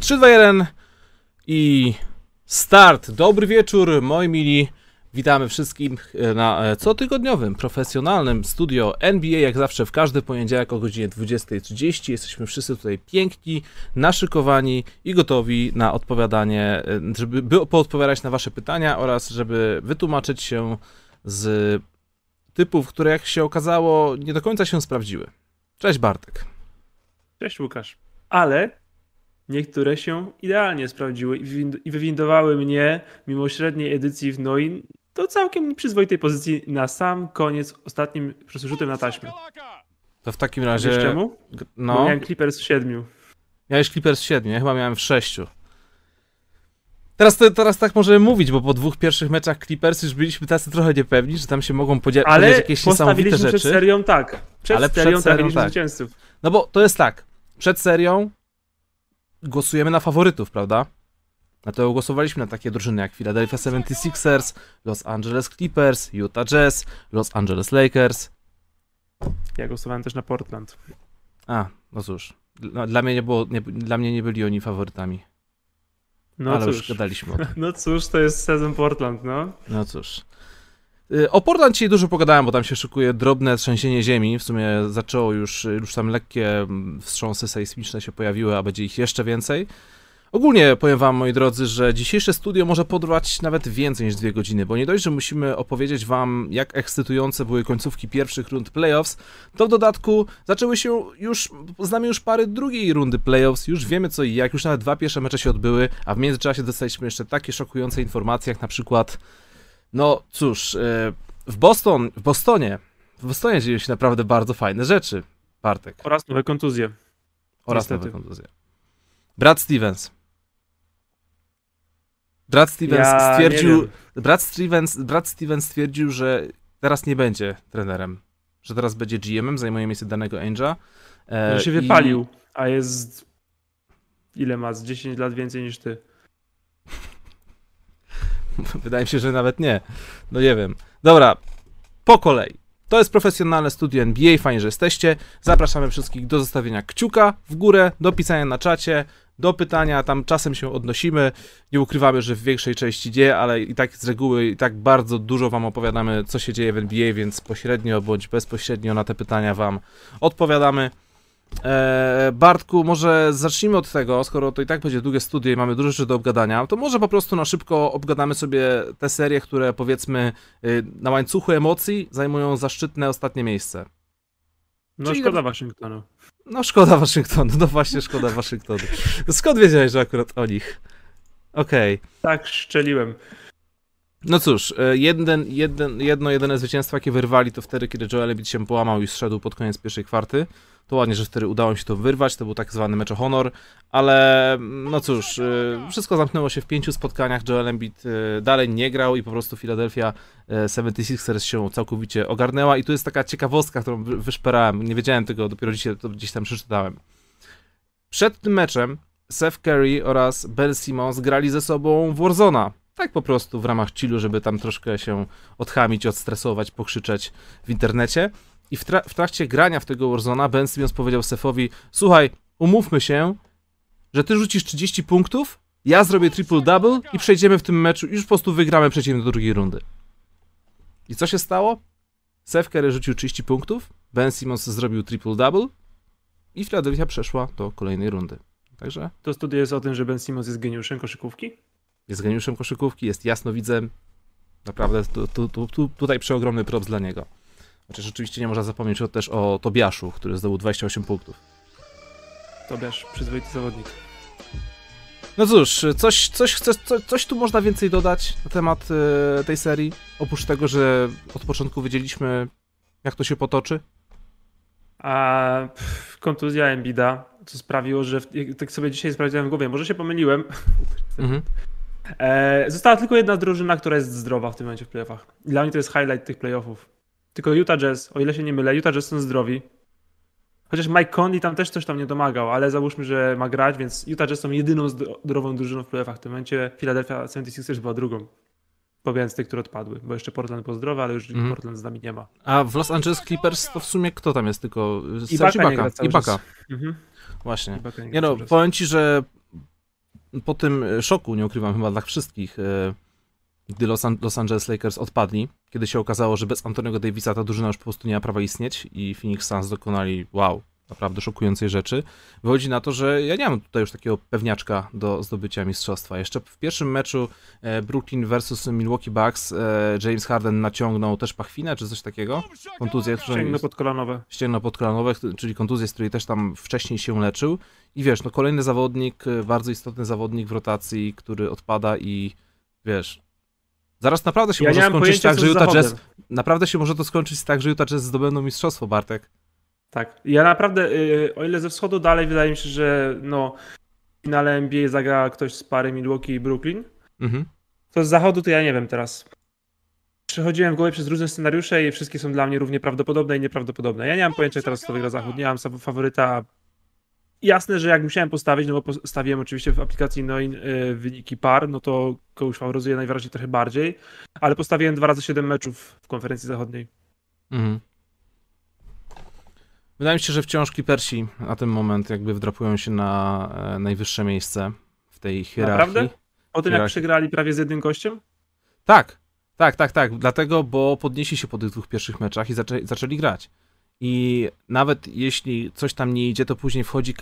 3, 2, 1 i start. Dobry wieczór, moi mili. Witamy wszystkich na e, cotygodniowym, profesjonalnym studio NBA, jak zawsze w każdy poniedziałek o godzinie 20.30. Jesteśmy wszyscy tutaj piękni, naszykowani i gotowi na odpowiadanie, e, żeby by poodpowiadać na wasze pytania oraz żeby wytłumaczyć się z typów, które jak się okazało nie do końca się sprawdziły. Cześć Bartek. Cześć Łukasz. Ale niektóre się idealnie sprawdziły i wywindowały mnie mimo średniej edycji w NOI do całkiem przyzwoitej pozycji na sam koniec, ostatnim rzutem na taśmę. To w takim razie... Wiesz czemu? No. Bo miałem Clippers w siedmiu. Miałeś Clippers w siedmiu, ja chyba miałem w sześciu. Teraz, teraz tak możemy mówić, bo po dwóch pierwszych meczach Clippers już byliśmy tacy trochę niepewni, że tam się mogą podzielić jakieś niesamowite rzeczy. przed serią tak. Przed Ale serią przed serią tak. zwycięzców. No bo to jest tak. Przed serią głosujemy na faworytów, prawda? Dlatego głosowaliśmy na takie drużyny jak Philadelphia 76ers, Los Angeles Clippers, Utah Jazz, Los Angeles Lakers. Ja głosowałem też na Portland. A, no cóż. No, dla, mnie nie było, nie, dla mnie nie byli oni faworytami. No Ale cóż. już gadaliśmy o tym. No cóż, to jest sezon Portland, no. No cóż. Y, o Portland dzisiaj dużo pogadałem, bo tam się szykuje drobne trzęsienie ziemi. W sumie zaczęło już, już tam lekkie mm, wstrząsy sejsmiczne się pojawiły, a będzie ich jeszcze więcej. Ogólnie powiem wam, moi drodzy, że dzisiejsze studio może potrwać nawet więcej niż dwie godziny, bo nie dość, że musimy opowiedzieć wam, jak ekscytujące były końcówki pierwszych rund playoffs, to w dodatku zaczęły się już, znamy już pary drugiej rundy playoffs, już wiemy co i jak, już nawet dwa pierwsze mecze się odbyły, a w międzyczasie dostaliśmy jeszcze takie szokujące informacje, jak na przykład, no cóż, e, w Boston, w Bostonie, w Bostonie dzieją się naprawdę bardzo fajne rzeczy, Bartek. Oraz nowe kontuzje. Oraz Niestety. nowe kontuzje. Brad Stevens Brad Stevens ja stwierdził, Brad Stevens, Brad Stevens stwierdził, że teraz nie będzie trenerem, że teraz będzie GM-em, zajmuje miejsce danego Angela. E, że się wypalił, i... a jest ile ma, z 10 lat więcej niż ty. Wydaje mi się, że nawet nie. No nie wiem. Dobra, po kolei. To jest profesjonalne studio NBA, fajnie, że jesteście. Zapraszamy wszystkich do zostawienia kciuka w górę, do pisania na czacie, do pytania, tam czasem się odnosimy. Nie ukrywamy, że w większej części dzieje, ale i tak z reguły i tak bardzo dużo wam opowiadamy, co się dzieje w NBA, więc pośrednio bądź bezpośrednio na te pytania wam odpowiadamy. Eee, Bartku, może zacznijmy od tego, skoro to i tak będzie długie studio i mamy dużo rzeczy do obgadania, to może po prostu na szybko obgadamy sobie te serie, które powiedzmy y, na łańcuchu emocji zajmują zaszczytne ostatnie miejsce. No Czyli szkoda Waszyngtonu. No szkoda Waszyngtonu, no właśnie szkoda Waszyngtonu. Skąd wiedziałeś, że akurat o nich? Okej. Okay. Tak, szczeliłem. No cóż, e, jeden, jeden, jedno jedyne zwycięstwo, jakie wyrwali, to wtedy, kiedy Joel Embiid się połamał i zszedł pod koniec pierwszej kwarty. To ładnie, że wtedy udało mi się to wyrwać, to był tak zwany mecz o honor, ale no cóż, e, wszystko zamknęło się w pięciu spotkaniach, Joel Embiid e, dalej nie grał i po prostu Philadelphia 76ers się całkowicie ogarnęła i tu jest taka ciekawostka, którą wyszperałem, nie wiedziałem tego, dopiero dzisiaj to gdzieś tam przeczytałem. Przed tym meczem Seth Curry oraz Ben Simmons grali ze sobą w Warzona tak po prostu w ramach chillu, żeby tam troszkę się odchamić, odstresować, pokrzyczeć w internecie. I w, tra w trakcie grania w tego Warzona Ben Simmons powiedział Sefowi, słuchaj, umówmy się, że ty rzucisz 30 punktów, ja zrobię triple-double i przejdziemy w tym meczu, już po prostu wygramy, przejdziemy do drugiej rundy. I co się stało? Seth Curry rzucił 30 punktów, Ben Simmons zrobił triple-double i Philadelphia przeszła do kolejnej rundy. Także... To studia jest o tym, że Ben Simmons jest geniuszem koszykówki? jest geniuszem koszykówki, jest jasnowidzem. Naprawdę tu, tu, tu, tutaj przeogromny props dla niego. Chociaż oczywiście nie można zapomnieć też o Tobiaszu, który zdobył 28 punktów. Tobiasz, przyzwoity zawodnik. No cóż, coś, coś, coś, coś tu można więcej dodać na temat y, tej serii? Oprócz tego, że od początku wiedzieliśmy, jak to się potoczy? A pff, kontuzja Embida, co sprawiło, że w, tak sobie dzisiaj sprawdziłem w głowie, może się pomyliłem. Mhm. E, została tylko jedna drużyna, która jest zdrowa w tym momencie w playoffach. Dla mnie to jest highlight tych playoffów. Tylko Utah Jazz, o ile się nie mylę, Utah Jazz są zdrowi. Chociaż Mike Conley tam też coś tam nie domagał, ale załóżmy, że ma grać, więc Utah Jazz są jedyną zdrową drużyną w playoffach w tym momencie. Philadelphia 76ers była drugą. Pomijając te, które odpadły, bo jeszcze Portland był zdrowy, ale już mm. Portland z nami nie ma. A w Los Angeles Clippers to w sumie kto tam jest? Tylko Ibaka. Ibaka. Ibaka. Mhm. Właśnie. Ibaka nie, nie no, powiem ci, że po tym szoku, nie ukrywam chyba dla wszystkich, e, gdy Los, An Los Angeles Lakers odpadli, kiedy się okazało, że bez Antoniego Davisa ta drużyna już po prostu nie ma prawa istnieć i Phoenix Suns dokonali, wow, naprawdę szokującej rzeczy, wychodzi na to, że ja nie mam tutaj już takiego pewniaczka do zdobycia mistrzostwa. Jeszcze w pierwszym meczu e, Brooklyn versus Milwaukee Bucks e, James Harden naciągnął też pachwinę, czy coś takiego, kontuzję, Ścięgno podkolanowe. Ścięgno podkolanowe, czyli kontuzję, z której też tam wcześniej się leczył. I wiesz, no kolejny zawodnik, e, bardzo istotny zawodnik w rotacji, który odpada i wiesz, zaraz naprawdę się Ja może skończyć tak, że Utah Jazz, naprawdę się może to skończyć tak, że Utah Jazz zdobędą mistrzostwo, Bartek. Tak. Ja naprawdę, y, o ile ze wschodu dalej wydaje mi się, że no, w finale NBA zagra ktoś z pary Milwaukee i Brooklyn, Mhm. to z zachodu to ja nie wiem teraz. Przechodziłem w głowie przez różne scenariusze i wszystkie są dla mnie równie prawdopodobne i nieprawdopodobne. Ja nie mam pojęcia teraz, kto wygra zachód. Nie mam faworyta. Jasne, że jak musiałem postawić, no bo postawiłem oczywiście w aplikacji Noin y, wyniki par, no to kogoś faworyzuje najwyraźniej trochę bardziej, ale postawiłem dwa razy 7 meczów w konferencji zachodniej. Mhm. Wydaje mi się, że wciąż Clippersi na ten moment jakby wdrapują się na e, najwyższe miejsce w tej hierarchii. Naprawdę? Po tym jak przegrali prawie z jednym gościem? Tak, tak, tak, tak. Dlatego, bo podnieśli się po tych dwóch pierwszych meczach i zaczę, zaczęli grać. I nawet jeśli coś tam nie idzie, to później wchodzi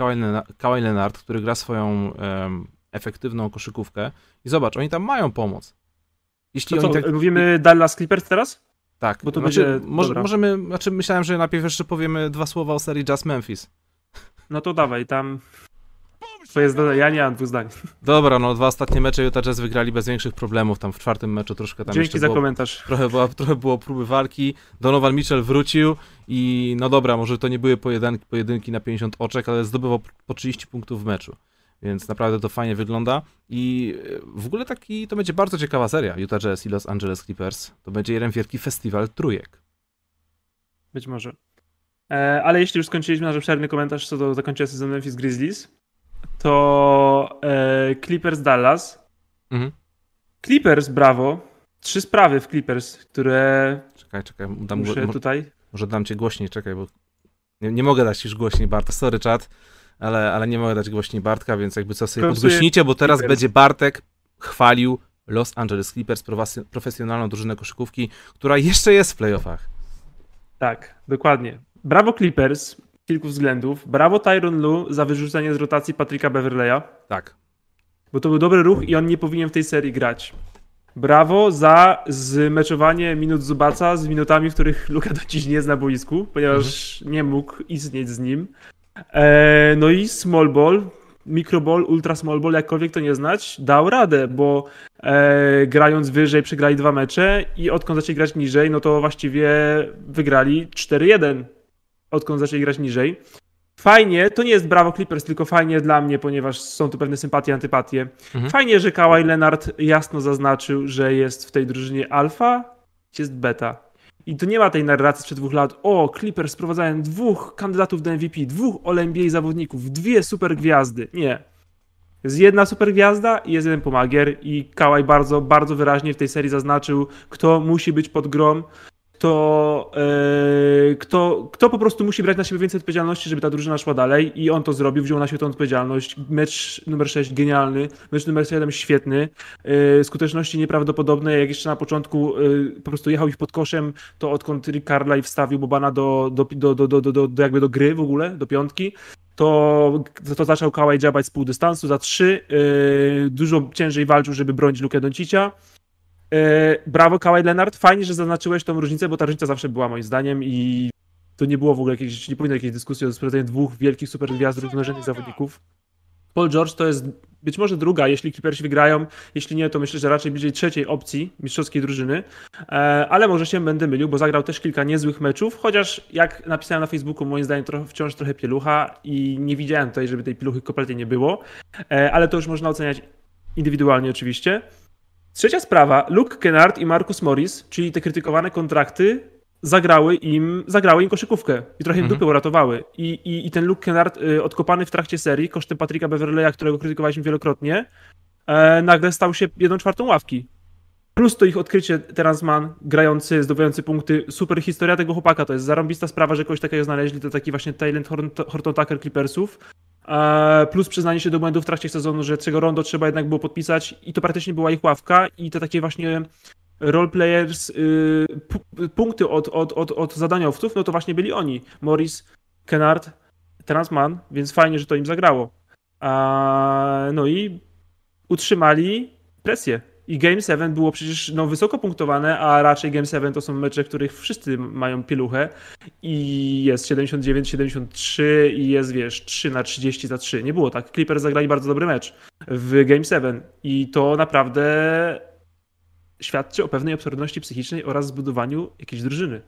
Kawhi Leonard, który gra swoją em, efektywną koszykówkę. I zobacz, oni tam mają pomoc. Jeśli To co, tak, mówimy Dallas Clippers teraz? tak, bo to znaczy, będzie- może, dobra. możemy, znaczy myślałem, że najpierw jeszcze powiemy dwa słowa o serii Jazz Memphis. No to dawaj, tam twoje zdanie, ja nie mam dwóch zdań. Dobra, no dwa ostatnie mecze Utah Jazz wygrali bez większych problemów, tam w czwartym meczu troszkę tam Dzięki za było, komentarz. trochę, było, trochę było próby walki, Donovan Mitchell wrócił i no dobra, może to nie były pojedynki, pojedynki na 50 oczek, ale zdobywał po 30 punktów w meczu, więc naprawdę to fajnie wygląda i e, w ogóle taki, to będzie bardzo ciekawa seria Utah Jazz i Los Angeles Clippers, to będzie jeden wielki festiwal trójek. Być może. E, ale jeśli już skończyliśmy nasz obszerny komentarz co do zakończenia sezonu Memphis Grizzlies, to e, Clippers Dallas. Mhm. Clippers, brawo. Trzy sprawy w Clippers, które Czekaj, czekaj, dam, muszę mo- tutaj... Może dam cię głośniej, czekaj, bo nie, nie mogę dać już głośniej Bartka, sorry czat, ale, ale nie mogę dać głośniej Bartka, więc jakby co sobie Końcuję podgłośnijcie, bo teraz Clippers. będzie Bartek chwalił Los Angeles Clippers, profesjonalną drużynę koszykówki, która jeszcze jest w playoffach. Tak, dokładnie. Brawo Clippers kilku względów. Brawo Tyron Lu za wyrzucenie z rotacji Patryka Beverleya. Tak. Bo to był dobry ruch i on nie powinien w tej serii grać. Brawo za zmeczowanie minut Zubaca z minutami, w których Luka do dziś nie jest na boisku, ponieważ nie mógł istnieć z nim. E, no i small ball, micro ball, ultra small ball, jakkolwiek to nie znać, dał radę, bo e, grając wyżej przegrali dwa mecze i odkąd zaczęli grać niżej, no to właściwie wygrali 4-1. Odkąd zaczęli grać niżej. Fajnie, to nie jest brawo Clippers, tylko fajnie dla mnie, ponieważ są tu pewne sympatie, antypatie. Mhm. Fajnie, że Kawhi Leonard jasno zaznaczył, że jest w tej drużynie alfa, jest beta. I tu nie ma tej narracji sprzed dwóch lat. O, Clippers sprowadzają dwóch kandydatów do MVP, dwóch All-NBA zawodników, dwie super gwiazdy. Nie. Jest jedna super gwiazda i jest jeden pomagier i Kawhi bardzo, bardzo wyraźnie w tej serii zaznaczył, kto musi być pod grom, kto, e, kto, kto po prostu musi brać na siebie więcej odpowiedzialności, żeby ta drużyna szła dalej i on to zrobił, wziął na siebie tę odpowiedzialność. Mecz numer 6 genialny, mecz numer 7 świetny, e, skuteczności nieprawdopodobne, jak jeszcze na początku e, po prostu jechał ich pod koszem, to odkąd Rick Carlisle wstawił Bobana do, do, do, do, do, do, do, jakby do gry w ogóle, do piątki, to, to zaczął Kawhi dziabać z pół dystansu za trzy, dużo ciężej walczył, żeby bronić Lukę Doncicia. E, Brawo Kawhi Leonard, fajnie, że zaznaczyłeś tą różnicę, bo ta różnica zawsze była moim zdaniem i to nie było w ogóle jakiejś, nie powinno jakiejś dyskusji o sprowadzeniu dwóch wielkich super gwiazd równorzędnych zawodników. Paul George to jest być może druga, jeśli Clippersi wygrają, jeśli nie, to myślę, że raczej bliżej trzeciej opcji mistrzowskiej drużyny, e, ale może się będę mylił, bo zagrał też kilka niezłych meczów, chociaż jak napisałem na Facebooku, moim zdaniem trochę, wciąż trochę pielucha i nie widziałem tutaj, żeby tej pieluchy kompletnie nie było, e, ale to już można oceniać indywidualnie oczywiście. Trzecia sprawa, Luke Kennard i Marcus Morris, czyli te krytykowane kontrakty, zagrały im, zagrały im koszykówkę i trochę im Mhm. dupy uratowały. I, i, I ten Luke Kennard, y, odkopany w trakcie serii kosztem Patryka Beverleya, którego krytykowaliśmy wielokrotnie, e, nagle stał się jedną czwartą ławki. Plus to ich odkrycie Terence Mann, grający, zdobywający punkty. Super historia tego chłopaka. To jest zarąbista sprawa, że kogoś takiego znaleźli. To taki właśnie talent Horton Tucker Clippersów. E, plus przyznanie się do błędów w trakcie sezonu, że tego rondo trzeba jednak było podpisać i to praktycznie była ich ławka i te takie właśnie roleplayers, y, punkty od, od, od, od zadaniowców, no to właśnie byli oni. Morris, Kennard, Transman, więc fajnie, że to im zagrało. A, no i utrzymali presję. I Game 7 było przecież no, wysoko punktowane, a raczej Game 7 to są mecze, w których wszyscy mają pieluchę i jest 79-73 i jest, wiesz, 3 na 30 za 3. Nie było tak. Clippers zagrali bardzo dobry mecz w Game 7 i to naprawdę świadczy o pewnej absurdności psychicznej oraz zbudowaniu jakiejś drużyny.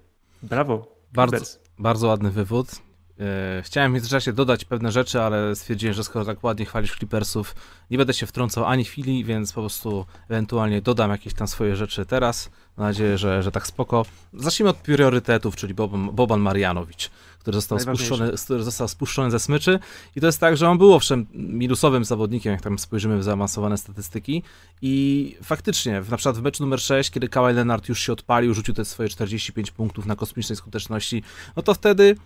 Brawo. Bardzo, bardzo ładny wywód. E, chciałem w międzyczasie dodać pewne rzeczy, ale stwierdziłem, że skoro tak ładnie chwalisz Clippersów, nie będę się wtrącał ani chwili, więc po prostu ewentualnie dodam jakieś tam swoje rzeczy teraz. Mam nadzieję, że, że tak spoko. Zacznijmy od priorytetów, czyli Boban, Boban Marjanowicz, który został, spuszczony, który został spuszczony ze smyczy. I to jest tak, że on był owszem minusowym zawodnikiem, jak tam spojrzymy w zaawansowane statystyki. I faktycznie, na przykład w meczu numer 6, kiedy Kawhi Leonard już się odpalił, rzucił te swoje 45 punktów na kosmicznej skuteczności, no to wtedy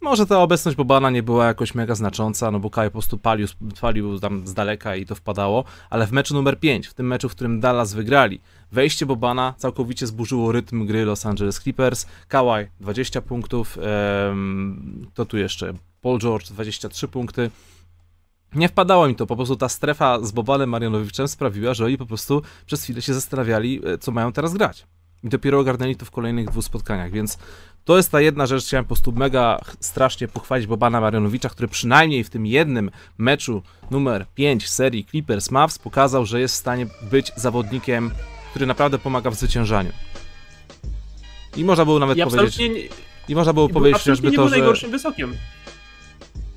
może ta obecność Bobana nie była jakoś mega znacząca, no bo Kaj po prostu palił, palił tam z daleka i to wpadało, ale w meczu numer 5, w tym meczu, w którym Dallas wygrali, wejście Bobana całkowicie zburzyło rytm gry Los Angeles Clippers. Kawhi 20 punktów, em, to tu jeszcze Paul George 23 punkty. Nie wpadało mi to, po prostu ta strefa z Bobanem Marianowiczem sprawiła, że oni po prostu przez chwilę się zastanawiali, e, co mają teraz grać. I dopiero ogarnęli to w kolejnych dwóch spotkaniach, więc to jest ta jedna rzecz, chciałem po prostu mega strasznie pochwalić Bobana Marjanowicza, który przynajmniej w tym jednym meczu numer 5 serii Clippers Mavs pokazał, że jest w stanie być zawodnikiem, który naprawdę pomaga w zwyciężaniu. I można było nawet I powiedzieć... I można było powiedzieć, żeby to, że... najgorszym wysokiem.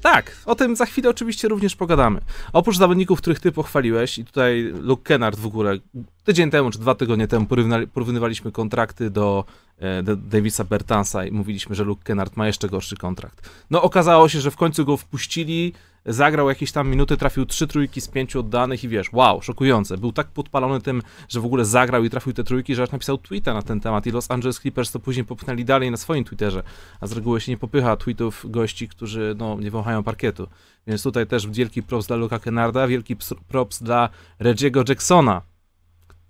Tak, o tym za chwilę oczywiście również pogadamy. Oprócz zawodników, których ty pochwaliłeś, i tutaj Luke Kennard w ogóle, tydzień temu czy dwa tygodnie temu porównywaliśmy kontrakty do, e, do Davisa Bertansa i mówiliśmy, że Luke Kennard ma jeszcze gorszy kontrakt. No okazało się, że w końcu go wpuścili, zagrał jakieś tam minuty, trafił trzy trójki z pięciu oddanych i wiesz, wow, szokujące. Był tak podpalony tym, że w ogóle zagrał i trafił te trójki, że aż napisał tweeta na ten temat i Los Angeles Clippers to później popchnęli dalej na swoim Twitterze, a z reguły się nie popycha tweetów gości, którzy no, nie wąchają parkietu. Więc tutaj też wielki props dla Luka Kennarda, wielki props dla Reggie'ego Jacksona,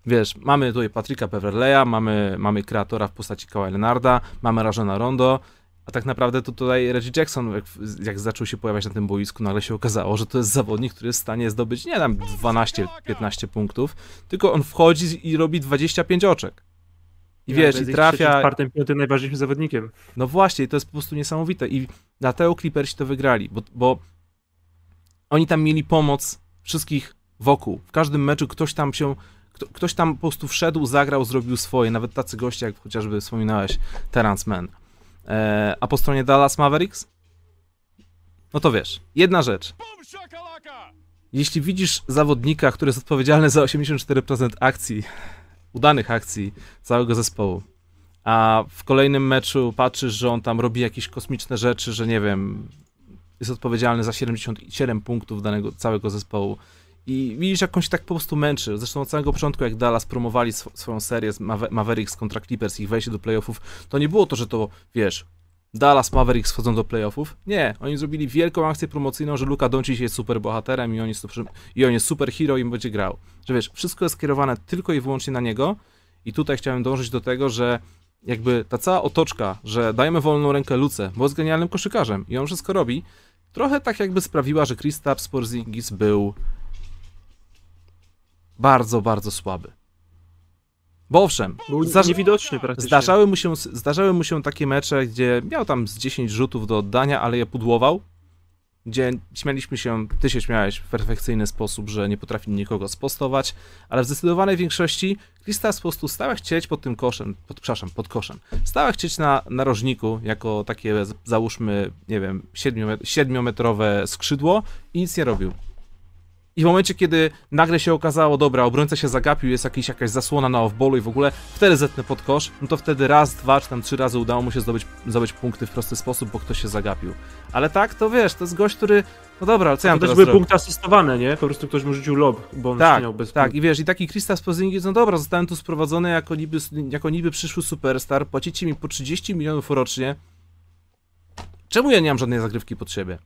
Wiesz, mamy tutaj Patryka Peverleya, mamy, mamy kreatora w postaci Kawhi Leonarda, mamy Rajona Rondo, a tak naprawdę to tutaj Reggie Jackson, jak, jak, zaczął się pojawiać na tym boisku, nagle się okazało, że to jest zawodnik, który jest w stanie zdobyć nie tam 12-15 punktów, tylko on wchodzi i robi 25 oczek. I ja, wiesz, i trafia. czwartym, piątym najważniejszym zawodnikiem. No właśnie, to jest po prostu niesamowite. I dlatego Clippersi to wygrali, bo, bo oni tam mieli pomoc wszystkich wokół. W każdym meczu ktoś tam się. Kto, ktoś tam po prostu wszedł, zagrał, zrobił swoje. Nawet tacy goście, jak chociażby wspominałeś, Terence Mann. E, a po stronie Dallas Mavericks? No to wiesz, jedna rzecz. Jeśli widzisz zawodnika, który jest odpowiedzialny za 84% akcji, udanych akcji całego zespołu, a w kolejnym meczu patrzysz, że on tam robi jakieś kosmiczne rzeczy, że nie wiem, jest odpowiedzialny za 77 punktów danego całego zespołu, i widzisz, jak on się tak po prostu męczy. Zresztą od samego początku, jak Dallas promowali sw swoją serię z Mavericks kontra Clippers, ich wejście do playoffów, to nie było to, że to, wiesz, Dallas Mavericks wchodzą do playoffów. Nie, oni zrobili wielką akcję promocyjną, że Luka Doncic jest super bohaterem i on jest, i on jest super hero i będzie grał. Że wiesz, wszystko jest skierowane tylko i wyłącznie na niego i tutaj chciałem dążyć do tego, że jakby ta cała otoczka, że dajemy wolną rękę Luce, bo jest genialnym koszykarzem i on wszystko robi, trochę tak jakby sprawiła, że Kristaps Porzingis był bardzo, bardzo słaby. Bo owszem, zdarza niewidoczny praktycznie. Zdarzały mu, się, zdarzały mu się takie mecze, gdzie miał tam z 10 rzutów do oddania, ale je pudłował, gdzie śmialiśmy się, ty się śmiałeś w perfekcyjny sposób, że nie potrafi nikogo spostować, ale w zdecydowanej większości Krista po prostu stała chcieć pod tym koszem, pod, przepraszam, pod koszem, stała chcieć na narożniku jako takie, załóżmy, nie wiem, 7-metrowe skrzydło i nic nie robił. I w momencie, kiedy nagle się okazało, dobra, obrońca się zagapił, jest jakiś, jakaś zasłona na off-ballu i w ogóle wtedy zetnę pod kosz, no to wtedy raz, dwa czy tam trzy razy udało mu się zdobyć, zdobyć punkty w prosty sposób, bo ktoś się zagapił. Ale tak, to wiesz, to jest gość, który, no dobra, ale co ja mam teraz były punkty asystowane, nie? Po prostu ktoś mu rzucił lob, bo on tak, miał bez Tak, i wiesz, i taki Kristaps Porzingis, no dobra, zostałem tu sprowadzony jako niby, jako niby przyszły superstar, płacicie mi po 30 milionów rocznie. Czemu ja nie mam żadnej zagrywki pod siebie?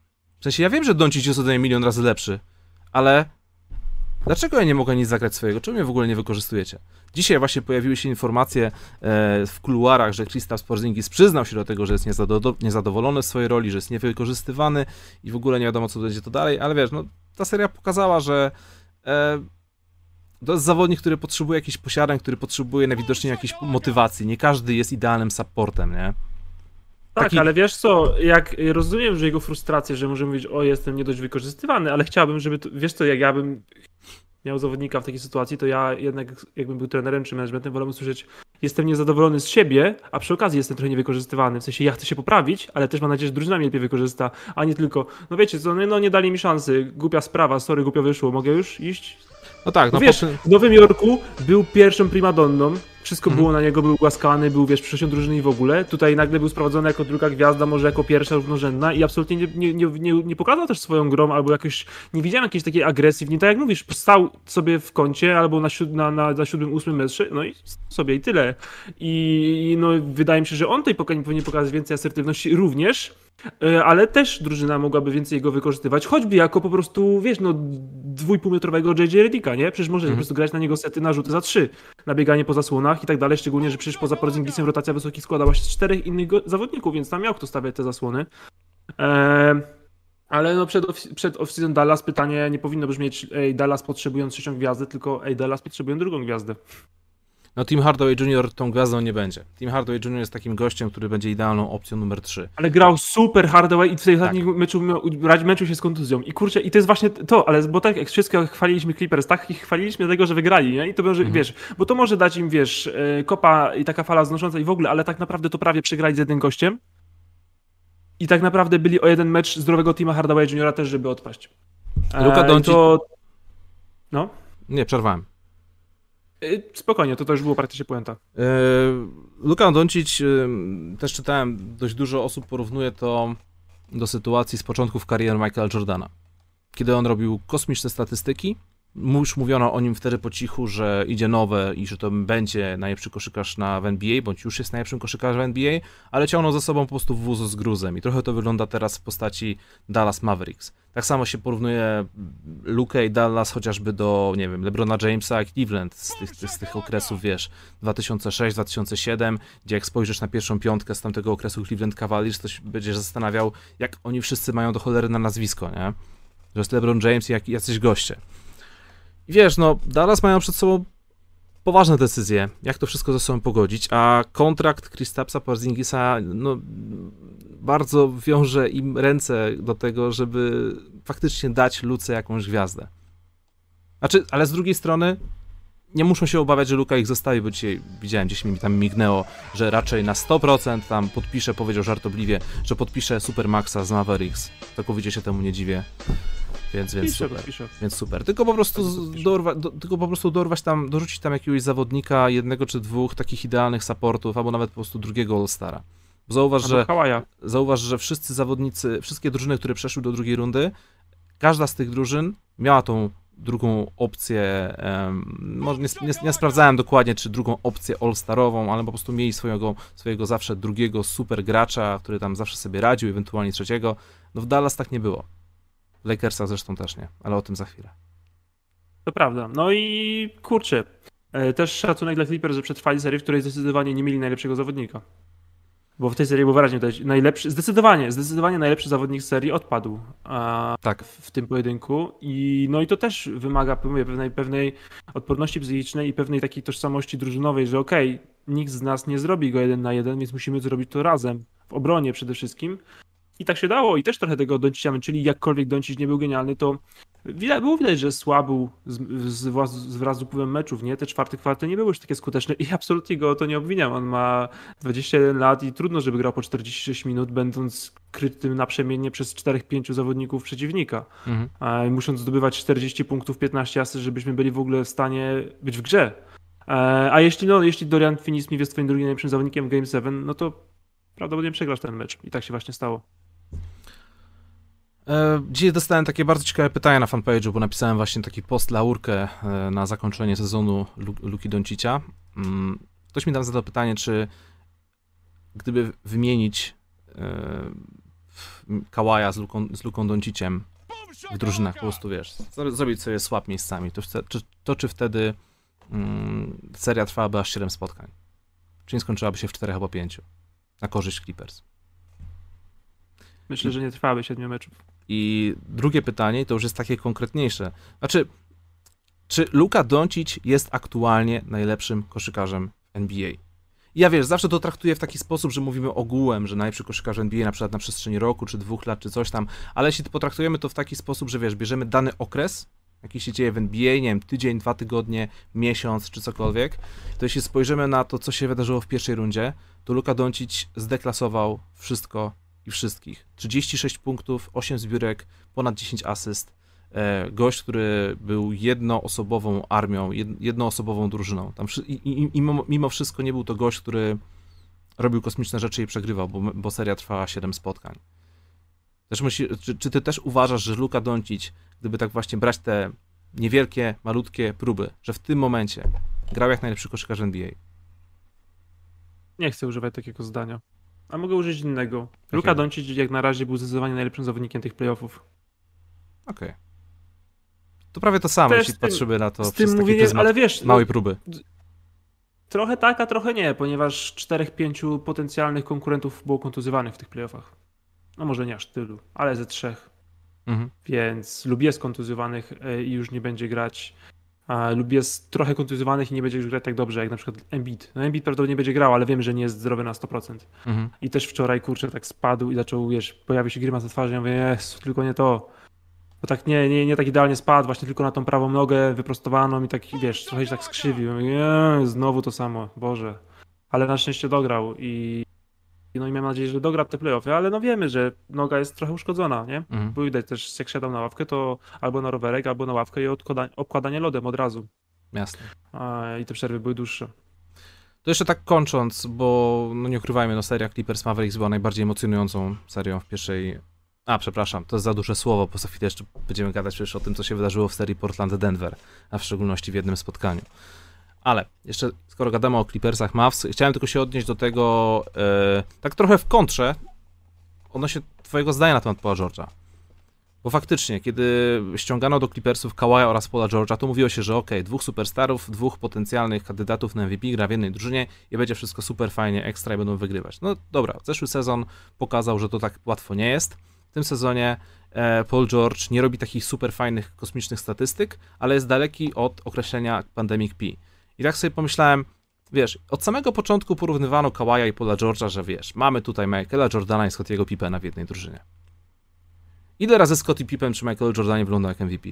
sensie ja wiem, że Doncic jest ode mnie milion razy lepszy, ale dlaczego ja nie mogę nic zagrać swojego? Czemu mnie w ogóle nie wykorzystujecie? Dzisiaj właśnie pojawiły się informacje e, w kuluarach, że Kristaps Porzingis przyznał się do tego, że jest niezadowolony w swojej roli, że jest niewykorzystywany i w ogóle nie wiadomo, co będzie to dalej, ale wiesz, no, ta seria pokazała, że e, to jest zawodnik, który potrzebuje jakichś posiadań, który potrzebuje najwidoczniej jakiejś motywacji. Nie każdy jest idealnym supportem, nie? Tak, Taki- ale wiesz co, jak rozumiem, że jego frustrację, że może mówić, o jestem nie dość wykorzystywany, ale chciałbym, żeby, to, wiesz co, jak ja bym miał zawodnika w takiej sytuacji, to ja jednak jakbym był trenerem czy managementem, wolę usłyszeć, jestem niezadowolony z siebie, a przy okazji jestem trochę niewykorzystywany, w sensie ja chcę się poprawić, ale też mam nadzieję, że drużyna mnie lepiej wykorzysta, a nie tylko, no wiecie co, no nie dali mi szansy, głupia sprawa, sorry, głupio wyszło, mogę już iść? No tak, no No wiesz, po w Nowym Jorku był pierwszą primadonną, wszystko Mhm. było na niego, był głaskany, był wiesz, przyszłością drużyny i w ogóle. Tutaj nagle był sprowadzony jako druga gwiazda, może jako pierwsza równorzędna i absolutnie nie, nie, nie, nie, nie pokazał też swoją grą, albo jakoś, nie widziałem jakiejś takiej agresji w nim, tak jak mówisz, stał sobie w kącie albo na, siód, na, na, na siódmym, ósmym metrze, no i sobie i tyle. I, i no, wydaje mi się, że on tej powinien pokazać więcej asertywności również, e, ale też drużyna mogłaby więcej jego wykorzystywać, choćby jako po prostu, wiesz, no dwójpółmetrowego JJ Redicka, nie? Przecież może Mhm. po prostu grać na niego sety na rzuty za trzy, na bieganie po zasłonach i tak dalej, szczególnie, że przecież poza Porzingisem rotacja wysokich składała się z czterech innych zawodników, więc tam miał kto stawiać te zasłony. Eee, ale no przed, off- przed off-season Dallas pytanie nie powinno brzmieć, ej, Dallas potrzebują trzecią gwiazdę, tylko ej, Dallas potrzebują drugą gwiazdę. No Tim Hardaway Jr. tą gwiazdą nie będzie. Tim Hardaway Jr. jest takim gościem, który będzie idealną opcją numer 3. Ale grał super Hardaway i w tej Tak. ostatnim meczu meczu się z kontuzją. I kurczę, i to jest właśnie to, ale bo tak jak wszystko chwaliliśmy Clippers, tak ich chwaliliśmy dlatego, że wygrali, nie? I to może, Mhm. wiesz, bo to może dać im, wiesz, e, kopa i taka fala znosząca i w ogóle, ale tak naprawdę to prawie przegrali z jednym gościem. I tak naprawdę byli o jeden mecz zdrowego teama Hardaway Juniora też, żeby odpaść. E, Luka Doncic- To... No, Nie, przerwałem. E, spokojnie, to też było praktycznie puenta. Eee, Luka Doncic, em, też czytałem, dość dużo osób porównuje to do sytuacji z początków kariery Michaela Jordana. Kiedy on robił kosmiczne statystyki, już mówiono o nim wtedy po cichu, że idzie nowe i że to będzie najlepszy koszykarz na w NBA, bądź już jest najlepszym koszykarzem w NBA, ale ciągnął za sobą po prostu wóz z gruzem i trochę to wygląda teraz w postaci Dallas Mavericks. Tak samo się porównuje Luke i Dallas chociażby do, nie wiem, LeBrona Jamesa i Cleveland z tych, z tych okresów, wiesz, 2006-2007, gdzie jak spojrzysz na pierwszą piątkę z tamtego okresu Cleveland Cavaliers, to się będziesz zastanawiał, jak oni wszyscy mają do cholery na nazwisko, nie? Że jest LeBron James i jak, jacyś goście. Wiesz, no, Dallas mają przed sobą poważne decyzje, jak to wszystko ze sobą pogodzić, a kontrakt Kristapsa Porzingisa, no, bardzo wiąże im ręce do tego, żeby faktycznie dać Luce jakąś gwiazdę. Znaczy, ale z drugiej strony nie muszą się obawiać, że Luka ich zostawi, bo dzisiaj widziałem, gdzieś mi tam mignęło, że raczej na 100% tam podpisze, powiedział żartobliwie, że podpisze Supermaxa z Mavericks. Całkowicie się temu nie dziwię. Więc, więc Piszę, super. piszę. Więc super. Tylko po prostu Tak, pisze. dorwa, do, tylko po prostu dorwać tam, dorzucić tam jakiegoś zawodnika, jednego czy dwóch takich idealnych supportów, albo nawet po prostu drugiego All-Stara. Bo Zauważ, Albo że Hawaja. zauważ, że wszyscy zawodnicy, wszystkie drużyny, które przeszły do drugiej rundy, każda z tych drużyn miała tą drugą opcję, może nie, nie, nie sprawdzałem dokładnie, czy drugą opcję all-starową, ale po prostu mieli swojego, swojego zawsze drugiego super gracza, który tam zawsze sobie radził, ewentualnie trzeciego. No w Dallas tak nie było. W Lakersach zresztą też nie, ale o tym za chwilę. To prawda. No i kurczę, e, też szacunek dla Clippers, że przetrwali serię, w której zdecydowanie nie mieli najlepszego zawodnika. Bo w tej serii było wyraźnie widać, najlepszy, zdecydowanie, zdecydowanie najlepszy zawodnik serii odpadł Tak. w, tym pojedynku. I no i to też wymaga mówię, pewnej, pewnej odporności psychicznej i pewnej takiej tożsamości drużynowej, że okej, nikt z nas nie zrobi go jeden na jeden, więc musimy zrobić to razem, w obronie przede wszystkim. I tak się dało i też trochę tego Doncicia czyli jakkolwiek Doncic nie był genialny, to widać, było widać, że słabł z, z, wraz- z wraz z upływem meczów, nie? Te czwarte kwarty nie były już takie skuteczne i absolutnie go o to nie obwiniam. On ma 21 lat i trudno, żeby grał po 46 minut, będąc krytym naprzemiennie przez 4-5 zawodników przeciwnika. Mhm. A musząc zdobywać 40 punktów, 15 asy, żebyśmy byli w ogóle w stanie być w grze. E, A jeśli, no, jeśli Dorian Finney-Smith jest twoim drugim najlepszym zawodnikiem w Game 7, no to prawdopodobnie przegrasz ten mecz. I tak się właśnie stało. E, Dzisiaj dostałem takie bardzo ciekawe pytania na fanpage'u, bo napisałem właśnie taki post laurkę e, na zakończenie sezonu Lu- Luki Doncicia. Mm, Ktoś mi tam zadał pytanie, czy gdyby wymienić e, Kałaja z Luką, z Luką Donciciem w drużynach, po prostu wiesz, zrobić sobie swap miejscami, to, to, to czy wtedy mm, seria trwałaby aż 7 spotkań? Czy nie skończyłaby się w 4 albo 5? Na korzyść Clippers. Myślę, że nie trwałaby 7 meczów. I drugie pytanie, to już jest takie konkretniejsze. Znaczy, czy Luka Doncic jest aktualnie najlepszym koszykarzem NBA? ja wiesz, zawsze to traktuję w taki sposób, że mówimy ogółem, że najlepszy koszykarz NBA na przykład na przestrzeni roku, czy dwóch lat, czy coś tam, ale jeśli potraktujemy to w taki sposób, że wiesz, bierzemy dany okres, jaki się dzieje w NBA, nie wiem, tydzień, dwa tygodnie, miesiąc, czy cokolwiek, to jeśli spojrzymy na to, co się wydarzyło w pierwszej rundzie, to Luka Doncic zdeklasował wszystko i wszystkich. 36 punktów, 8 zbiórek, ponad 10 asyst, E, gość, który był jednoosobową armią, jednoosobową drużyną. Tam, i, i, mimo, mimo wszystko nie był to gość, który robił kosmiczne rzeczy i przegrywał, bo, bo seria trwała 7 spotkań. Też myśli, czy, czy, ty też uważasz, że Luka Doncic, gdyby tak właśnie brać te niewielkie, malutkie próby, że w tym momencie grał jak najlepszy koszykarz NBA? Nie chcę używać takiego zdania. A mogę użyć innego. Luka Doncic jak na razie był zdecydowanie najlepszym zawodnikiem tych playoffów. Okej. Okay. To prawie to samo, jeśli tym, patrzymy na to z tym mówienie, ale wiesz, małej no, próby. Trochę tak, a trochę nie, ponieważ czterech, pięciu potencjalnych konkurentów było kontuzywanych w tych playoffach. No może nie aż tylu, ale ze trzech. Mhm. Więc lub jest kontuzjowanych e, i już nie będzie grać, lub jest trochę kontuzjowanych i nie będzie już grać tak dobrze, jak na przykład Embiid. No Embiid prawdopodobnie będzie grał, ale wiem, że nie jest zdrowy na 100%. Mhm. I też wczoraj, kurczę, tak spadł i zaczął, wiesz, pojawił się grymas na twarzy i ja mówię, jest, tylko nie to. Bo tak nie, nie, nie tak idealnie spadł, właśnie tylko na tą prawą nogę wyprostowaną i tak, wiesz, trochę się tak skrzywił. Nie, znowu to samo, Boże. Ale na szczęście dograł i no i mam nadzieję, że dogra te playoffy, ale no wiemy, że noga jest trochę uszkodzona, nie? Mhm. Bo widać też, jak siadał na ławkę, to albo na rowerek, albo na ławkę i obkładanie lodem od razu. Jasne. I te przerwy były dłuższe. To jeszcze tak kończąc, bo no nie ukrywajmy, no seria Clippers Mavericks była najbardziej emocjonującą serią w pierwszej a, przepraszam, to jest za duże słowo, bo za chwilę jeszcze będziemy gadać przecież o tym, co się wydarzyło w serii Portland-Denver, a w szczególności w jednym spotkaniu. Ale jeszcze, skoro gadamy o Clippersach Mavs, chciałem tylko się odnieść do tego, e, tak trochę w kontrze, odnośnie twojego zdania na temat Paula George'a. Bo faktycznie, kiedy ściągano do Clippersów Kawaja oraz Paula George'a, to mówiło się, że ok, dwóch superstarów, dwóch potencjalnych kandydatów na MVP gra w jednej drużynie i będzie wszystko super fajnie, ekstra i będą wygrywać. No dobra, zeszły sezon pokazał, że to tak łatwo nie jest tym sezonie e, Paul George nie robi takich super fajnych kosmicznych statystyk, ale jest daleki od określenia Pandemic P. I tak sobie pomyślałem, wiesz, od samego początku porównywano Kawaja i Paula George'a, że wiesz, mamy tutaj Michaela Jordana i Scottiego Pippena w jednej drużynie. Ile razy Scottie Pippen czy Michael Jordanie wyglądał jak MVP?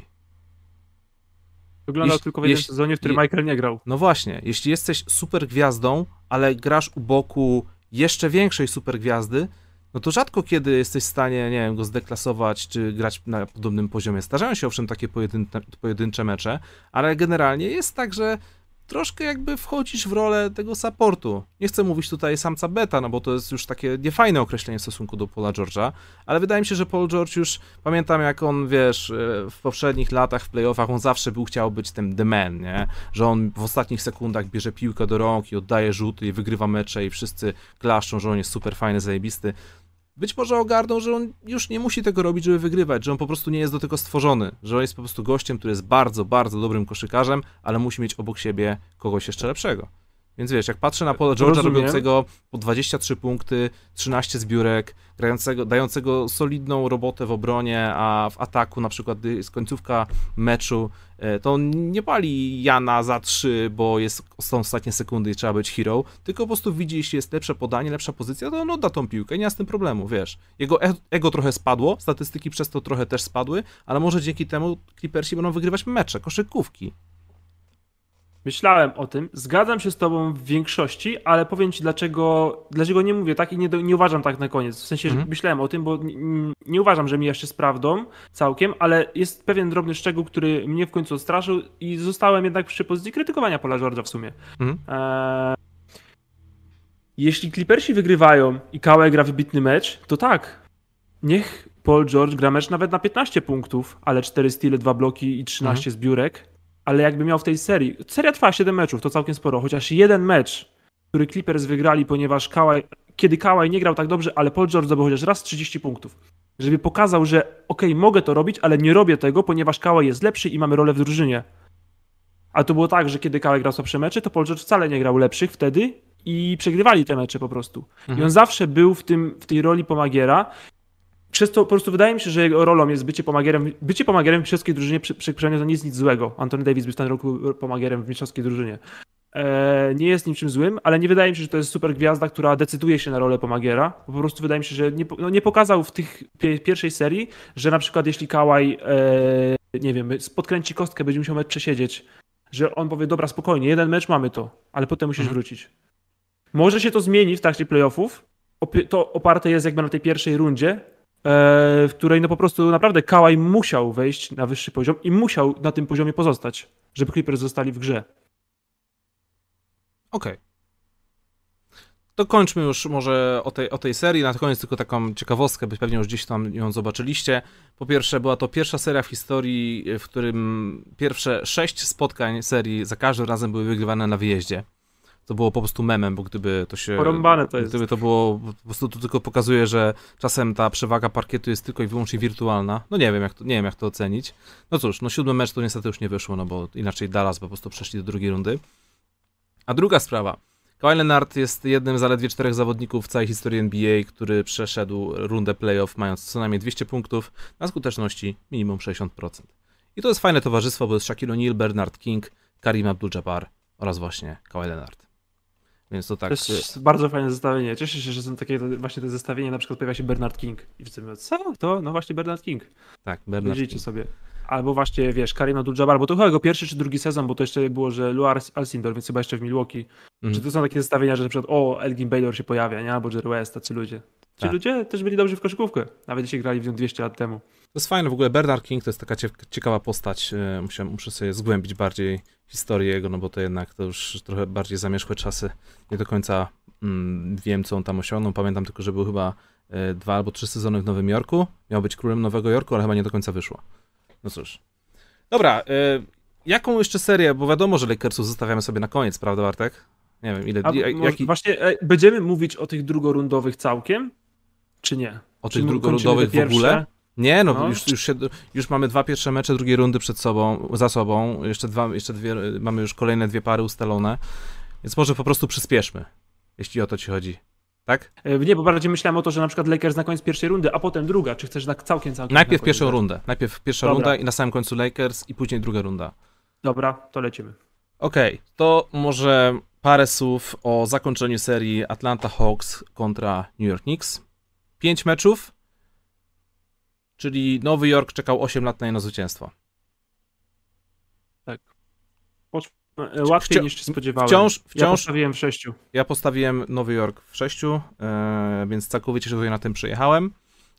Wyglądał jeśli, tylko w jednym jeśli, sezonie, w którym je, Michael nie grał. No właśnie, jeśli jesteś super gwiazdą, ale grasz u boku jeszcze większej super gwiazdy, no to rzadko kiedy jesteś w stanie, nie wiem, go zdeklasować, czy grać na podobnym poziomie. Zdarzają się owszem takie pojedyncze, pojedyncze mecze, ale generalnie jest tak, że troszkę jakby wchodzisz w rolę tego supportu. Nie chcę mówić tutaj samca beta, no bo to jest już takie niefajne określenie w stosunku do Paula George'a, ale wydaje mi się, że Paul George już, pamiętam jak on, wiesz, e, w poprzednich latach w playoffach on zawsze był chciał być tym the man, nie? Że on w ostatnich sekundach bierze piłkę do rąk i oddaje rzuty i wygrywa mecze i wszyscy klaszczą, że on jest super fajny, zajebisty być może ogarną, że on już nie musi tego robić, żeby wygrywać, że on po prostu nie jest do tego stworzony, że on jest po prostu gościem, który jest bardzo, bardzo dobrym koszykarzem, ale musi mieć obok siebie kogoś jeszcze lepszego. Więc wiesz, jak patrzę na Paula George'a robiącego po 23 punkty, 13 zbiórek, grającego, dającego solidną robotę w obronie, a w ataku na przykład jest końcówka meczu, e, to on nie pali Jana za 3, bo jest, są ostatnie sekundy i trzeba być hero, tylko po prostu widzi, jeśli jest lepsze podanie, lepsza pozycja, to on odda tą piłkę, nie ma z tym problemu, wiesz. Jego e, ego trochę spadło, statystyki przez to trochę też spadły, ale może dzięki temu Clippersi będą wygrywać mecze, koszykówki. Myślałem o tym, zgadzam się z tobą w większości, ale powiem ci dlaczego, dlaczego nie mówię tak i nie, nie uważam tak na koniec. W sensie, mhm. że myślałem o tym, bo nie, nie, uważam, że mi jeszcze z prawdą całkiem, ale jest pewien drobny szczegół, który mnie w końcu odstraszył i zostałem jednak przy pozycji krytykowania Pola George'a w sumie. Mhm. E... Jeśli Clippersi wygrywają i Kawhi gra wybitny mecz, to tak, niech Paul George gra mecz nawet na 15 punktów, ale 4 style, 2 bloki i 13 mhm. zbiórek ale jakby miał w tej serii, seria trwa 7 meczów, to całkiem sporo, chociaż jeden mecz który Clippers wygrali, ponieważ Kawhi, kiedy Kawhi nie grał tak dobrze, ale Paul George zdobył chociaż raz 30 punktów. Żeby pokazał, że okej, okay, mogę to robić, ale nie robię tego, ponieważ Kawhi jest lepszy i mamy rolę w drużynie. A to było tak, że kiedy Kawhi grał słabsze mecze, to Paul George wcale nie grał lepszych wtedy i przegrywali te mecze po prostu. Mhm. I on zawsze był w, tym, w tej roli pomagiera. Przez to po prostu wydaje mi się, że jego rolą jest bycie pomagierem. Bycie pomagierem w mistrzowskiej drużynie przy, przy, to nie jest nic złego. Anthony Davis był w ten roku pomagierem w mistrzowskiej drużynie. E, nie jest niczym złym, ale nie wydaje mi się, że to jest super gwiazda, która decyduje się na rolę pomagiera. Po prostu wydaje mi się, że nie, no nie pokazał w tych pierwszej serii, że na przykład jeśli Kałaj, e, nie wiem, podkręci kostkę, będzie musiał mecz przesiedzieć, że on powie, dobra, spokojnie, jeden mecz mamy to, ale potem musisz mhm. wrócić. Może się to zmieni w trakcie playoffów. To oparte jest jakby na tej pierwszej rundzie, w której no po prostu naprawdę Kałaj musiał wejść na wyższy poziom i musiał na tym poziomie pozostać, żeby Clippers zostali w grze. Okej. Okay. To kończmy już może o tej, o tej serii. Na koniec tylko taką ciekawostkę, by pewnie już gdzieś tam ją zobaczyliście. Po pierwsze, była to pierwsza seria w historii, w którym pierwsze sześć spotkań serii za każdym razem były wygrywane na wyjeździe. To było po prostu memem, bo gdyby to się. Porąbane to jest. Gdyby to było. Po prostu to tylko pokazuje, że czasem ta przewaga parkietu jest tylko i wyłącznie wirtualna. No nie wiem, jak to, nie wiem, jak to ocenić. No cóż, no siódmy mecz to niestety już nie wyszło, no bo inaczej Dallas po prostu przeszli do drugiej rundy. A druga sprawa. Kawhi Leonard jest jednym z zaledwie czterech zawodników w całej historii NBA, który przeszedł rundę playoff mając co najmniej 200 punktów na skuteczności minimum 60%. I to jest fajne towarzystwo, bo jest Shaquille O'Neal, Bernard King, Karim Abdul-Jabbar oraz właśnie Kawhi Leonard. Więc to tak. To jest bardzo fajne zestawienie. Cieszę się, że są takie właśnie te zestawienie, na przykład pojawia się Bernard King. I wszyscy co? To? No właśnie Bernard King. Tak, Bernard King. sobie. Albo właśnie, wiesz, Karim Abdul-Jabbar, bo to chyba jego pierwszy czy drugi sezon, bo to jeszcze było, że Lou Alcindor, więc chyba jeszcze w Milwaukee. Mm. Czy to są takie zestawienia, że na przykład o, Elgin Baylor się pojawia, nie? Albo Jerry West, tacy ludzie. Ci tak. ludzie też byli dobrzy w koszykówkę, nawet jeśli grali w nią 200 lat temu. To jest fajne, w ogóle Bernard King to jest taka ciekawa postać, e, muszę, muszę sobie zgłębić bardziej historię jego, no bo to jednak to już trochę bardziej zamierzchłe czasy, nie do końca mm, wiem, co on tam osiągnął, pamiętam tylko, że był chyba e, dwa albo trzy sezony w Nowym Jorku, miał być królem Nowego Jorku, ale chyba nie do końca wyszło. No cóż, Dobra, y, jaką jeszcze serię, bo wiadomo, że Lakersów zostawiamy sobie na koniec, prawda Bartek? Nie wiem, ile... A, jaki... Właśnie e, będziemy mówić o tych drugorundowych całkiem, czy nie? O czy tych drugorundowych w ogóle? Nie, no, no. Już, już, się, już mamy dwa pierwsze mecze drugiej rundy przed sobą, za sobą, jeszcze, dwa, jeszcze dwie, mamy już kolejne dwie pary ustalone, więc może po prostu przyspieszmy, jeśli o to ci chodzi tak? E, nie, bo bardziej myślałem o to, że na przykład Lakers na koniec pierwszej rundy, a potem druga. Czy chcesz tak całkiem, całkiem Najpierw pierwszą rundę. Najpierw pierwsza Dobra. runda i na samym końcu Lakers i później druga runda. Dobra, to lecimy. Okej, okay, to może parę słów o zakończeniu serii Atlanta Hawks kontra New York Knicks. Pięć meczów, czyli Nowy Jork czekał 8 lat na jedno zwycięstwo. Tak. E, łatwiej niż się spodziewałem. Wciąż, wciąż, ja postawiłem w sześciu. Ja postawiłem Nowy Jork w sześciu, e, więc całkowicie się tutaj na tym przejechałem.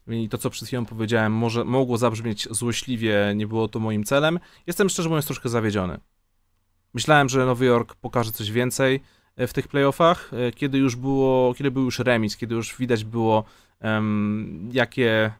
I to, co przed chwilą powiedziałem, może, mogło zabrzmieć złośliwie, nie było to moim celem. Jestem szczerze mówiąc troszkę zawiedziony. Myślałem, że Nowy Jork pokaże coś więcej e, w tych playoffach, kiedy już było, kiedy był już remis, kiedy już widać było, um, jakie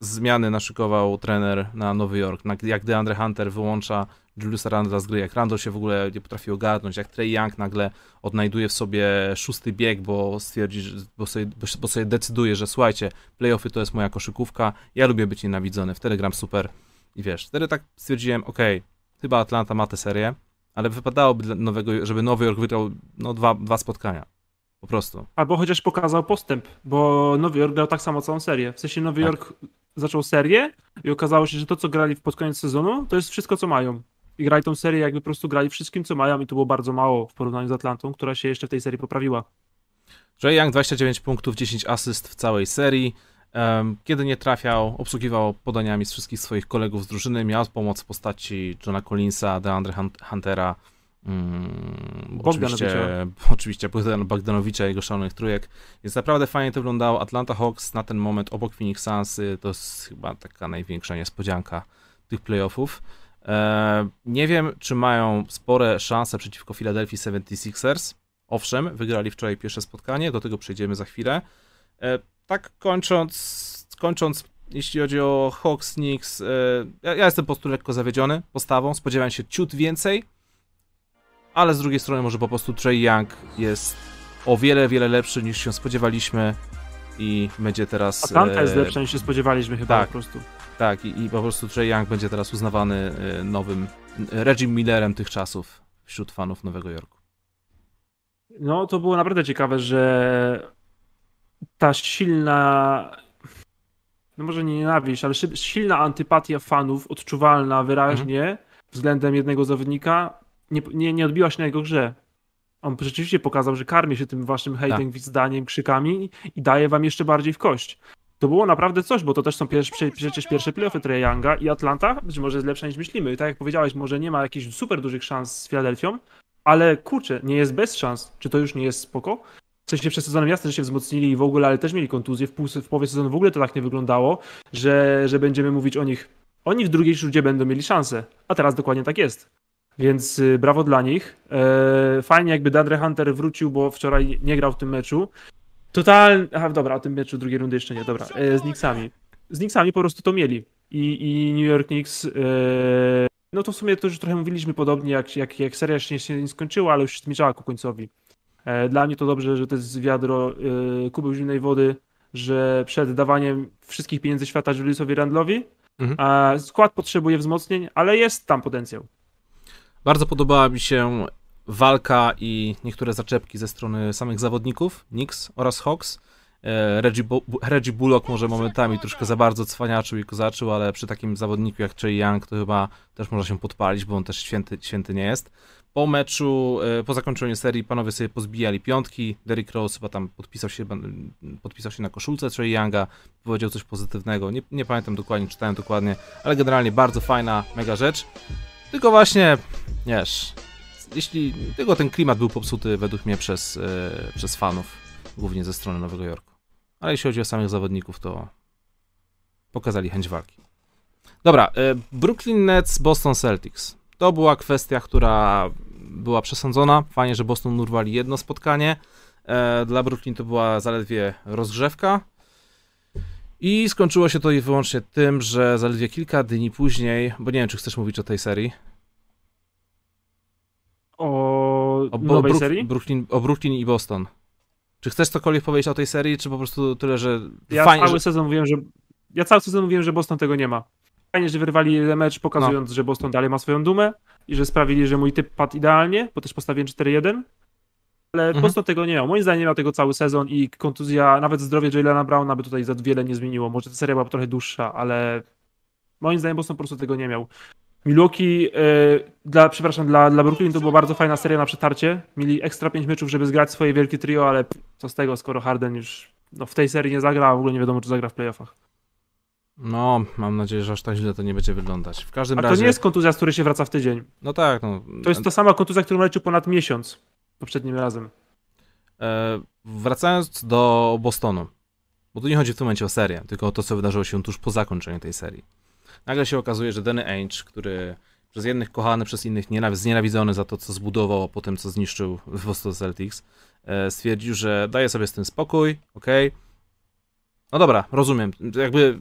zmiany naszykował trener na Nowy Jork, jak DeAndre Hunter wyłącza Juliusa Randla z gry, jak Randall się w ogóle nie potrafi ogarnąć, jak Trey Young nagle odnajduje w sobie szósty bieg, bo stwierdzi, bo sobie, bo sobie decyduje, że słuchajcie, playoffy to jest moja koszykówka, ja lubię być nienawidzony, wtedy gram super. I wiesz, wtedy tak stwierdziłem, okay, chyba Atlanta ma tę serię, ale wypadałoby dla nowego, żeby Nowy Jork wygrał no, dwa, dwa spotkania. Po prostu. Albo chociaż pokazał postęp, bo Nowy Jork grał tak samo całą serię. W sensie Nowy tak. Jork zaczął serię i okazało się, że to, co grali pod koniec sezonu, to jest wszystko, co mają i grali tą serię, jakby po prostu grali wszystkim, co mają i to było bardzo mało w porównaniu z Atlantą, która się jeszcze w tej serii poprawiła. Jay Young 29 punktów, 10 asyst w całej serii. Kiedy nie trafiał, obsługiwał podaniami z wszystkich swoich kolegów z drużyny, miał pomoc w postaci Johna Collinsa, DeAndre Huntera, Hmm, oczywiście, oczywiście Bogdana Bogdanowicza i jego szalonych trójek. Więc naprawdę fajnie to wyglądało. Atlanta Hawks na ten moment obok Phoenix Suns to jest chyba taka największa niespodzianka tych playoffów. E, nie wiem, czy mają spore szanse przeciwko Philadelphia 76ers. Owszem, wygrali wczoraj pierwsze spotkanie, do tego przejdziemy za chwilę. E, tak kończąc, kończąc jeśli chodzi o Hawks, Knicks, e, ja, ja, jestem po prostu lekko zawiedziony postawą, spodziewałem się ciut więcej, ale z drugiej strony może po prostu Trey Young jest o wiele, wiele lepszy niż się spodziewaliśmy i będzie teraz... Atlanta jest lepsza niż się spodziewaliśmy chyba tak. po prostu. Tak, i, i po prostu Trey Young będzie teraz uznawany nowym Reggie Millerem tych czasów wśród fanów Nowego Jorku. No, to było naprawdę ciekawe, że ta silna, no może nie nienawiść, ale silna antypatia fanów, odczuwalna wyraźnie mhm. względem jednego zawodnika, nie, nie, nie odbiła się na jego grze. On rzeczywiście pokazał, że karmi się tym waszym hejtem, tak. zdaniem, krzykami i daje wam jeszcze bardziej w kość. To było naprawdę coś, bo to też są pierwsze, przecież pierwsze playoffy Trae Younga i Atlanta być może jest lepsza niż myślimy. I tak jak powiedziałeś, może nie ma jakichś super dużych szans z Filadelfią, ale kurczę, nie jest bez szans. Czy to już nie jest spoko? W sensie przez sezonem jasne, że się wzmocnili i w ogóle, ale też mieli kontuzję. W, pół, w połowie sezonu w ogóle to tak nie wyglądało, że, że będziemy mówić o nich. Oni w drugiej śrudzie będą mieli szansę. A teraz dokładnie tak jest. Więc y, brawo dla nich. Eee, fajnie jakby Dadre Hunter wrócił, bo wczoraj nie grał w tym meczu. Total. Aha, dobra, o tym meczu drugiej rundy jeszcze nie, dobra. Eee, z Knicksami. Z Knicksami po prostu to mieli. I, i New York Knicks. Eee, no to w sumie to już trochę mówiliśmy podobnie, jak, jak, jak seria się, się nie skończyła, ale już zmierzała ku końcowi. E, dla mnie to dobrze, że to jest wiadro kubeł zimnej wody, że przed dawaniem wszystkich pieniędzy świata Juliusowi Randlowi mhm. a skład potrzebuje wzmocnień, ale jest tam potencjał. Bardzo podobała mi się walka i niektóre zaczepki ze strony samych zawodników, Knicks oraz Hawks. E, Reggie, Reggie Bullock może momentami troszkę za bardzo cwaniaczył i kozaczył, ale przy takim zawodniku jak Trey Young to chyba też można się podpalić, bo on też święty, święty nie jest. Po meczu, e, po zakończeniu serii panowie sobie pozbijali piątki. Derrick Rose chyba tam podpisał się, podpisał się na koszulce Trey Younga, powiedział coś pozytywnego. Nie, nie pamiętam dokładnie, czytałem dokładnie, ale generalnie bardzo fajna, mega rzecz. Tylko właśnie, wiesz, jeśli tylko ten klimat był popsuty według mnie przez, e, przez fanów, głównie ze strony Nowego Jorku. Ale jeśli chodzi o samych zawodników, to pokazali chęć walki. Dobra, e, Brooklyn Nets, Boston Celtics. To była kwestia, która była przesądzona. Fajnie, że Boston urwali jedno spotkanie. E, dla Brooklyn to była zaledwie rozgrzewka. I skończyło się to i wyłącznie tym, że zaledwie kilka dni później, bo nie wiem, czy chcesz mówić o tej serii. O, o nowej serii? Brooklyn, o Brooklyn i Boston. Czy chcesz cokolwiek powiedzieć o tej serii, czy po prostu tyle, że ja fajnie, cały że... sezon mówiłem, że ja cały sezon mówiłem, że Boston tego nie ma. Fajnie, że wyrwali mecz, pokazując, no. że Boston dalej ma swoją dumę i że sprawili, że mój typ padł idealnie, bo też postawiłem 4-1. Ale mhm. Boston tego nie miał. Moim zdaniem nie miał tego cały sezon i kontuzja, nawet zdrowie Jalena Browna by tutaj za wiele nie zmieniło. Może ta seria była trochę dłuższa, ale moim zdaniem Boston po prostu tego nie miał. Milwaukee, yy, dla, przepraszam, dla, dla Brooklyn to była bardzo fajna seria na przetarcie. Mieli ekstra 5 meczów, żeby zgrać swoje wielkie trio, ale co z tego, skoro Harden już no, w tej serii nie zagra, a w ogóle nie wiadomo, czy zagra w playoffach. No, mam nadzieję, że aż tak źle to nie będzie wyglądać. W każdym A razie... to nie jest kontuzja, z której się wraca w tydzień. No tak, no. To jest ta sama kontuzja, którą leczył ponad miesiąc poprzednim razem. E, wracając do Bostonu, bo tu nie chodzi w tym momencie o serię, tylko o to, co wydarzyło się tuż po zakończeniu tej serii. Nagle się okazuje, że Danny Ainge, który przez jednych kochany, przez innych znienawidzony za to, co zbudował, a potem co zniszczył w Boston Celtics, e, stwierdził, że daje sobie z tym spokój, ok. No dobra, rozumiem. Jakby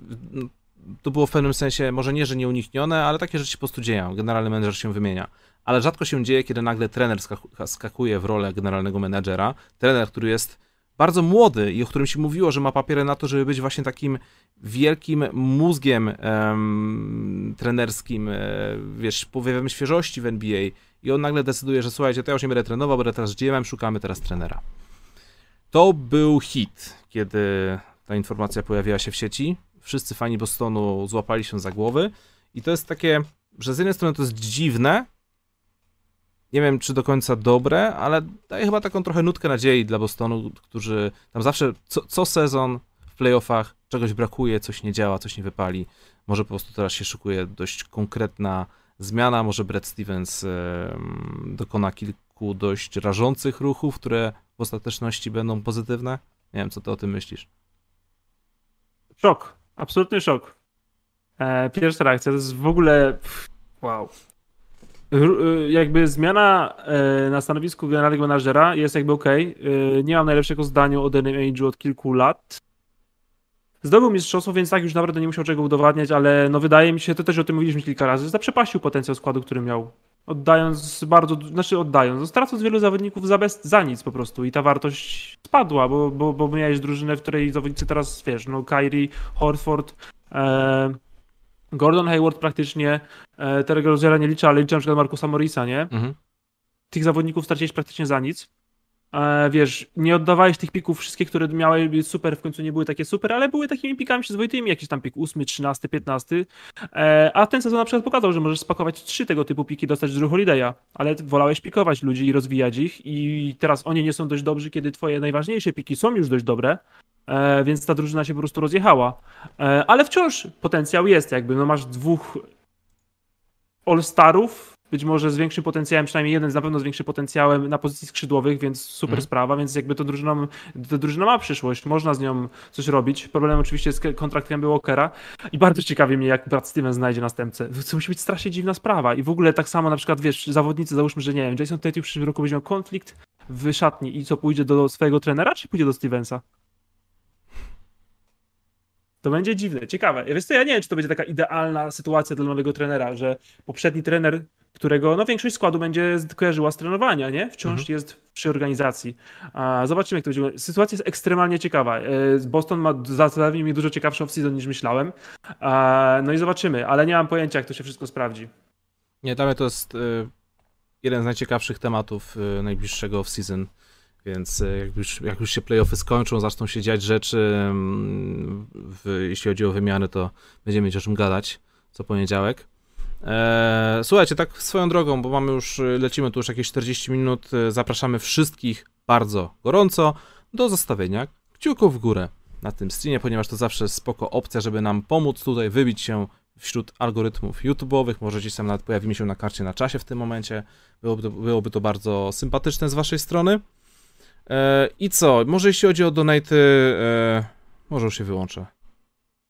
to było w pewnym sensie, może nie, że nieuniknione, ale takie rzeczy po prostu dzieją. Generalny menedżer się wymienia. Ale rzadko się dzieje, kiedy nagle trener skakuje w rolę generalnego menedżera. Trener, który jest bardzo młody i o którym się mówiło, że ma papiery na to, żeby być właśnie takim wielkim mózgiem um, trenerskim, e, wiesz, powiewem świeżości w NBA i on nagle decyduje, że słuchajcie, to ja już nie będę trenował, będę teraz gm szukamy teraz trenera. To był hit, kiedy ta informacja pojawiła się w sieci. Wszyscy fani Bostonu złapali się za głowy i to jest takie, że z jednej strony to jest dziwne, nie wiem czy do końca dobre, ale daje chyba taką trochę nutkę nadziei dla Bostonu, którzy tam zawsze co, co sezon w playoffach czegoś brakuje, coś nie działa, coś nie wypali. Może po prostu teraz się szykuje dość konkretna zmiana, może Brad Stevens dokona kilku dość rażących ruchów, które w ostateczności będą pozytywne. Nie wiem, co ty o tym myślisz. Szok, absolutny szok. E, pierwsza reakcja to jest w ogóle wow. Y, jakby zmiana e, na stanowisku generalnego menadżera jest jakby ok. Nie mam najlepszego zdania o Denim Age'u od kilku lat. Zdobył mistrzostwo, więc tak już naprawdę nie musiał czego udowadniać, ale no wydaje mi się, to też o tym mówiliśmy kilka razy, zaprzepaścił potencjał składu, który miał. oddając bardzo, znaczy oddając, no stracąc wielu zawodników za, bez, za nic po prostu i ta wartość spadła, bo, bo, bo miałeś drużynę, w której zawodnicy teraz, wiesz, no Kyrie, Horford, e, Gordon Hayward praktycznie, e, Rozera nie liczę, ale liczę na przykład Markusa Morrisa, nie? Mhm. Tych zawodników straciłeś praktycznie za nic. E, wiesz, nie oddawałeś tych pików wszystkie, które miały być super, w końcu nie były takie super, ale były takimi pikami przyzwoitymi, jakiś tam pik 8, 13, 15, e, a ten sezon na przykład pokazał, że możesz spakować trzy tego typu piki, dostać z Drew Holiday'a, ale wolałeś pikować ludzi i rozwijać ich i teraz oni nie są dość dobrzy, kiedy twoje najważniejsze piki są już dość dobre, więc ta drużyna się po prostu rozjechała. Ale wciąż potencjał jest, jakby no masz dwóch All-Starów, być może z większym potencjałem, przynajmniej jeden z na pewno z większym potencjałem na pozycji skrzydłowych, więc super mm. sprawa, więc jakby to drużyna, to drużyna ma przyszłość, można z nią coś robić. Problem oczywiście z kontraktem był Walkera i bardzo ciekawi mnie, jak Brad Stevens znajdzie następcę. To musi być strasznie dziwna sprawa i w ogóle tak samo na przykład, wiesz, zawodnicy, załóżmy, że nie wiem, Jason Tatum w przyszłym roku będzie miał konflikt w szatni i co, pójdzie do swojego trenera, czy pójdzie do Stevensa? To będzie dziwne, ciekawe. Wiesz co, ja nie wiem, czy to będzie taka idealna sytuacja dla nowego trenera, że poprzedni trener którego no, większość składu będzie kojarzyła z trenowania, nie? Wciąż mhm. jest przy organizacji. A zobaczymy, jak to będzie. Sytuacja jest ekstremalnie ciekawa. E, Boston ma zapewne mi dużo ciekawszą off-season niż myślałem. No i zobaczymy, ale nie mam pojęcia, jak to się wszystko sprawdzi. Nie, dla mnie to jest e, jeden z najciekawszych tematów e, najbliższego off-season. Więc jak już, jak już się playoffy skończą, zaczną się dziać rzeczy, mm, w, jeśli chodzi o wymiany, to będziemy mieć o czym gadać co poniedziałek. Eee, słuchajcie, tak swoją drogą, bo mamy już, lecimy tu już jakieś 40 minut, e, zapraszamy wszystkich bardzo gorąco do zostawienia kciuków w górę na tym streamie, ponieważ to zawsze spoko opcja, żeby nam pomóc tutaj wybić się wśród algorytmów YouTube'owych, może gdzieś tam nawet pojawimy się na karcie na czasie w tym momencie, byłoby to, byłoby to bardzo sympatyczne z waszej strony. Eee, I co, może jeśli chodzi o donaty, eee, może już się wyłączę.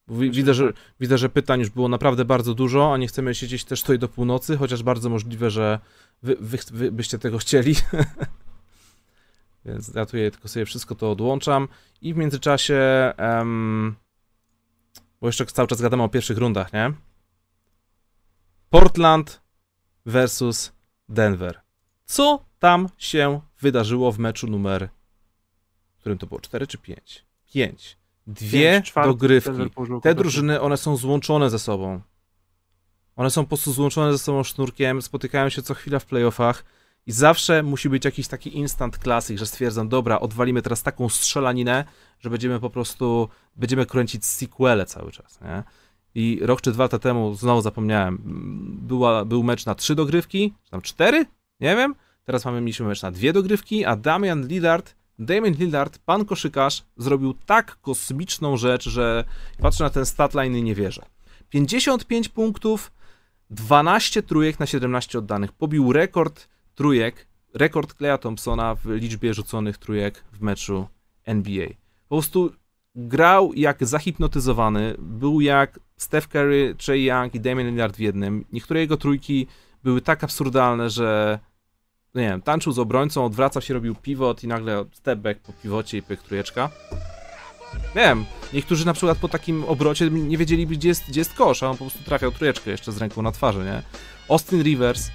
Widzę że, widzę, że pytań już było naprawdę bardzo dużo, a nie chcemy siedzieć też tutaj do północy, chociaż bardzo możliwe, że wy, wy, wy byście tego chcieli. Więc ja tutaj tylko sobie wszystko to odłączam. I w międzyczasie, um, bo jeszcze cały czas gadamy o pierwszych rundach, nie? Portland versus Denver. Co tam się wydarzyło w meczu numer, którym to było? 4 czy 5? 5 dwie dogrywki. Te drużyny, one są złączone ze sobą. One są po prostu złączone ze sobą sznurkiem, spotykają się co chwila w playoffach i zawsze musi być jakiś taki instant classic, że stwierdzam, dobra, odwalimy teraz taką strzelaninę, że będziemy po prostu, będziemy kręcić sequele cały czas, nie? I rok czy dwa lata temu, znowu zapomniałem, była, był mecz na trzy dogrywki, czy tam cztery? Nie wiem. Teraz mamy mieliśmy mecz na dwie dogrywki, a Damian Lillard Damon Lillard, pan koszykarz, zrobił tak kosmiczną rzecz, że patrzę na ten statline i nie wierzę. 55 punktów, 12 trójek na 17 oddanych. Pobił rekord trójek, rekord Kleja Thompsona w liczbie rzuconych trójek w meczu NBA. Po prostu grał jak zahipnotyzowany, był jak Steph Curry, Trey Young i Damian Lillard w jednym. Niektóre jego trójki były tak absurdalne, że nie wiem, tańczył z obrońcą, odwracał się, robił pivot i nagle step back po pivocie i pyk trójeczka. Nie wiem, niektórzy na przykład po takim obrocie nie wiedzieli, gdzie jest, gdzie jest kosz, a on po prostu trafiał trójeczkę jeszcze z ręką na twarzy, nie? Austin Rivers,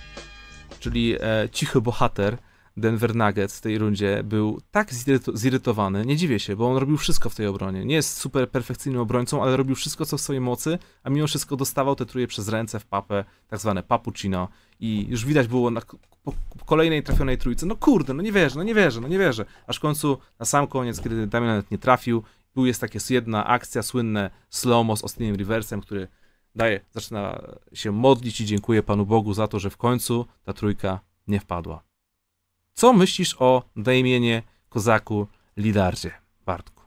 czyli e, cichy bohater, Denver Nuggets w tej rundzie był tak zirytowany, nie dziwię się, bo on robił wszystko w tej obronie. Nie jest super perfekcyjnym obrońcą, ale robił wszystko, co w swojej mocy, a mimo wszystko dostawał te truje przez ręce w papę, tak zwane papuccino i już widać było na kolejnej trafionej trójce, no kurde, no nie wierzę, no nie wierzę, no nie wierzę. Aż w końcu na sam koniec, kiedy Damian nawet nie trafił, był jest taka jedna akcja, słynne slow-mo z Austinem Riversem, który daje, zaczyna się modlić i dziękuję Panu Bogu za to, że w końcu ta trójka nie wpadła. Co myślisz o Damienie Kozaku Lidardzie, Bartku?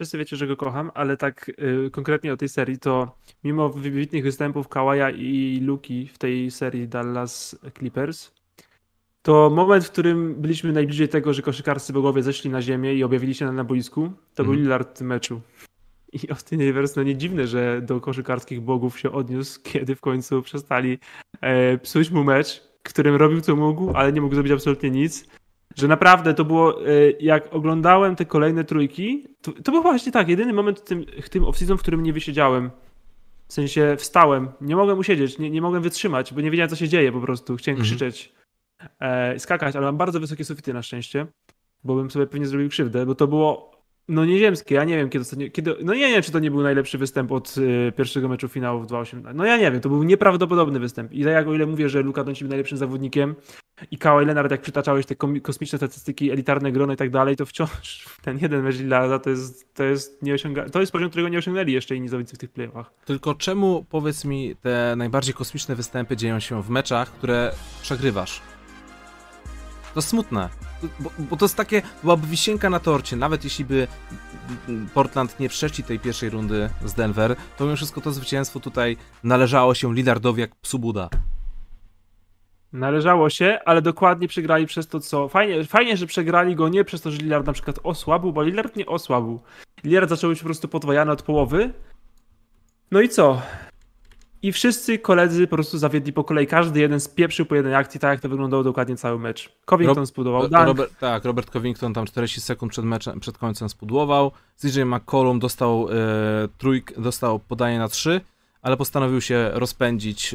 Wszyscy wiecie, że go kocham, ale tak y, konkretnie o tej serii, to mimo wybitnych występów Kawaja i Luki w tej serii Dallas Clippers, to moment, w którym byliśmy najbliżej tego, że koszykarscy bogowie zeszli na ziemię i objawili się na, boisku, to mm. był mhm. Lillard w tym meczu. I Austin Rivers, no nie dziwne, że do koszykarskich bogów się odniósł, kiedy w końcu przestali e, psuć mu mecz, którym robił co mógł, ale nie mógł zrobić absolutnie nic. Że naprawdę to było, e, jak oglądałem te kolejne trójki, to, to był właśnie tak, jedyny moment w tym, w tym off-season, w którym nie wysiedziałem W sensie wstałem, nie mogłem usiedzieć, nie, nie mogłem wytrzymać, bo nie wiedziałem, co się dzieje po prostu. Chciałem Mhm. krzyczeć, e, skakać, ale mam bardzo wysokie sufity na szczęście, bo bym sobie pewnie zrobił krzywdę, bo to było no nieziemskie. Ja nie wiem, kiedy, ostatnio- kiedy no nie wiem, czy to nie był najlepszy występ od y, pierwszego meczu finału w 2.8. No ja nie wiem, to był nieprawdopodobny występ. I tak jak o ile mówię, że Luka Doncic był najlepszym zawodnikiem i Kawhi Leonard, jak przytaczałeś te kosmiczne statystyki, elitarne grono i tak dalej, to wciąż ten jeden mecz Lillarda to jest, to jest to jest poziom, którego nie osiągnęli jeszcze inni zawodnicy w tych playoffach. Tylko czemu, powiedz mi, te najbardziej kosmiczne występy dzieją się w meczach, które przegrywasz? To smutne. Bo, bo to jest takie, byłaby wisienka na torcie, nawet jeśli by Portland nie przeszli tej pierwszej rundy z Denver, to mimo wszystko to zwycięstwo tutaj należało się Lillardowi jak psu Buda. Należało się, ale dokładnie przegrali przez to, co. Fajnie, fajnie, że przegrali go nie przez to, że Lillard na przykład osłabł, bo Lillard nie osłabł. Lillard zaczął być po prostu podwajany od połowy. No i co? I wszyscy koledzy po prostu zawiedli po kolei. Każdy jeden spieprzył po jednej akcji, tak jak to wyglądało dokładnie cały mecz. Covington Rob- zbudował dunk. Robert, tak, Robert Covington tam 40 sekund przed, meczem, przed końcem spudłował. CJ McCollum dostał, e, trójk, dostał podanie na 3, ale postanowił się rozpędzić.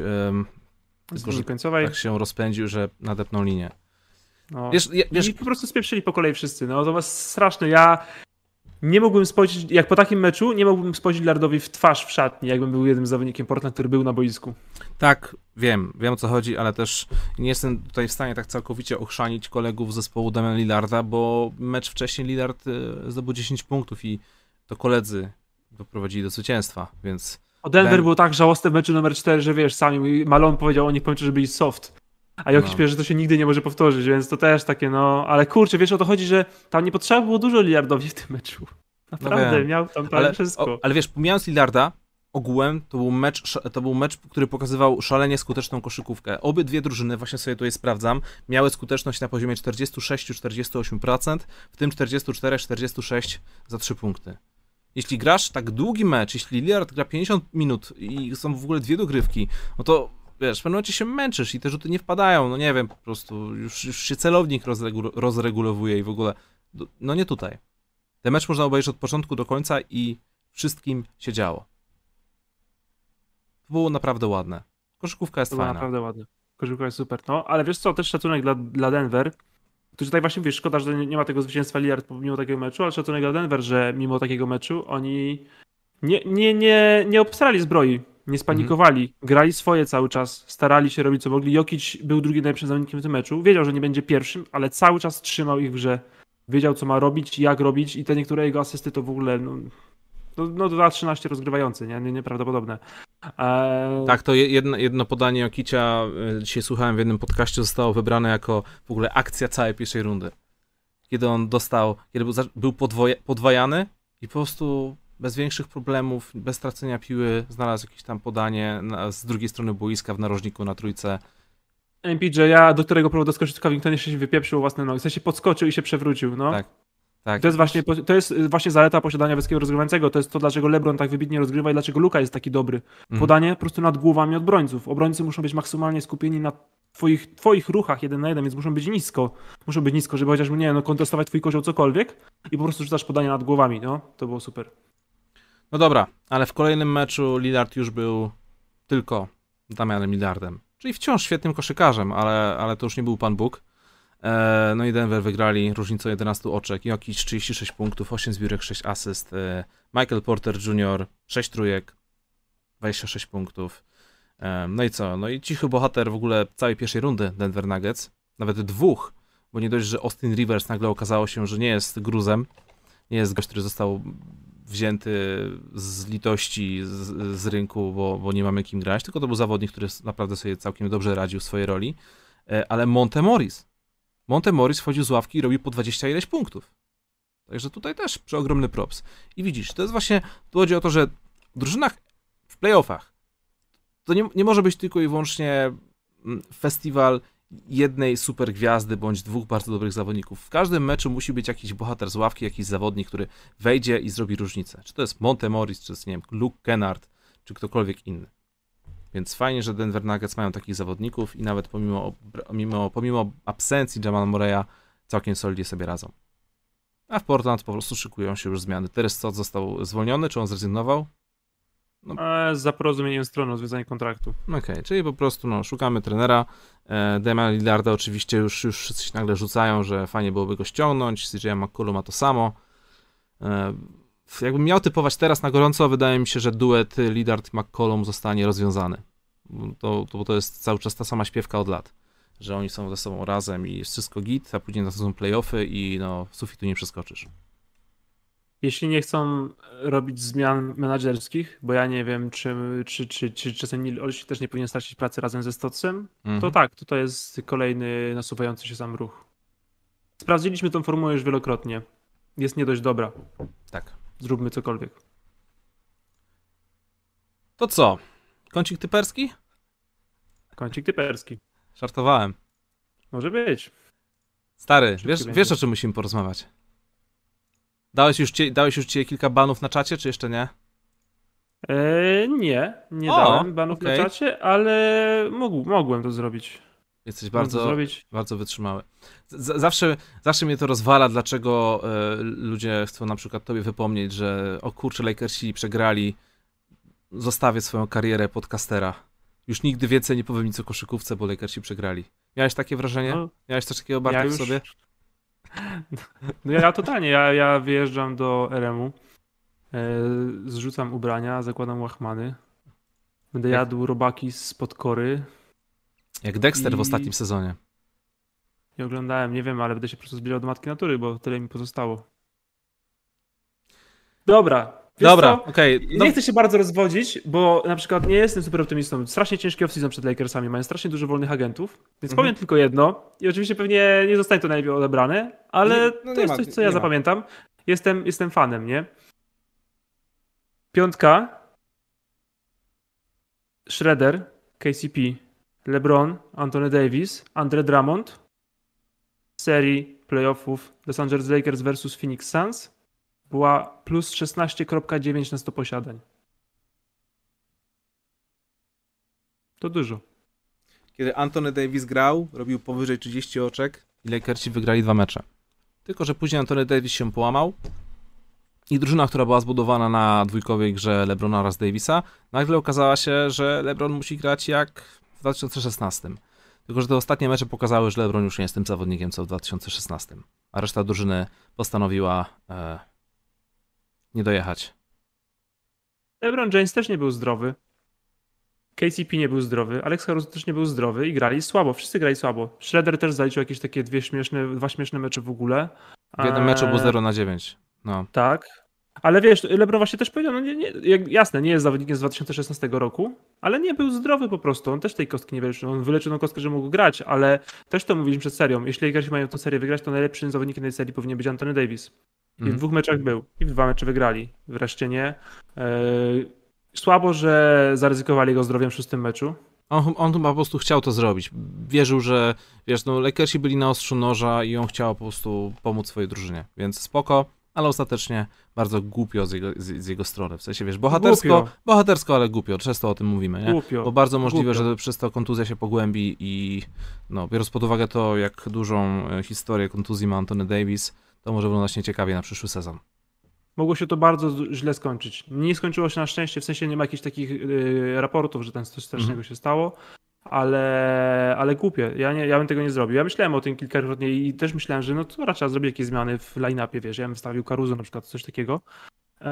tylko, że z końcowej. tak się rozpędził, że nadepnął linię. No. Wiesz, wiesz I po prostu spieprzyli po kolei wszyscy. No to was straszne. Ja nie mógłbym spojrzeć, jak po takim meczu, nie mógłbym spojrzeć Lillardowi w twarz w szatni, jakbym był jednym zawodnikiem Portland, który był na boisku. tak, wiem, wiem o co chodzi, ale też nie jestem tutaj w stanie tak całkowicie ochrzanić kolegów zespołu Damian Lillarda, bo mecz wcześniej Lillard e, zdobył 10 punktów i to koledzy doprowadzili do zwycięstwa, więc O Denver było tak żałosne w meczu numer 4, że wiesz, sami Malone powiedział o nich powiem ci, że byli soft. A Jokic No. no. że to się nigdy nie może powtórzyć, więc to też takie no, ale kurczę, wiesz o to chodzi, że tam nie potrzeba było dużo Lillardowi w tym meczu. Naprawdę, No miał tam prawie ale, wszystko. o, ale wiesz, pomijając Lillarda, ogółem to był mecz, to był mecz, który pokazywał szalenie skuteczną koszykówkę. Obydwie drużyny, właśnie sobie tutaj sprawdzam, miały skuteczność na poziomie 46-48%, w tym 44-46 za 3 punkty. Jeśli grasz tak długi mecz, jeśli Lillard gra 50 minut i są w ogóle dwie dogrywki, no to wiesz, w pewnym momencie się męczysz i te rzuty nie wpadają, no nie wiem, po prostu już, już się celownik rozregu- rozregulowuje i w ogóle, no nie tutaj. Ten mecz można obejrzeć od początku do końca i wszystkim się działo. To było naprawdę ładne. Koszykówka jest To fajna. naprawdę ładne. Koszykówka jest super, no, ale wiesz co, też szacunek dla, dla Denver, którzy tutaj właśnie, wiesz, szkoda, że nie, nie ma tego zwycięstwa Lillard pomimo takiego meczu, ale szacunek dla Denver, że mimo takiego meczu oni nie, nie, nie, nie obstrali zbroi, nie spanikowali, grali swoje cały czas, starali się robić co mogli. Jokic był drugim najlepszym zawodnikiem w tym meczu, wiedział, że nie będzie pierwszym, ale cały czas trzymał ich w grze. Wiedział, co ma robić, jak robić i te niektóre jego asysty to w ogóle, no, no, no 2-13 rozgrywający, nie? nie nieprawdopodobne. Eee, Tak, to je- jedno, jedno podanie Okicia, y, dzisiaj słuchałem w jednym podcaście, zostało wybrane jako w ogóle akcja całej pierwszej rundy. Kiedy on dostał, kiedy był, był podwoje, podwajany i po prostu bez większych problemów, bez tracenia piły, znalazł jakieś tam podanie na, z drugiej strony boiska w narożniku na trójce. MPJ, ja do którego próbował doskoczyć Covington jeszcze się wypieprzył własne nogi. W sensie podskoczył i się przewrócił, no. Tak. Tak, To jest właśnie, to jest właśnie zaleta posiadania wysokiego rozgrywającego. To jest to, dlaczego LeBron tak wybitnie rozgrywa i dlaczego Luka jest taki dobry. Mhm. Podanie po prostu nad głowami obrońców. Obrońcy muszą być maksymalnie skupieni na twoich, twoich ruchach jeden na jeden, więc muszą być nisko. Muszą być nisko, żeby chociaż, nie no, kontestować twój kozioł cokolwiek i po prostu rzucasz podanie nad głowami, no. To było super. No dobra, ale w kolejnym meczu Lillard już był tylko Damianem Lillardem. Czyli wciąż świetnym koszykarzem, ale, ale to już nie był Pan Bóg. E, no i Denver wygrali różnicą 11 oczek. Jokic 36 punktów, 8 zbiórek, 6 asyst. E, Michael Porter Jr. 6 trójek, 26 punktów. E, no i co? No i cichy bohater w ogóle całej pierwszej rundy Denver Nuggets. Nawet dwóch, bo nie dość, że Austin Rivers nagle okazało się, że nie jest gruzem. Nie jest gość, który został wzięty z litości z, z rynku, bo, bo nie mamy kim grać, tylko to był zawodnik, który naprawdę sobie całkiem dobrze radził w swojej roli. E, Ale Monte Morris. Monte Morris wchodził z ławki i robił po 20 ileś punktów. Także tutaj też przeogromny props. I widzisz, to jest właśnie, tu chodzi o to, że w drużynach w playoffach to nie, nie może być tylko i wyłącznie mm, festiwal jednej super gwiazdy bądź dwóch bardzo dobrych zawodników. W każdym meczu musi być jakiś bohater z ławki, jakiś zawodnik, który wejdzie i zrobi różnicę. Czy to jest Monte Morris, czy to jest, nie wiem, Luke Kennard, czy ktokolwiek inny. Więc fajnie, że Denver Nuggets mają takich zawodników i nawet pomimo, pomimo, pomimo absencji Jamal Moreya całkiem solidnie sobie radzą. A w Portland po prostu szykują się już zmiany. Teres Scott został zwolniony, czy on zrezygnował? No. Za porozumieniem stron o związanie kontraktu. Okej, okay, czyli po prostu no, szukamy trenera. E, Damian Lillarda oczywiście już, już wszyscy się nagle rzucają, że fajnie byłoby go ściągnąć. CJ McCollum ma to samo. E, jakbym miał typować teraz na gorąco, wydaje mi się, że duet Lillard-McCollum zostanie rozwiązany. To, to, to jest cały czas ta sama śpiewka od lat, że oni są ze sobą razem i wszystko git, a później na to są playoffy i no, sufitu nie przeskoczysz. Jeśli nie chcą robić zmian menedżerskich, bo ja nie wiem, czy, czy, czy, czy czasem Olsi też nie powinien stracić pracy razem ze Stocem, mhm. to tak, to, to jest kolejny nasuwający się sam ruch. Sprawdziliśmy tą formułę już wielokrotnie. Jest nie dość dobra. Tak. Zróbmy cokolwiek. To co? Kącik typerski? Kącik typerski. Żartowałem. Może być. Stary, wiesz, wiesz o czym musimy porozmawiać? Dałeś już, ci, dałeś już ci kilka banów na czacie, czy jeszcze nie? Eee, nie, nie o, dałem banów okay. na czacie, ale mógł, mogłem to zrobić. Jesteś bardzo, bardzo wytrzymały. Z zawsze, zawsze mnie to rozwala, dlaczego e, ludzie chcą na przykład tobie wypomnieć, że o kurczę, Lakersi przegrali, zostawię swoją karierę podcastera. Już nigdy więcej nie powiem nic o koszykówce, bo Lakersi przegrali. Miałeś takie wrażenie? No, Miałeś coś takiego bardzo ja w sobie? No ja totalnie, ja, ja wyjeżdżam do RM-u, e, zrzucam ubrania, zakładam łachmany, będę Jak... jadł robaki z podkory. Jak Dexter i... w ostatnim sezonie. Nie oglądałem, nie wiem, ale będę się po prostu zbliżał do Matki Natury, bo tyle mi pozostało. Dobra, Wiesz Dobra, okej. Okay. No. Nie chcę się bardzo rozwodzić, bo na przykład nie jestem super optymistą. Strasznie ciężki off-season przed Lakersami, mają strasznie dużo wolnych agentów, więc mhm. powiem tylko jedno i oczywiście pewnie nie zostanie to najlepiej odebrane, ale nie, no to jest ma, coś, co ja ma. zapamiętam. Jestem, jestem fanem, nie? Piątka. Shredder, KCP, LeBron, Anthony Davis, Andre Drummond. Serii playoffów Los Angeles Lakers versus Phoenix Suns była plus 16,9 na 100 posiadań. To dużo. Kiedy Anthony Davis grał, robił powyżej 30 oczek i Lakersi wygrali dwa mecze. Tylko, że później Anthony Davis się połamał i drużyna, która była zbudowana na dwójkowej grze LeBrona oraz Davisa, nagle okazała się, że LeBron musi grać jak w 2016. Tylko, że te ostatnie mecze pokazały, że LeBron już nie jest tym zawodnikiem, co w 2016. A reszta drużyny postanowiła e, nie dojechać. LeBron James też nie był zdrowy. KCP nie był zdrowy, Alex Caruso też nie był zdrowy i grali słabo. Wszyscy grali słabo. Schroeder też zaliczył jakieś takie dwie śmieszne, dwa śmieszne mecze w ogóle. W jednym meczu było 0 na 9. No. Tak. Ale wiesz, LeBron właśnie też powiedział, no nie, nie, jasne, nie jest zawodnikiem z 2016 roku, ale nie był zdrowy po prostu. On też tej kostki nie wyleczył. On wyleczył tą kostkę, że mógł grać, ale też to mówiliśmy przed serią. Jeśli Lakersi mają tę serię wygrać, to najlepszym zawodnikiem tej serii powinien być Anthony Davis. I w mhm. dwóch meczach był. I w dwa mecze wygrali. Wreszcie nie. Yy, słabo, że zaryzykowali go zdrowiem w szóstym meczu. On, on chyba po prostu chciał to zrobić. Wierzył, że wiesz, no Lakersi byli na ostrzu noża i on chciał po prostu pomóc swojej drużynie. Więc spoko, ale ostatecznie bardzo głupio z jego, z, z jego strony. W sensie, wiesz, bohatersko, bohatersko, ale głupio. Często o tym mówimy, nie? Głupio. Bo bardzo możliwe, głupio. że przez to kontuzja się pogłębi i no, biorąc pod uwagę to, jak dużą e, historię kontuzji ma Anthony Davis, to może wyglądać nieciekawie na przyszły sezon. Mogło się to bardzo źle skończyć. Nie skończyło się na szczęście, w sensie nie ma jakichś takich yy, raportów, że ten coś strasznego mm -hmm. się stało, ale, ale głupie. Ja, nie, ja bym tego nie zrobił. Ja myślałem o tym kilkakrotnie i też myślałem, że no to raczej zrobić jakieś zmiany w line-upie, wiesz, ja bym wstawił Caruso na przykład, coś takiego. E,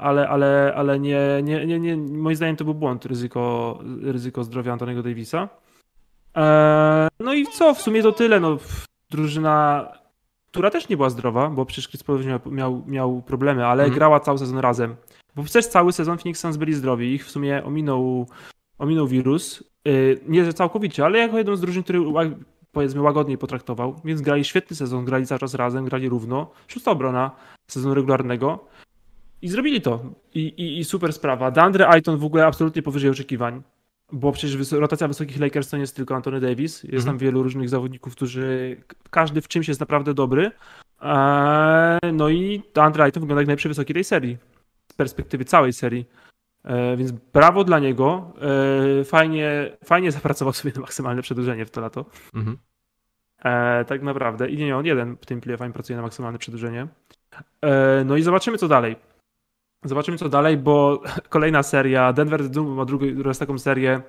ale, ale, ale nie, nie, nie, nie, moim zdaniem to był błąd, ryzyko, ryzyko zdrowia Antonego Davisa. E, no i co, w sumie to tyle. No, drużyna która też nie była zdrowa, bo przecież Chris Paul miał, miał, miał, problemy, ale mm. grała cały sezon razem. Bo przez cały sezon Phoenix Suns byli zdrowi, ich w sumie ominął, ominął wirus. Yy, nie całkowicie, ale jako jeden z drużyn, który powiedzmy łagodniej potraktował, więc grali świetny sezon, grali cały czas razem, grali równo. Szósta obrona sezonu regularnego. I zrobili to. I, i, i super sprawa. Dandre Ayton w ogóle absolutnie powyżej oczekiwań bo przecież rotacja wysokich Lakers to nie jest tylko Anthony Davis. Jest tam mhm. wielu różnych zawodników, którzy każdy w czymś jest naprawdę dobry. Eee, no i Andre Ayton wygląda jak najlepszy wysoki tej serii. Z perspektywy całej serii. Eee, więc brawo dla niego. Eee, fajnie, fajnie zapracował sobie na maksymalne przedłużenie w to lato. Mhm. tak naprawdę. I nie, on jeden w tym play fajnie pracuje na maksymalne przedłużenie. no i zobaczymy co dalej. Zobaczymy co dalej, bo kolejna seria, Denver Doom ma drugą, drugą taką serię.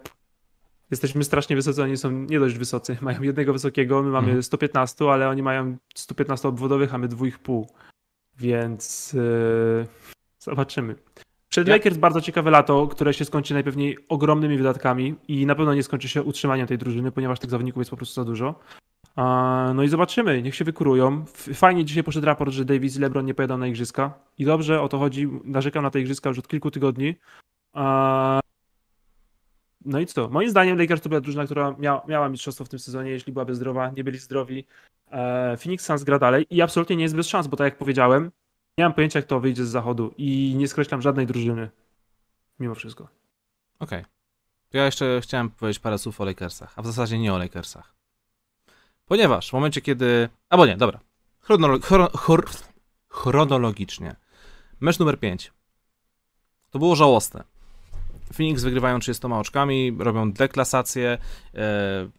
Jesteśmy strasznie wysocy, oni są nie dość wysocy. Mają jednego wysokiego, my mamy Mhm. 115, ale oni mają 115 obwodowych, a my 2,5. Więc yy, zobaczymy. Przed Ja- Lakers bardzo ciekawe lato, które się skończy najpewniej ogromnymi wydatkami i na pewno nie skończy się utrzymaniem tej drużyny, ponieważ tych zawodników jest po prostu za dużo. No i zobaczymy, niech się wykurują. Fajnie dzisiaj poszedł raport, że Davis i LeBron nie pojadą na igrzyska. I dobrze, o to chodzi. Narzekam na te igrzyska już od kilku tygodni. No i co? Moim zdaniem Lakers to była drużyna, która mia miała mistrzostwo w tym sezonie, jeśli byłaby zdrowa, nie byli zdrowi. E, Phoenix Suns gra dalej i absolutnie nie jest bez szans, bo tak jak powiedziałem, nie mam pojęcia, kto wyjdzie z zachodu i nie skreślam żadnej drużyny. Mimo wszystko. Okej. To Ja jeszcze chciałem powiedzieć parę słów o Lakersach, a w zasadzie nie o Lakersach. Ponieważ w momencie, kiedy... Albo nie, dobra. Chronolo... chro- chor... Chronologicznie. Mecz numer 5. To było żałosne. Phoenix wygrywają 30 oczkami, robią deklasację. e,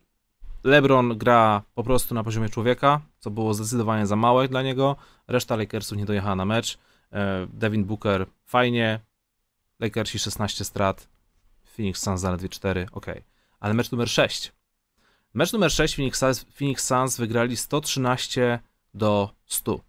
LeBron gra po prostu na poziomie człowieka, co było zdecydowanie za małe dla niego. Reszta Lakersów nie dojechała na mecz. E, Devin Booker fajnie. Lakersi 16 strat. Phoenix Suns zaledwie 4, ok. Ale mecz numer 6. Mecz numer 6 Phoenix Suns, Phoenix Suns wygrali 113 do 100.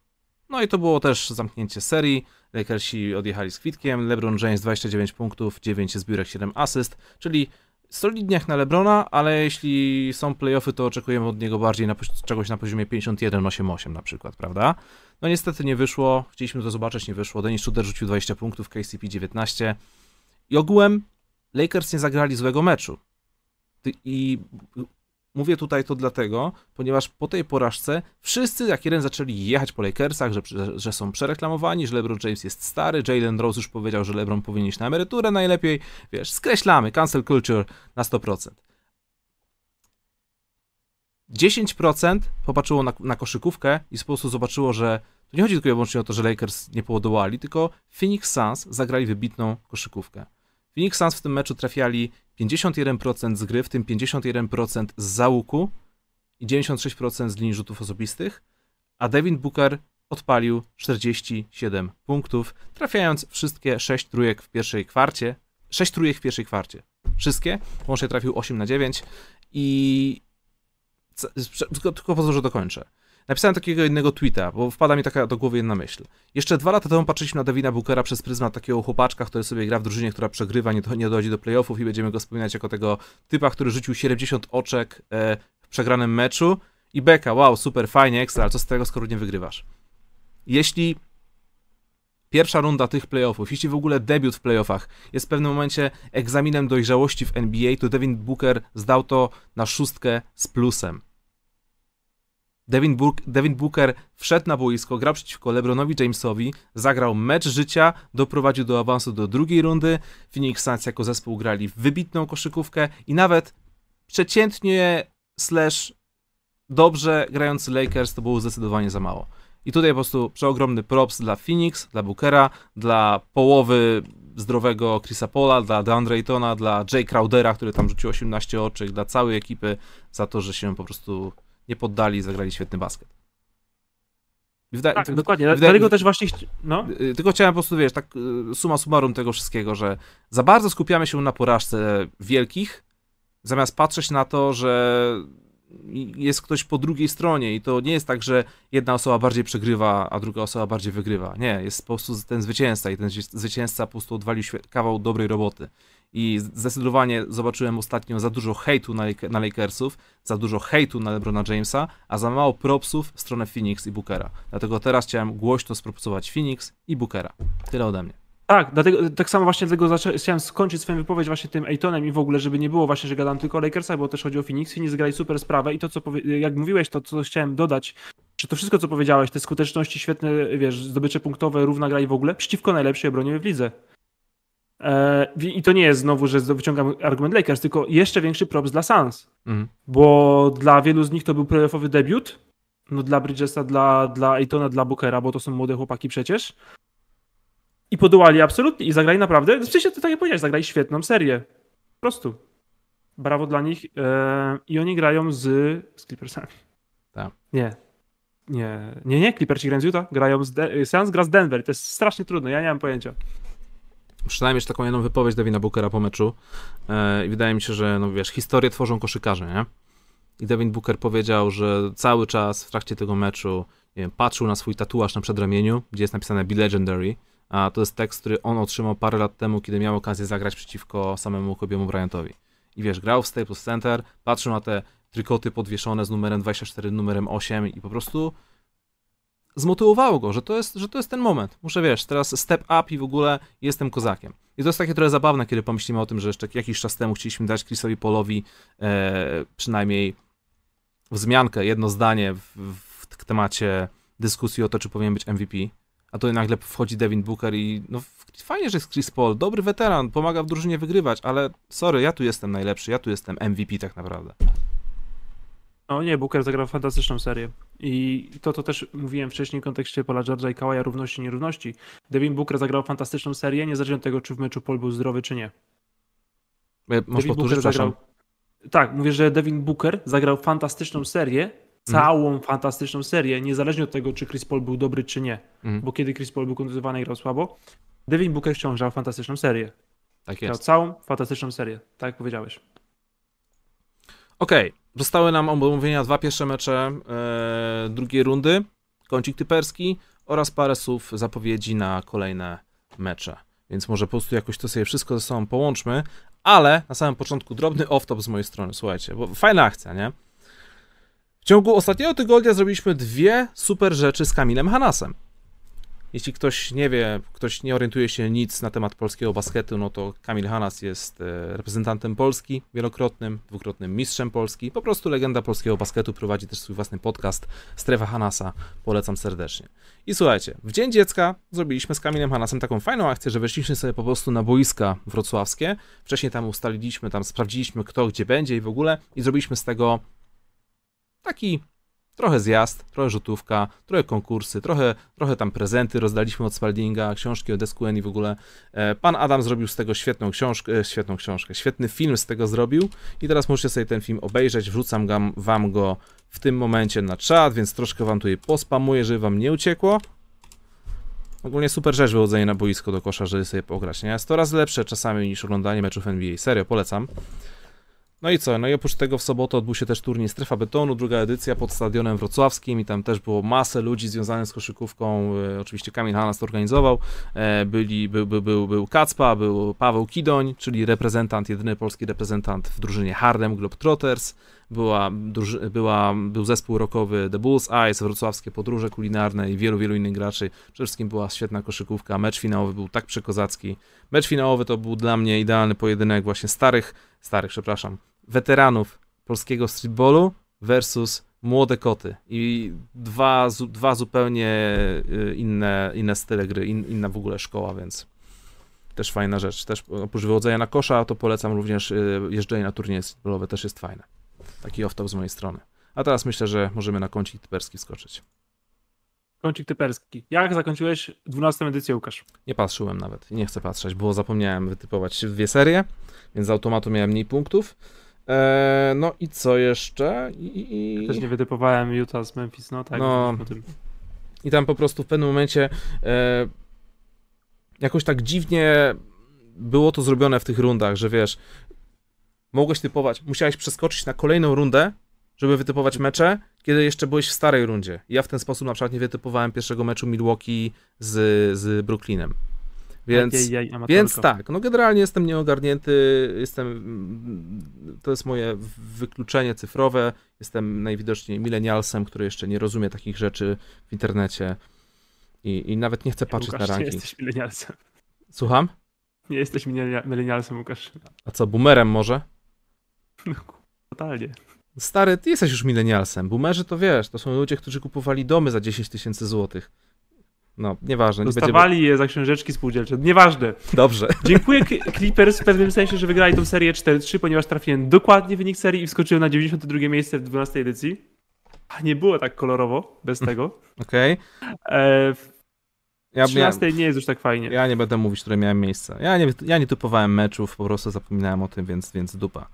No i to było też zamknięcie serii. Lakersi odjechali z kwitkiem. LeBron James 29 punktów, 9 zbiórek, 7 asyst, czyli solidnie jak na LeBrona, ale jeśli są playoffy, to oczekujemy od niego bardziej na, czegoś na poziomie 51-8-8 na przykład, prawda? No niestety nie wyszło. Chcieliśmy to zobaczyć, nie wyszło. Dennis Schroeder rzucił 20 punktów, KCP 19. I ogółem Lakers nie zagrali złego meczu. I mówię tutaj to dlatego, ponieważ po tej porażce wszyscy jak jeden zaczęli jechać po Lakersach, że, że, są przereklamowani, że LeBron James jest stary, Jalen Rose już powiedział, że LeBron powinien iść na emeryturę najlepiej. Wiesz, skreślamy, cancel culture na 100%. 10% popatrzyło na, na koszykówkę i po prostu zobaczyło, że to nie chodzi tylko i wyłącznie o to, że Lakers nie poładołali, tylko Phoenix Suns zagrali wybitną koszykówkę. Phoenix Suns w tym meczu trafiali 51% z gry, w tym 51% z załuku i 96% z linii rzutów osobistych, a Devin Booker odpalił 47 punktów, trafiając wszystkie 6 trójek w pierwszej kwarcie. 6 trójek w pierwszej kwarcie. Wszystkie. Łącznie trafił 8 na 9 i tylko pozwól, że dokończę. Napisałem takiego jednego tweeta, bo wpada mi taka do głowy jedna myśl. Jeszcze dwa lata temu patrzyliśmy na Davina Bookera przez pryzmat takiego chłopaczka, który sobie gra w drużynie, która przegrywa, nie, nie dochodzi do playoffów i będziemy go wspominać jako tego typa, który rzucił 70 oczek e, w przegranym meczu i beka, wow, super, fajnie, ekstra, ale co z tego, skoro nie wygrywasz? Jeśli pierwsza runda tych playoffów, jeśli w ogóle debiut w playoffach jest w pewnym momencie egzaminem dojrzałości w NBA, to Devin Booker zdał to na szóstkę z plusem. Devin, Devin Booker wszedł na boisko, grał przeciwko LeBronowi Jamesowi, zagrał mecz życia, doprowadził do awansu do drugiej rundy. Phoenix Suns jako zespół grali wybitną koszykówkę i nawet przeciętnie slash dobrze grający Lakers to było zdecydowanie za mało. I tutaj po prostu przeogromny props dla Phoenix, dla Bookera, dla połowy zdrowego Chrisa Paula, dla DeAndre Aytona, dla Jay Crowdera, który tam rzucił 18 oczek, dla całej ekipy za to, że się po prostu nie poddali i zagrali świetny basket. Wyda- Tak, tylko- dokładnie. wydaje- Dlatego też właśnie. No. y, Tylko chciałem po prostu, wiesz, tak y, suma summarum tego wszystkiego, że za bardzo skupiamy się na porażce wielkich, zamiast patrzeć na to, że jest ktoś po drugiej stronie i to nie jest tak, że jedna osoba bardziej przegrywa, a druga osoba bardziej wygrywa. Nie, jest po prostu ten zwycięzca i ten zwyci- zwycięzca po prostu odwalił kawał dobrej roboty. I zdecydowanie zobaczyłem ostatnio za dużo hejtu na, na Lakersów, za dużo hejtu na LeBrona Jamesa, a za mało propsów w stronę Phoenix i Bookera. Dlatego teraz chciałem głośno spropsować Phoenix i Bookera. Tyle ode mnie. Tak, dlatego, tak samo właśnie dlatego zaczę, chciałem skończyć swoją wypowiedź właśnie tym Ejtonem i w ogóle, żeby nie było właśnie, że gadam tylko o Lakersach, bo też chodzi o Phoenix. Phoenix zagrali super sprawę i to, co powie, jak mówiłeś, to co chciałem dodać, że to wszystko, co powiedziałeś, te skuteczności, świetne, wiesz, zdobycze punktowe, równa gra i w ogóle, przeciwko najlepszej obronie w lidze. E, I to nie jest znowu, że wyciągam argument Lakers, tylko jeszcze większy props dla Suns, Mhm. bo dla wielu z nich to był playoffowy debiut, no dla Bridgesa, dla, dla Ejtona, dla Bookera, bo to są młode chłopaki przecież. I podołali absolutnie i zagrali naprawdę, w sensie to tak jak powiedziałeś, zagrali świetną serię. Po prostu. Brawo dla nich. E, I oni grają z, z Clippersami. Tak. Nie. Nie, nie, nie, Clippersi grają z Utah, grają z, De- Suns gra z Denver, to jest strasznie trudne, ja nie mam pojęcia. Przynajmniej taką jedną wypowiedź Devina Bookera po meczu e, i wydaje mi się, że, no wiesz, historię tworzą koszykarze, nie? I Devin Booker powiedział, że cały czas w trakcie tego meczu wiem, patrzył na swój tatuaż na przedramieniu, gdzie jest napisane Be Legendary, a to jest tekst, który on otrzymał parę lat temu, kiedy miał okazję zagrać przeciwko samemu Kobiemu Bryantowi. I wiesz, grał w Staples Center, patrzył na te trykoty podwieszone z numerem 24, numerem 8 i po prostu zmotywowało go, że to, jest, że to jest ten moment. Muszę, wiesz, teraz step up i w ogóle jestem kozakiem. I to jest takie trochę zabawne, kiedy pomyślimy o tym, że jeszcze jakiś czas temu chcieliśmy dać Chrisowi Polowi e, przynajmniej wzmiankę, jedno zdanie w, w temacie dyskusji o to, czy powinien być MVP, a to nagle wchodzi Devin Booker i no fajnie, że jest Chris Paul, dobry weteran, pomaga w drużynie wygrywać, ale sorry, ja tu jestem najlepszy, ja tu jestem MVP tak naprawdę. O nie, Booker zagrał fantastyczną serię. I to, to też mówiłem wcześniej w kontekście Paula George'a i Kawaja równości, nierówności. Devin Booker zagrał fantastyczną serię, niezależnie od tego, czy w meczu Paul był zdrowy, czy nie. Możesz powtórzyć, zagrał... Tak, mówię, że Devin Booker zagrał fantastyczną serię, mhm. całą mm. fantastyczną serię, niezależnie od tego, czy Chris Paul był dobry, czy nie. Mm. Bo kiedy Chris Paul był kontuzjowany i grał słabo, Devin Booker wciąż grał fantastyczną serię. Tak jest. Grał całą fantastyczną serię, tak jak powiedziałeś. Okej, okay. zostały nam omówienia dwa pierwsze mecze e, drugiej rundy, kącik typerski oraz parę słów zapowiedzi na kolejne mecze. Więc może po prostu jakoś to sobie wszystko ze sobą połączmy, ale na samym początku drobny off-top z mojej strony, słuchajcie, bo fajna akcja, nie? W ciągu ostatniego tygodnia zrobiliśmy dwie super rzeczy z Kamilem Hanasem. Jeśli ktoś nie wie, ktoś nie orientuje się nic na temat polskiego basketu, no to Kamil Hanas jest e, reprezentantem Polski, wielokrotnym, dwukrotnym mistrzem Polski. Po prostu legenda polskiego basketu, prowadzi też swój własny podcast Strefa Hanasa. Polecam serdecznie. I słuchajcie, w Dzień Dziecka zrobiliśmy z Kamilem Hanasem taką fajną akcję, że weszliśmy sobie po prostu na boiska wrocławskie. Wcześniej tam ustaliliśmy, tam sprawdziliśmy kto gdzie będzie i w ogóle i zrobiliśmy z tego taki Trochę zjazd, trochę rzutówka, trochę konkursy, trochę, trochę tam prezenty rozdaliśmy od Spaldinga, książki od SQN i w ogóle. E, pan Adam zrobił z tego świetną książkę, e, świetną książkę, świetny film z tego zrobił i teraz możecie sobie ten film obejrzeć, wrzucam wam go w tym momencie na czat, więc troszkę wam tutaj pospamuję, żeby wam nie uciekło. Ogólnie super rzecz wychodzenie na boisko do kosza, żeby sobie pograć, nie? Jest to raz lepsze czasami niż oglądanie meczów NBA. Serio, polecam. No i co? No i oprócz tego w sobotę odbył się też turniej Strefa Betonu, druga edycja pod stadionem wrocławskim i tam też było masę ludzi związanych z koszykówką. E, oczywiście Kamil Hanas to organizował. E, byli, był, był, był, był Kacpa, był Paweł Kidoń, czyli reprezentant, jedyny polski reprezentant w drużynie Hardem Globetrotters. Była, była, był zespół rockowy The Bulls Eyes, wrocławskie podróże kulinarne i wielu, wielu innych graczy. Przede wszystkim była świetna koszykówka. Mecz finałowy był tak przekozacki. Mecz finałowy to był dla mnie idealny pojedynek właśnie starych, starych, przepraszam, weteranów polskiego streetballu versus młode koty i dwa, dwa zupełnie y, inne, inne style gry, in, inna w ogóle szkoła, więc też fajna rzecz. Też oprócz wychodzenia na kosza, to polecam również y, jeżdżenie na turnieje streetballowe, też jest fajne. Taki off-top z mojej strony. A teraz myślę, że możemy na kącik typerski skoczyć. Kącik typerski. Jak zakończyłeś 12 edycję, Łukasz? Nie patrzyłem nawet. Nie chcę patrzeć, bo zapomniałem wytypować dwie serie, więc z automatu miałem mniej punktów. Eee, no i co jeszcze? I. Ja też nie wytypowałem Utah z Memphis, no tak. No. I tam po prostu w pewnym momencie e, jakoś tak dziwnie było to zrobione w tych rundach, że wiesz, mogłeś typować, musiałeś przeskoczyć na kolejną rundę, żeby wytypować mecze, kiedy jeszcze byłeś w starej rundzie. Ja w ten sposób na przykład nie wytypowałem pierwszego meczu Milwaukee z, z Brooklynem. Więc, jej, więc tak, no generalnie jestem nieogarnięty, jestem, to jest moje wykluczenie cyfrowe, jestem najwidoczniej milenialsem, który jeszcze nie rozumie takich rzeczy w internecie i, i nawet nie chce patrzeć Łukasz, na ranking. Nie jesteś milenialsem. Słucham? Nie jesteś milenialsem, Łukasz. A co, boomerem może? No, totalnie. Stary, ty jesteś już milenialsem. Boomerzy to wiesz, to są ludzie, którzy kupowali domy za 10 tysięcy złotych. No, nieważne. Dostawali nie będzie... je za książeczki spółdzielcze. Nieważne. Dobrze. Dziękuję Clippers w pewnym sensie, że wygrali tą serię 4-3, ponieważ trafiłem dokładnie wynik serii i wskoczyłem na 92 miejsce w 12 edycji. A nie było tak kolorowo bez tego. Okej. Okay. E, w ja 13 nie jest już tak fajnie. Ja nie będę mówić, które miałem miejsce. Ja nie, ja nie typowałem meczów, po prostu zapominałem o tym, więc, więc dupa.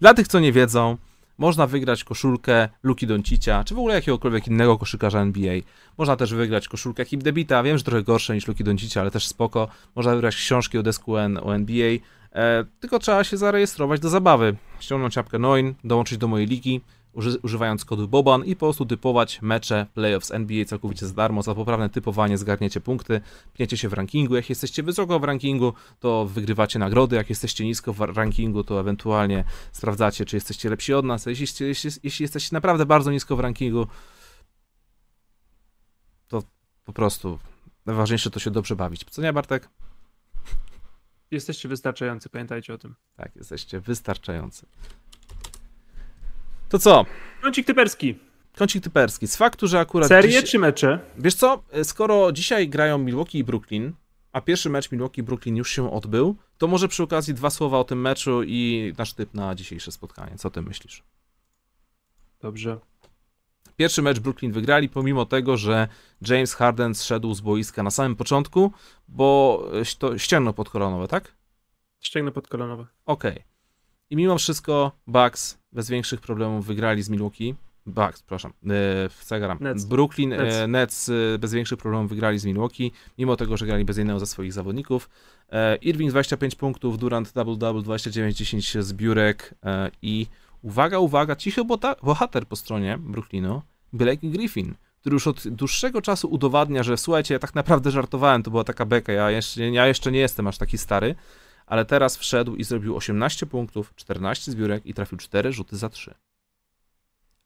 Dla tych, co nie wiedzą, Można wygrać koszulkę Luki Doncicia, czy w ogóle jakiegokolwiek innego koszykarza NBA. Można też wygrać koszulkę Hip Debita, wiem, że trochę gorsze niż Luki Doncicia, ale też spoko. Można wygrać książki od SQN o NBA, e, tylko trzeba się zarejestrować do zabawy. Ściągnąć apkę Noin, dołączyć do mojej ligi, uży, używając kodu BOBAN i po prostu typować mecze playoffs NBA całkowicie za darmo. Za poprawne typowanie zgarniecie punkty, pniecie się w rankingu. Jak jesteście wysoko w rankingu, to wygrywacie nagrody. Jak jesteście nisko w rankingu, to ewentualnie sprawdzacie, czy jesteście lepsi od nas. Jeśli, jeśli, jeśli jesteście naprawdę bardzo nisko w rankingu, to po prostu najważniejsze to się dobrze bawić. Co nie, Bartek? Jesteście wystarczający, pamiętajcie o tym. Tak, jesteście wystarczający. To co? Kącik typerski. Kącik typerski. Z faktu, że akurat. Serie dziś... czy mecze? Wiesz co? Skoro dzisiaj grają Milwaukee i Brooklyn, a pierwszy mecz Milwaukee i Brooklyn już się odbył, to może przy okazji dwa słowa o tym meczu i nasz typ na dzisiejsze spotkanie. Co ty myślisz? Dobrze. Pierwszy mecz Brooklyn wygrali, pomimo tego, że James Harden zszedł z boiska na samym początku, bo to ścięgno podkolonowe, tak? Ścięgno podkolonowe. Okej. Okay. I mimo wszystko Bucks bez większych problemów wygrali z Milwaukee. Bucks, przepraszam, e. Nets. Brooklyn, Nets. E, Nets e, bez większych problemów wygrali z Milwaukee, mimo tego, że grali bez jednego ze swoich zawodników. Irving 25 punktów, Durant double-double, 29-10 zbiórek i uwaga, uwaga, cichy bohater po stronie Brooklynu, Blake Griffin, który już od dłuższego czasu udowadnia, że słuchajcie, ja tak naprawdę żartowałem, to była taka beka, ja jeszcze, ja jeszcze nie jestem aż taki stary, ale teraz wszedł i zrobił 18 punktów, 14 zbiórek i trafił 4 rzuty za 3.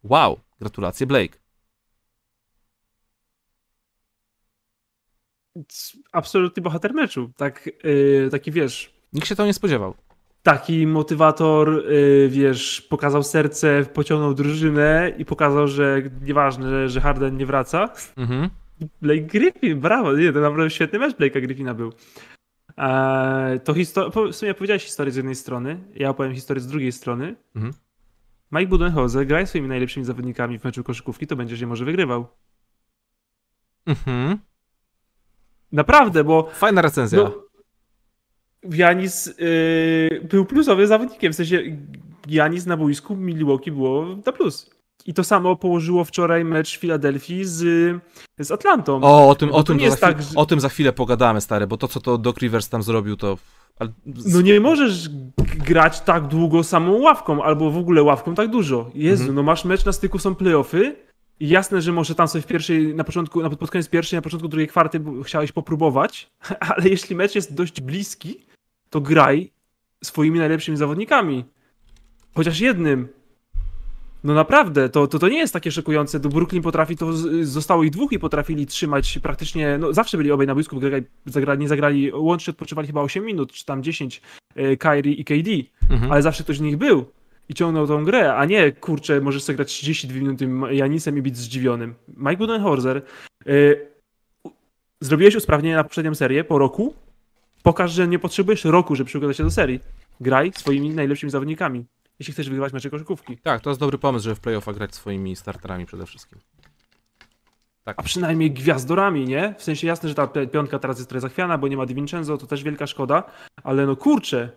Wow, gratulacje Blake. Absolutny bohater meczu. Tak, yy, taki wiesz. Nikt się to nie spodziewał. Taki motywator, yy, wiesz, pokazał serce, pociągnął drużynę i pokazał, że nieważne, że Harden nie wraca. Mhm. Blake Griffin, brawo, nie, to naprawdę świetny mecz Blake'a Griffina był. Eee, to historia, w sumie powiedziałeś historię z jednej strony, ja opowiem historię z drugiej strony. Mhm. Mike Budenholzer graj swoimi najlepszymi zawodnikami w meczu koszykówki, to będziesz je może wygrywał. Mhm. Naprawdę, bo... Fajna recenzja. No, Janis yy, był plusowy zawodnikiem, w sensie Janis na boisku Milwaukee było na plus. I to samo położyło wczoraj mecz Filadelfii z, z Atlantą. O, o tym, o tym, za tak, chwilę, o tym za chwilę pogadamy, stary, bo to, co to Doc Rivers tam zrobił, to... No nie możesz grać tak długo samą ławką, albo w ogóle ławką tak dużo. Jezu, mhm. no masz mecz na styku, są playoffy i jasne, że może tam sobie w pierwszej, na początku, na pod koniec pierwszej, na początku drugiej kwarty chciałeś popróbować, ale jeśli mecz jest dość bliski, to graj swoimi najlepszymi zawodnikami. Chociaż jednym, no naprawdę, to, to, to nie jest takie szokujące. Do Brooklyn potrafi, to zostało ich dwóch i potrafili trzymać praktycznie, no zawsze byli obaj na boisku, zagrali, nie zagrali, łącznie odpoczywali chyba 8 minut, czy tam 10, e, Kyrie i KD, mhm. ale zawsze ktoś z nich był i ciągnął tą grę, a nie, kurczę, możesz zagrać 32 minuty Janisem i być zdziwionym. Mike Budenholzer, yy, zrobiłeś usprawnienie na poprzednią serię po roku, pokaż, że nie potrzebujesz roku, żeby przygotować się do serii. Graj swoimi najlepszymi zawodnikami jeśli chcesz wygrywać mecze koszykówki. Tak, to jest dobry pomysł, żeby w playoffach grać swoimi starterami przede wszystkim. Tak. A przynajmniej gwiazdorami, nie? W sensie jasne, że ta piątka teraz jest trochę zachwiana, bo nie ma DiVincenzo, to też wielka szkoda, ale no kurczę,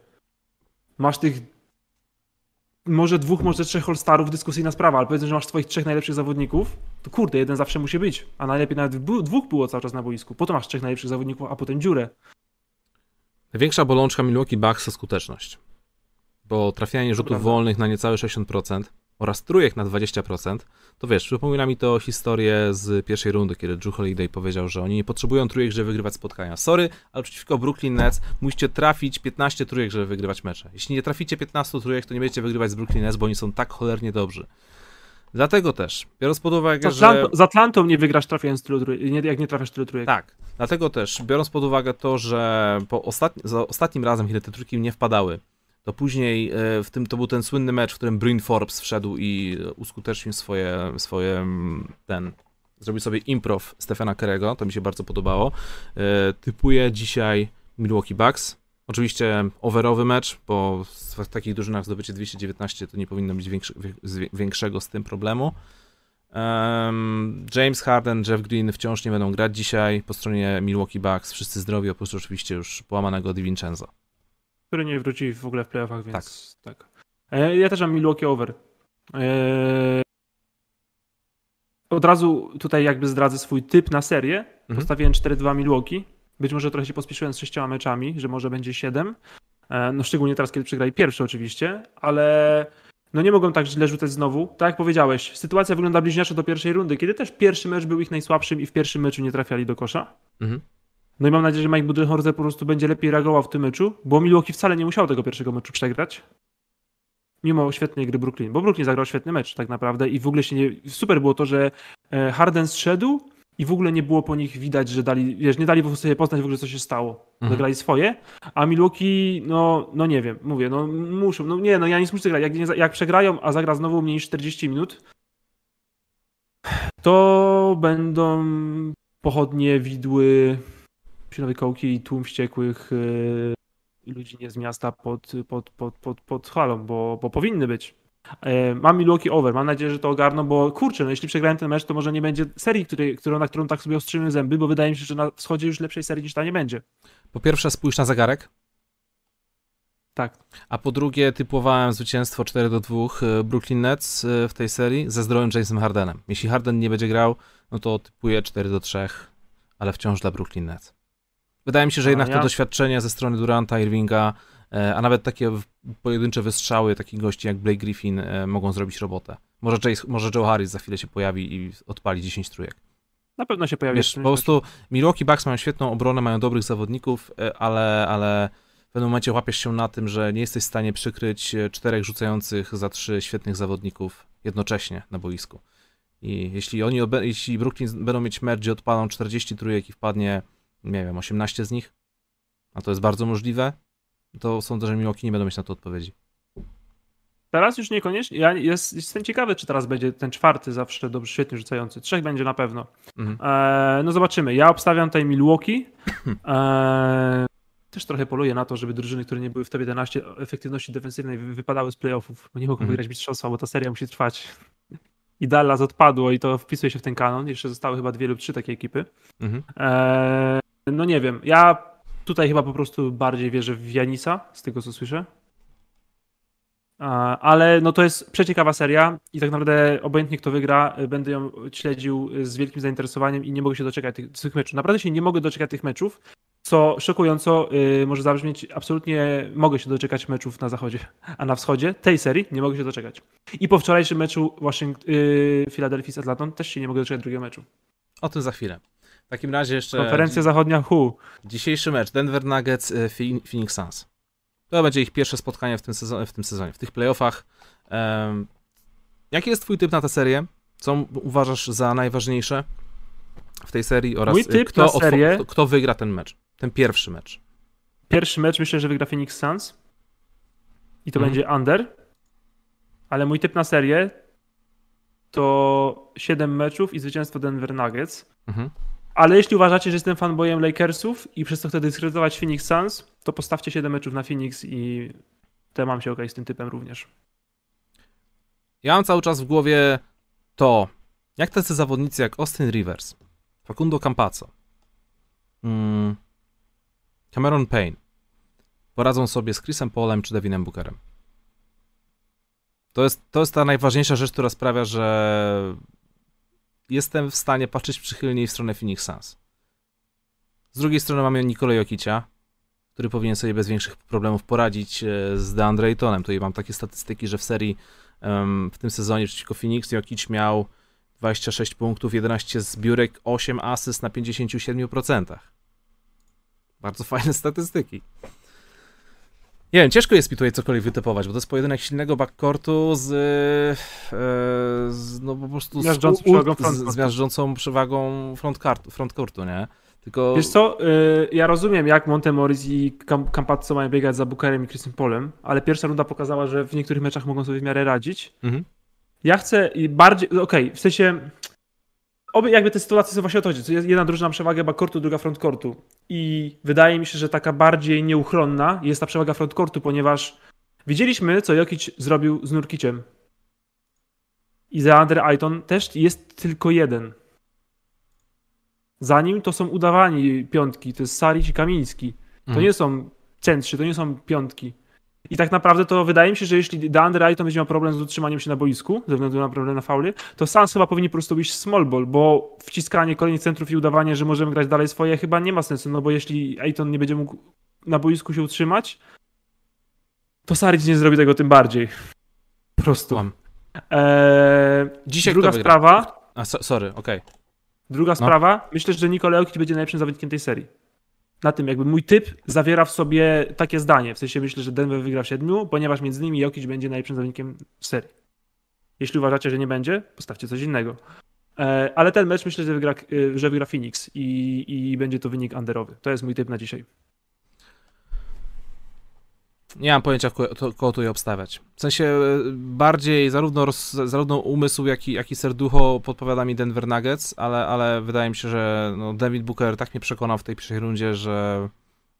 masz tych może dwóch, może trzech All-Starów, dyskusyjna sprawa, ale powiedzmy, że masz twoich trzech najlepszych zawodników, to kurde, jeden zawsze musi być, a najlepiej nawet dwóch było cały czas na boisku. Potem masz trzech najlepszych zawodników, a potem dziurę. Największa bolączka Milwaukee Bucks to skuteczność bo trafianie rzutów wolnych na niecałe 60% oraz trójek na 20%, to wiesz, przypomina mi to historię z pierwszej rundy, kiedy Drew Holiday powiedział, że oni nie potrzebują trójek, żeby wygrywać spotkania. Sorry, ale przeciwko Brooklyn Nets musicie trafić 15 trójek, żeby wygrywać mecze. Jeśli nie traficie 15 trójek, to nie będziecie wygrywać z Brooklyn Nets, bo oni są tak cholernie dobrzy. Dlatego też, biorąc pod uwagę, z Atlantą, że... Z Atlantą nie wygrasz trafiając tylu trójek, jak nie trafiasz tylu trójek. Tak, dlatego też, biorąc pod uwagę to, że po ostatni, za ostatnim razem, kiedy te trójki nie wpadały, to później e, w tym to był ten słynny mecz, w którym Bryn Forbes wszedł i uskutecznił swoje, swoje mm, ten zrobił sobie improv Stefana Kerego, to mi się bardzo podobało. E, typuję dzisiaj Milwaukee Bucks. Oczywiście overowy mecz, bo w takich drużynach zdobycie 219 to nie powinno być większy, większego z tym problemu. James Harden, Jeff Green wciąż nie będą grać dzisiaj po stronie Milwaukee Bucks. Wszyscy zdrowi, oprócz oczywiście już połamanego DiVincenzo który nie wróci w ogóle w playoffach, więc tak. tak. Ja też mam Milwaukee over. Eee, od razu tutaj jakby zdradzę swój typ na serię. Mhm. Postawiłem 4-2 Milwaukee. Być może trochę się pospieszyłem z sześcioma meczami, że może będzie 7. E, No szczególnie teraz, kiedy przegrali pierwszy oczywiście, ale no nie mogą tak źle rzucać znowu. Tak jak powiedziałeś, sytuacja wygląda bliźniaczo do pierwszej rundy, kiedy też pierwszy mecz był ich najsłabszym i w pierwszym meczu nie trafiali do kosza. Mhm. No i mam nadzieję, że Mike Budenholzer po prostu będzie lepiej reagował w tym meczu, bo Milwaukee wcale nie musiał tego pierwszego meczu przegrać. Mimo świetnej gry Brooklyn, bo Brooklyn zagrał świetny mecz tak naprawdę i w ogóle się nie... Super było to, że e, Harden zszedł i w ogóle nie było po nich widać, że dali, wiesz, nie dali sobie poznać w ogóle, co się stało. Mhm. Zagrali swoje, a Milwaukee, no, no nie wiem, mówię, no muszą, no nie, no ja nic muszę grać. Jak, nie, jak przegrają, a zagra znowu mniej niż 40 minut, to będą pochodnie, widły, psionowe kołki i tłum wściekłych yy, ludzi nie z miasta pod, pod, pod, pod, pod halą, bo, bo powinny być. E, Mam Milwaukee over, mam nadzieję, że to ogarną, bo kurczę, no jeśli przegrałem ten mecz, to może nie będzie serii, której, którą, na którą tak sobie ostrzymy zęby, bo wydaje mi się, że na wschodzie już lepszej serii niż ta nie będzie. Po pierwsze, spójrz na zegarek. Tak. A po drugie, typowałem zwycięstwo 4 do 2 e, Brooklyn Nets e, w tej serii ze zdrowym Jamesem Hardenem. Jeśli Harden nie będzie grał, no to typuję 4 do 3, ale wciąż dla Brooklyn Nets. Wydaje mi się, że A jednak to doświadczenie ze strony Duranta, Irvinga, e, a nawet takie pojedyncze wystrzały takich gości jak Blake Griffin e, mogą zrobić robotę. Może, Jace, może Joe Harris za chwilę się pojawi i odpali 10 trójek. Na pewno się pojawi. Wiesz, po prostu Milwaukee Bucks mają świetną obronę, mają dobrych zawodników, e, ale, ale w pewnym momencie łapiesz się na tym, że nie jesteś w stanie przykryć czterech rzucających za trzy świetnych zawodników jednocześnie na boisku. I jeśli oni, jeśli Brooklyn będą mieć gdzie odpalą 40 trójek i wpadnie, nie wiem, 18 z nich, a to jest bardzo możliwe, to sądzę, że Milwaukee nie będą mieć na to odpowiedzi. Teraz już niekoniecznie. Ja jest, jestem ciekawy, czy teraz będzie ten czwarty zawsze dobrze, świetnie rzucający. Trzech będzie na pewno. Mhm. Eee, no zobaczymy. Ja obstawiam tutaj Milwaukee. Eee, też trochę poluję na to, żeby drużyny, które nie były w top 11 efektywności defensywnej wy- wypadały z playoffów, bo nie mogą Mhm. wygrać mistrzostwa, bo ta seria musi trwać. I Dallas odpadło i to wpisuje się w ten kanon. Jeszcze zostały chyba dwie lub trzy takie ekipy. Mhm. Eee, no nie wiem. Ja tutaj chyba po prostu bardziej wierzę w Janisa, z tego co słyszę. Ale no to jest przeciekawa seria i tak naprawdę obojętnie kto wygra, będę ją śledził z wielkim zainteresowaniem i nie mogę się doczekać tych, tych meczów. Naprawdę się nie mogę doczekać tych meczów, co szokująco y, może zabrzmieć, absolutnie mogę się doczekać meczów na zachodzie, a na wschodzie tej serii nie mogę się doczekać. I po wczorajszym meczu Waszyng- y, Philadelphia z Atlantą też się nie mogę doczekać drugiego meczu. O tym za chwilę. W takim razie jeszcze Konferencja zachodnia hu. Dzisiejszy mecz Denver Nuggets, e, Phoenix Suns. To będzie ich pierwsze spotkanie w tym sezonie, w, tym sezonie, w tych playoffach. Em, jaki jest twój typ na tę serię? Co uważasz za najważniejsze w tej serii oraz Mój typ kto, serię- kto, kto wygra ten mecz? Ten pierwszy mecz. Pierwszy mecz myślę, że wygra Phoenix Suns. I to Mhm. będzie under. Ale mój typ na serię to 7 meczów i zwycięstwo Denver Nuggets. Mhm. Ale jeśli uważacie, że jestem fanboyem Lakersów i przez to chcę dyskredytować Phoenix Suns, to postawcie 7 meczów na Phoenix i to mam się okej z tym typem również. Ja mam cały czas w głowie to, jak tacy zawodnicy jak Austin Rivers, Facundo Campazzo, mm, Cameron Payne poradzą sobie z Chrisem Paulem czy Devinem Bookerem. To jest, to jest ta najważniejsza rzecz, która sprawia, że jestem w stanie patrzeć przychylniej w stronę Phoenix Suns. Z drugiej strony mamy Nikola Jokicia, który powinien sobie bez większych problemów poradzić e, z DeAndre Aytonem. Tutaj mam takie statystyki, że w serii w tym sezonie przeciwko Phoenix Jokic miał 26 punktów, 11 zbiórek, 8 asyst na 57%. Bardzo fajne statystyki. Nie wiem, ciężko jest mi tutaj cokolwiek wytypować, bo to jest pojedynek silnego backcourtu z, e, z no po prostu z, Miażdżącą przewagą frontcourtu. z miażdżącą przewagą frontcourtu, nie? Tylko Wiesz co, y, ja rozumiem jak Montemoris i Cam- Campazzo mają biegać za Bookerem i Chrisem Polem, ale pierwsza runda pokazała, że w niektórych meczach mogą sobie w miarę radzić. Mhm. Ja chcę i bardziej, okej, w sensie obie jakby te sytuacje są właśnie o to chodzi. Jedna drużyna ma przewagę backcourtu, druga frontcourtu. I wydaje mi się, że taka bardziej nieuchronna jest ta przewaga frontcourtu, ponieważ widzieliśmy, co Jokic zrobił z Nurkiciem. I Deandre Ayton też jest tylko jeden. Za nim to są udawani piątki, to jest Saric i Kamiński. To Mhm. nie są centrzy, to nie są piątki. I tak naprawdę to wydaje mi się, że jeśli DeAndre Ayton będzie miał problem z utrzymaniem się na boisku, ze względu na problem na fauly, to Suns chyba powinni po prostu iść small ball, bo wciskanie kolejnych centrów i udawanie, że możemy grać dalej swoje chyba nie ma sensu, no bo jeśli Ayton nie będzie mógł na boisku się utrzymać, to Saric nie zrobi tego tym bardziej. Po prostu. Eee, Dzisiaj druga sprawa, A, so, sorry, okej. druga No. sprawa, myślę, że Nikola Jokic będzie najlepszym zawodnikiem tej serii. Na tym jakby mój typ zawiera w sobie takie zdanie, w sensie myślę, że Denver wygra w siedmiu, ponieważ między nimi Jokic będzie najlepszym zawodnikiem w serii. Jeśli uważacie, że nie będzie, postawcie coś innego. E, ale ten mecz myślę, że wygra, e, że wygra Phoenix i, i będzie to wynik underowy. To jest mój typ na dzisiaj. Nie mam pojęcia, kogo tu je obstawiać. W sensie e, bardziej zarówno, roz, zarówno umysł, jak i, jak i serducho podpowiada mi Denver Nuggets, ale, ale wydaje mi się, że no, David Booker tak mnie przekonał w tej pierwszej rundzie, że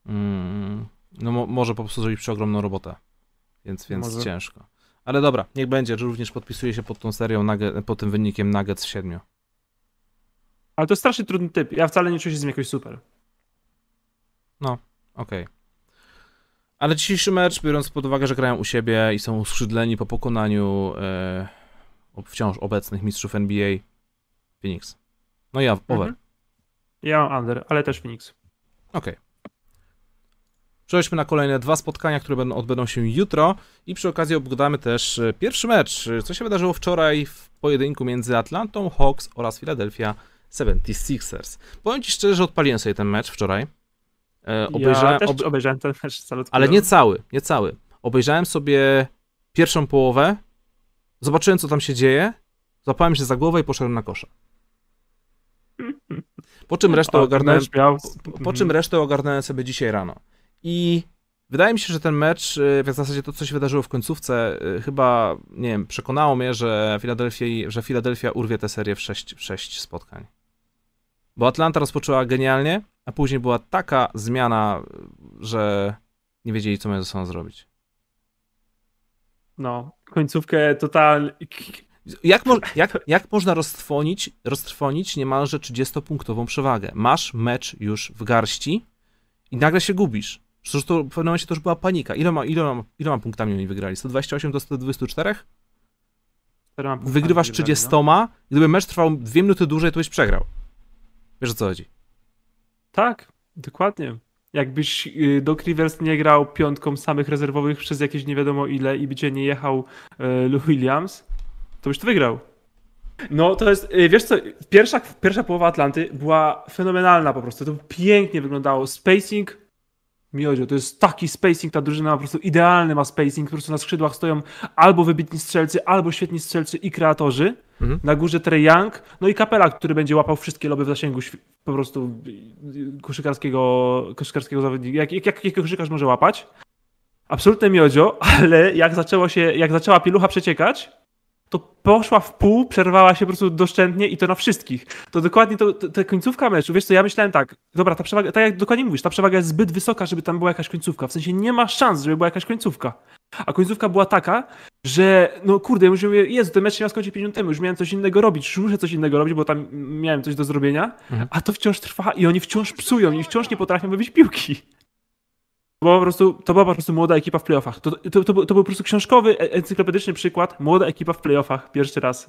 mm, no, mo, może po prostu zrobić przeogromną robotę. Więc, więc Może. ciężko. Ale dobra, niech będzie, że również podpisuje się pod tą serią, nugget, pod tym wynikiem Nuggets w siedmiu. Ale to jest strasznie trudny typ. Ja wcale nie czuję się z nim jakoś super. Okej. Ale dzisiejszy mecz, biorąc pod uwagę, że grają u siebie i są uskrzydleni po pokonaniu e, wciąż obecnych mistrzów NBA, Phoenix. No ja, over. Mhm. Ja mam under, ale też Phoenix. Okej. Przejdźmy na kolejne dwa spotkania, które będą, odbędą się jutro i przy okazji obgadamy też e, pierwszy mecz, co się wydarzyło wczoraj w pojedynku między Atlantą Hawks oraz Philadelphia 76ers. Powiem Ci szczerze, że odpaliłem sobie ten mecz wczoraj. E, obejrzałem, ja też ob- obejrzałem ten mecz salutkuję. ale nie cały, nie cały. Obejrzałem sobie pierwszą połowę, zobaczyłem co tam się dzieje, złapałem się za głowę i poszedłem na kosza. Po czym resztę ogarnąłem, miał... po, po czym resztę ogarnąłem sobie dzisiaj rano. I wydaje mi się, że ten mecz, y, w zasadzie to, co się wydarzyło w końcówce, y, chyba, nie wiem, przekonało mnie, że Philadelphia, że Philadelphia urwie tę serię w sześć, w sześć spotkań. Bo Atlanta rozpoczęła genialnie, a później była taka zmiana, że nie wiedzieli, co mają ze sobą zrobić. No, końcówkę total... Jak, mo- jak, jak można roztrwonić, roztrwonić niemalże 30-punktową przewagę? Masz mecz już w garści i nagle się gubisz. Przecież to w pewnym momencie to już była panika. Iloma, iloma, iloma punktami oni wygrali? 128 do 124? Wygrywasz 30. No. Gdyby mecz trwał dwie minuty dłużej, to byś przegrał. Wiesz o co chodzi? Tak, dokładnie. Jakbyś y, Doc Rivers nie grał piątką samych rezerwowych przez jakieś nie wiadomo ile i by cię nie jechał y, Lou Williams, to byś to wygrał. No to jest, y, wiesz co, pierwsza, pierwsza połowa Atlanty była fenomenalna po prostu, to pięknie wyglądało. Spacing, miodzio, to jest taki spacing, ta drużyna ma po prostu idealny ma spacing, po prostu na skrzydłach stoją albo wybitni strzelcy, albo świetni strzelcy i kreatorzy. Mhm. Na górze Trey Young, no i Kapela, który będzie łapał wszystkie loby w zasięgu po prostu koszykarskiego, koszykarskiego zawodnika. Jak, jak, jak, jak koszykarz może łapać? Absolutne miodzio, ale jak zaczęło się, jak zaczęła pielucha przeciekać, to poszła w pół, przerwała się po prostu doszczętnie i to na wszystkich. To dokładnie to, to, ta końcówka meczu, wiesz co, ja myślałem tak, dobra, ta przewaga, tak jak dokładnie mówisz, ta przewaga jest zbyt wysoka, żeby tam była jakaś końcówka. W sensie nie ma szans, żeby była jakaś końcówka. A końcówka była taka, że no kurde, ja już mówię, Jezu, ten mecz się miał skończyć 5 minut temu, już miałem coś innego robić, już muszę coś innego robić, bo tam miałem coś do zrobienia, Mhm. a to wciąż trwa i oni wciąż psują i wciąż nie potrafią wybić piłki. To była po prostu, to była po prostu młoda ekipa w playoffach. To, to, to, był- to był po prostu książkowy, e- encyklopedyczny przykład, młoda ekipa w playoffach, pierwszy raz.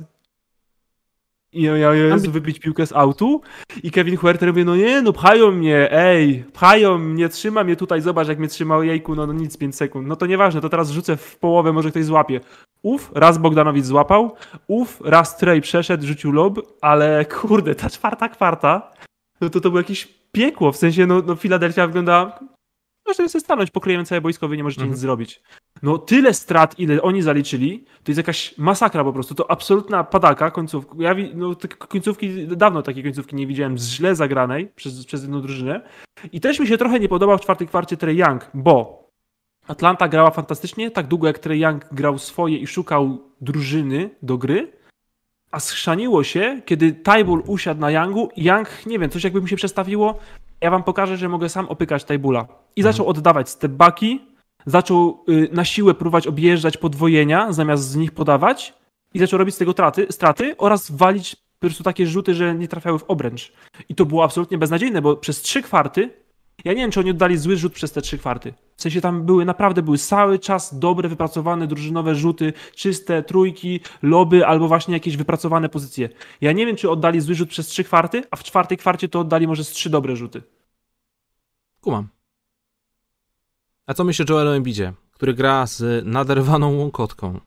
I ja, ja Jezu, wybić piłkę z autu i Kevin Huerter mówi, no nie, no pchają mnie, ej, pchają mnie, trzyma mnie tutaj, zobacz jak mnie trzymał, jejku, no, no nic, 5 sekund. No to nieważne, to teraz rzucę w połowę, może ktoś złapie. Uf, raz Bogdanowicz złapał, uf, raz Trey przeszedł, rzucił lob, ale kurde, ta czwarta kwarta, no to to było jakieś piekło, w sensie, no, no Filadelfia wygląda, możecie sobie stanąć, pokryjemy całe boisko, wy nie możecie Mhm. nic zrobić. No tyle strat, ile oni zaliczyli, to jest jakaś masakra po prostu, to absolutna padaka końcówka. Ja no, końcówki, dawno takiej końcówki nie widziałem źle zagranej przez, przez jedną drużynę. I też mi się trochę nie podobał w czwartej kwarcie Trey Young, bo Atlanta grała fantastycznie, tak długo jak Trey Young grał swoje i szukał drużyny do gry, a schrzaniło się, kiedy Tybull usiadł na Youngu i Young, nie wiem, coś jakby mu się przestawiło, ja wam pokażę, że mogę sam opykać Tybula. I zaczął oddawać stepbacki, zaczął y, na siłę próbować objeżdżać podwojenia, zamiast z nich podawać i zaczął robić z tego traty, straty oraz walić po prostu takie rzuty, że nie trafiały w obręcz. I to było absolutnie beznadziejne, bo przez trzy kwarty Ja nie wiem, czy oni oddali zły rzut przez te trzy kwarty. W sensie tam były, naprawdę były cały czas dobre, wypracowane drużynowe rzuty, czyste trójki, loby albo właśnie jakieś wypracowane pozycje. Ja nie wiem, czy oddali zły rzut przez trzy kwarty, a w czwartej kwarcie to oddali może z trzy dobre rzuty. Kumam. A co myślisz o Joelu Embidzie, który gra z naderwaną łąkotką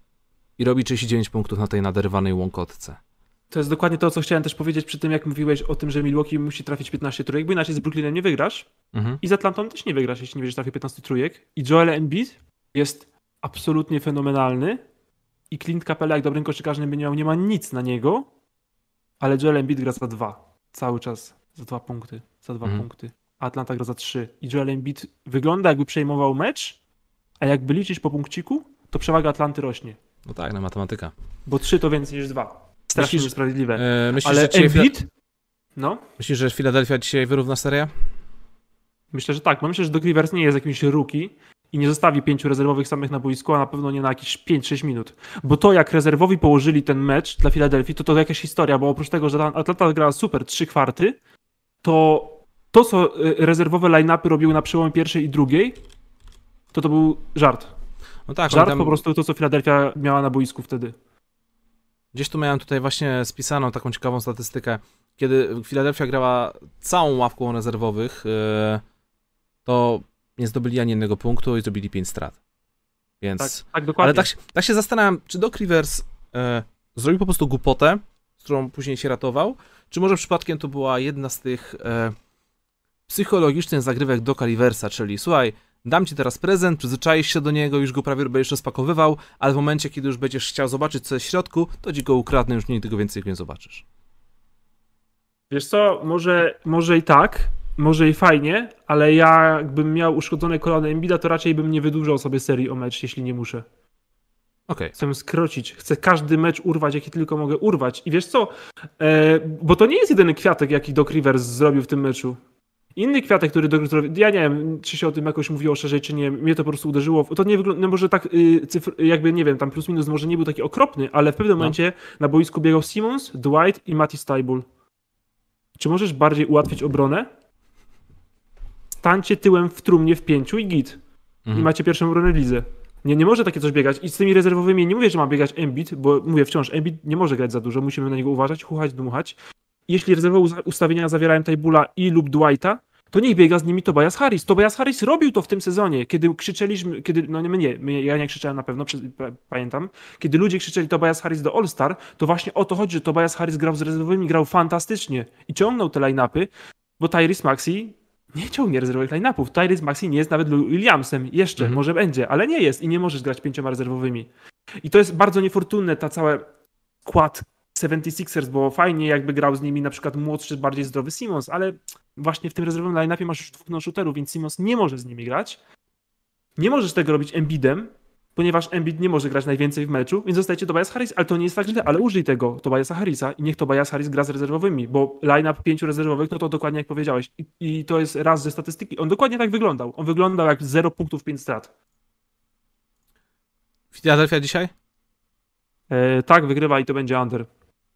i robi 39 punktów na tej naderwanej łąkotce? To jest dokładnie to, co chciałem też powiedzieć przy tym, jak mówiłeś o tym, że Milwaukee musi trafić 15 trójek, bo inaczej z Brooklynem nie wygrasz Mhm. i z Atlantą też nie wygrasz, jeśli nie będziesz trafił 15 trójek. I Joel Embiid jest absolutnie fenomenalny i Clint Capella, jak dobrym koszykarzem by nie miał, nie ma nic na niego, ale Joel Embiid gra za dwa. Cały czas za dwa punkty, za dwa Mhm. punkty. A Atlanta gra za trzy. I Joel Embiid wygląda jakby przejmował mecz, a jakby liczyć po punkciku, to przewaga Atlanty rośnie. No tak, na matematyka. Bo trzy to więcej niż dwa. Strasznie Myślisz- niesprawiedliwe. E, myślisz, ale że Embiid? No, myślisz, że Philadelphia dzisiaj wyrówna serię? myślę, że tak. Bo myślę, że Doc Rivers nie jest jakimś rookie i nie zostawi pięciu rezerwowych samych na boisku, a na pewno nie na jakieś 5-6 minut. Bo to, jak rezerwowi położyli ten mecz dla Filadelfii, to to jakaś historia, bo oprócz tego, że Atlanta grała super trzy kwarty, to to, co y, rezerwowe line-upy robiły na przełomie pierwszej i drugiej, to to był żart. No tak, Żart tam, po prostu to, co Filadelfia miała na boisku wtedy. Gdzieś tu miałem tutaj właśnie spisaną taką ciekawą statystykę. Kiedy Philadelphia grała całą ławką rezerwowych, e, to nie zdobyli ani jednego punktu i zrobili 5 strat. Więc... Tak, tak dokładnie. Ale tak, się- tak się zastanawiam, czy Doc Rivers e, zrobił po prostu głupotę, z którą później się ratował, czy może przypadkiem to była jedna z tych e, psychologicznych zagrywek Doca Riversa, czyli słuchaj, dam ci teraz prezent, przyzwyczaisz się do niego, już go prawie będziesz rozpakowywał, ale w momencie, kiedy już będziesz chciał zobaczyć, co jest w środku, to ci go ukradnę, już nigdy go więcej nie zobaczysz. Wiesz co, może, może i tak, może i fajnie, ale ja jakbym miał uszkodzone kolano Embida, to raczej bym nie wydłużał sobie serii o mecz, jeśli nie muszę. Okej, Chcę skrócić, chcę każdy mecz urwać, jaki tylko mogę urwać. I wiesz co, e, bo to nie jest jedyny kwiatek, jaki Doc Rivers zrobił w tym meczu. Inny kwiatek, który Doc Rivers, ja nie wiem, czy się o tym jakoś mówiło szerzej, czy nie, mnie to po prostu uderzyło. To nie wygląda, no może tak, y, cyfr, jakby nie wiem, tam plus minus może nie był taki okropny, ale w pewnym No. momencie na boisku biegał Simmons, Dwight i Matty Stybul. Czy możesz bardziej ułatwić obronę? Stańcie tyłem w trumnie w pięciu i git. I mhm. macie pierwszą obronę w lidze. Nie, nie może takie coś biegać. I z tymi rezerwowymi nie mówię, że ma biegać Embiid, bo mówię wciąż, Embiid nie może grać za dużo, musimy na niego uważać, chuchać, dmuchać. Jeśli rezerwowe ustawienia zawierają Tajbula i lub Dwighta, to niech biega z nimi Tobias Harris. Tobias Harris robił to w tym sezonie, kiedy krzyczeliśmy, kiedy, no nie, my nie, my, ja nie krzyczałem na pewno, pamiętam, kiedy ludzie krzyczeli Tobias Harris do All-Star, to właśnie o to chodzi, że Tobias Harris grał z rezerwowymi, grał fantastycznie i ciągnął te line-upy, bo Tyrese Maxi nie ciągnie rezerwowych line-upów. Tyrese Maxi nie jest nawet Lou Williamsem. Jeszcze, Mhm. może będzie, ale nie jest i nie możesz grać pięcioma rezerwowymi. I to jest bardzo niefortunne, ta cała skład 76ers, bo fajnie jakby grał z nimi na przykład młodszy, bardziej zdrowy Simons, ale właśnie w tym rezerwowym line-upie masz już dwóch no-shooterów, więc Simons nie może z nimi grać. Nie możesz tego robić Embidem, ponieważ Embiid nie może grać najwięcej w meczu, więc zostajecie Tobias Harris, ale to nie jest tak źle, ale użyj tego Tobiasa Harrisa i niech Tobias Harris gra z rezerwowymi, bo line-up pięciu rezerwowych, no to dokładnie jak powiedziałeś I, i to jest raz ze statystyki, on dokładnie tak wyglądał, on wyglądał jak 0 punktów, 5 strat. Philadelphia dzisiaj? E, tak, wygrywa i to będzie under.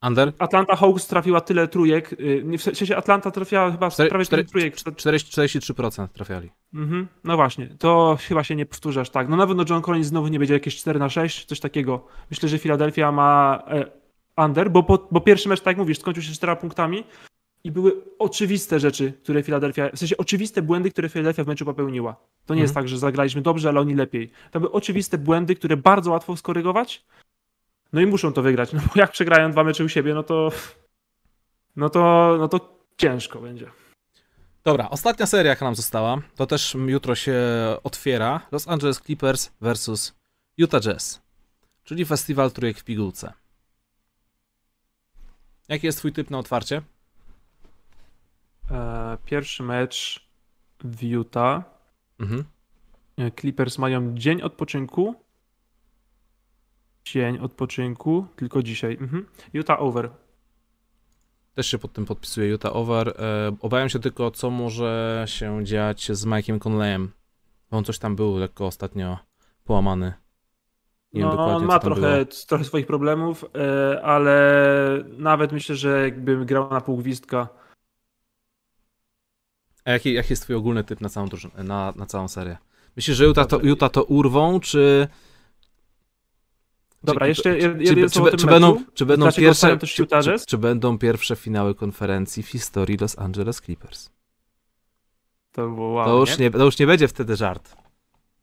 Under? Atlanta Hawks trafiła tyle trójek, y, w sensie Atlanta trafiła chyba Cztery- prawie cztery- tyle trójek. 40, 43% trafiali. Mhm, no właśnie, to chyba się nie powtórzasz tak. No na pewno John Collins znowu nie będzie jakieś 4 na 6, coś takiego. Myślę, że Philadelphia ma e, under, bo, po, bo pierwszy mecz, tak jak mówisz, skończył się 4 punktami i były oczywiste rzeczy, które Philadelphia, w sensie oczywiste błędy, które Philadelphia w meczu popełniła. To nie jest Mhm. tak, że zagraliśmy dobrze, ale oni lepiej. To były oczywiste błędy, które bardzo łatwo skorygować. No i muszą to wygrać, no bo jak przegrają dwa mecze u siebie, no to no to, no to ciężko będzie. Dobra, ostatnia seria, jaka nam została, to też jutro się otwiera. Los Angeles Clippers versus Utah Jazz, czyli festiwal trójek w pigułce. Jaki jest twój typ na otwarcie? E, pierwszy mecz w Utah. Mhm. E, Clippers mają dzień odpoczynku. Dzień odpoczynku, tylko dzisiaj. Mhm. Utah over. Też się pod tym podpisuje Utah over. E, obawiam się tylko, co może się dziać z Mike'iem Conleyem. Bo on coś tam był lekko ostatnio połamany. Nie wiem no, dokładnie, on ma trochę, było. trochę swoich problemów, e, ale nawet myślę, że jakbym grał na pół gwizdka, A jaki, jaki jest twój ogólny typ na całą, na, na całą serię? Myślisz, że Utah to, Utah to urwą, czy... Dobra, jeszcze czy, będą, czy, będą pierwsze, czy, czy, czy będą pierwsze finały konferencji w historii Los Angeles Clippers? To było wow, to, już nie? nie? to już nie będzie wtedy żart.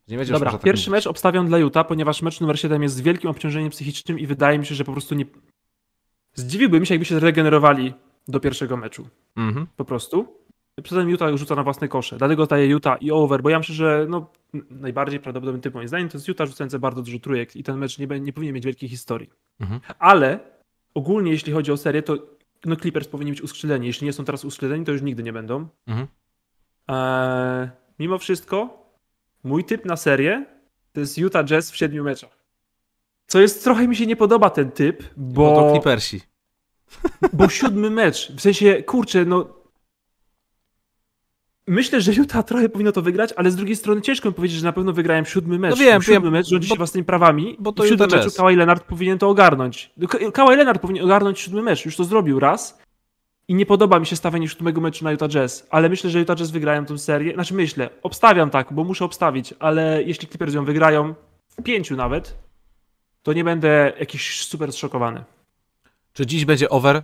Nie będzie Dobra, pierwszy mecz obstawiam dla Utah, ponieważ mecz numer 7 jest z wielkim obciążeniem psychicznym i wydaje mi się, że po prostu nie... Zdziwiłbym się, jakby się zregenerowali do pierwszego meczu. Mhm. Po prostu. Poza Utah rzuca na własne kosze. Dlatego daje Utah i over, bo ja myślę, że no, najbardziej prawdopodobny typ moim zdaniem to jest Utah rzucający bardzo dużo trójek i ten mecz nie, nie powinien mieć wielkiej historii. Mhm. Ale ogólnie jeśli chodzi o serię, to no Clippers powinni być uskrzydleni. Jeśli nie są teraz uskrzydleni, to już nigdy nie będą. Mhm. Eee, mimo wszystko mój typ na serię to jest Utah Jazz w siedmiu meczach. Co jest, trochę mi się nie podoba ten typ, bo... Bo to Clippersi. Bo siódmy mecz, w sensie, kurczę, no Myślę, że Utah trochę powinno to wygrać, ale z drugiej strony ciężko mi powiedzieć, że na pewno wygrałem siódmy mecz. No wiem, siódmy wiem, mecz rządzi się własnymi prawami. Bo to w siódmym meczu Kawhi Leonard powinien to ogarnąć. Kawhi Leonard powinien ogarnąć siódmy mecz. Już to zrobił raz. I nie podoba mi się stawianie siódmego meczu na Utah Jazz, ale myślę, że Utah Jazz wygrają tę serię. Znaczy myślę, obstawiam tak, bo muszę obstawić, ale jeśli Clippers ją wygrają, w pięciu nawet, to nie będę jakiś super zszokowany. Czy dziś będzie over?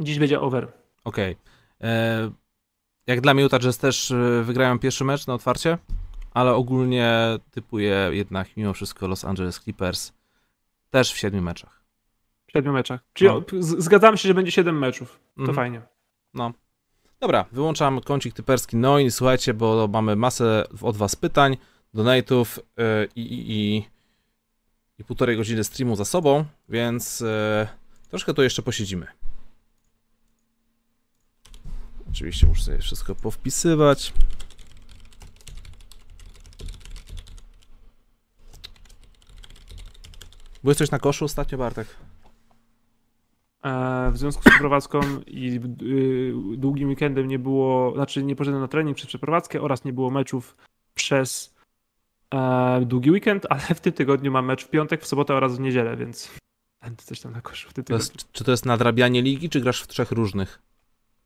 Dziś będzie over. Okej. Okay. E, jak dla mnie Utah Jazz też e, wygrają pierwszy mecz na otwarcie, ale ogólnie typuję jednak mimo wszystko Los Angeles Clippers też w siedmiu meczach. W siedmiu meczach. Czyli no. zgadzamy się, że będzie siedem meczów. To mhm. fajnie. No. Dobra, wyłączam kącik typerski. No i słuchajcie, bo mamy masę od was pytań, donate'ów yy, i, i, i półtorej godziny streamu za sobą, więc yy, troszkę to jeszcze posiedzimy. Oczywiście muszę sobie wszystko powpisywać. Byłeś coś na koszu ostatnio, Bartek? E, w związku z przeprowadzką i y, długim weekendem nie było, znaczy nie poszedłem na trening przez przeprowadzkę oraz nie było meczów przez e, długi weekend, ale w tym tygodniu mam mecz w piątek, w sobotę oraz w niedzielę, więc będę coś tam na koszu w tym tygodniu. To jest, czy to jest nadrabianie ligi, czy grasz w trzech różnych?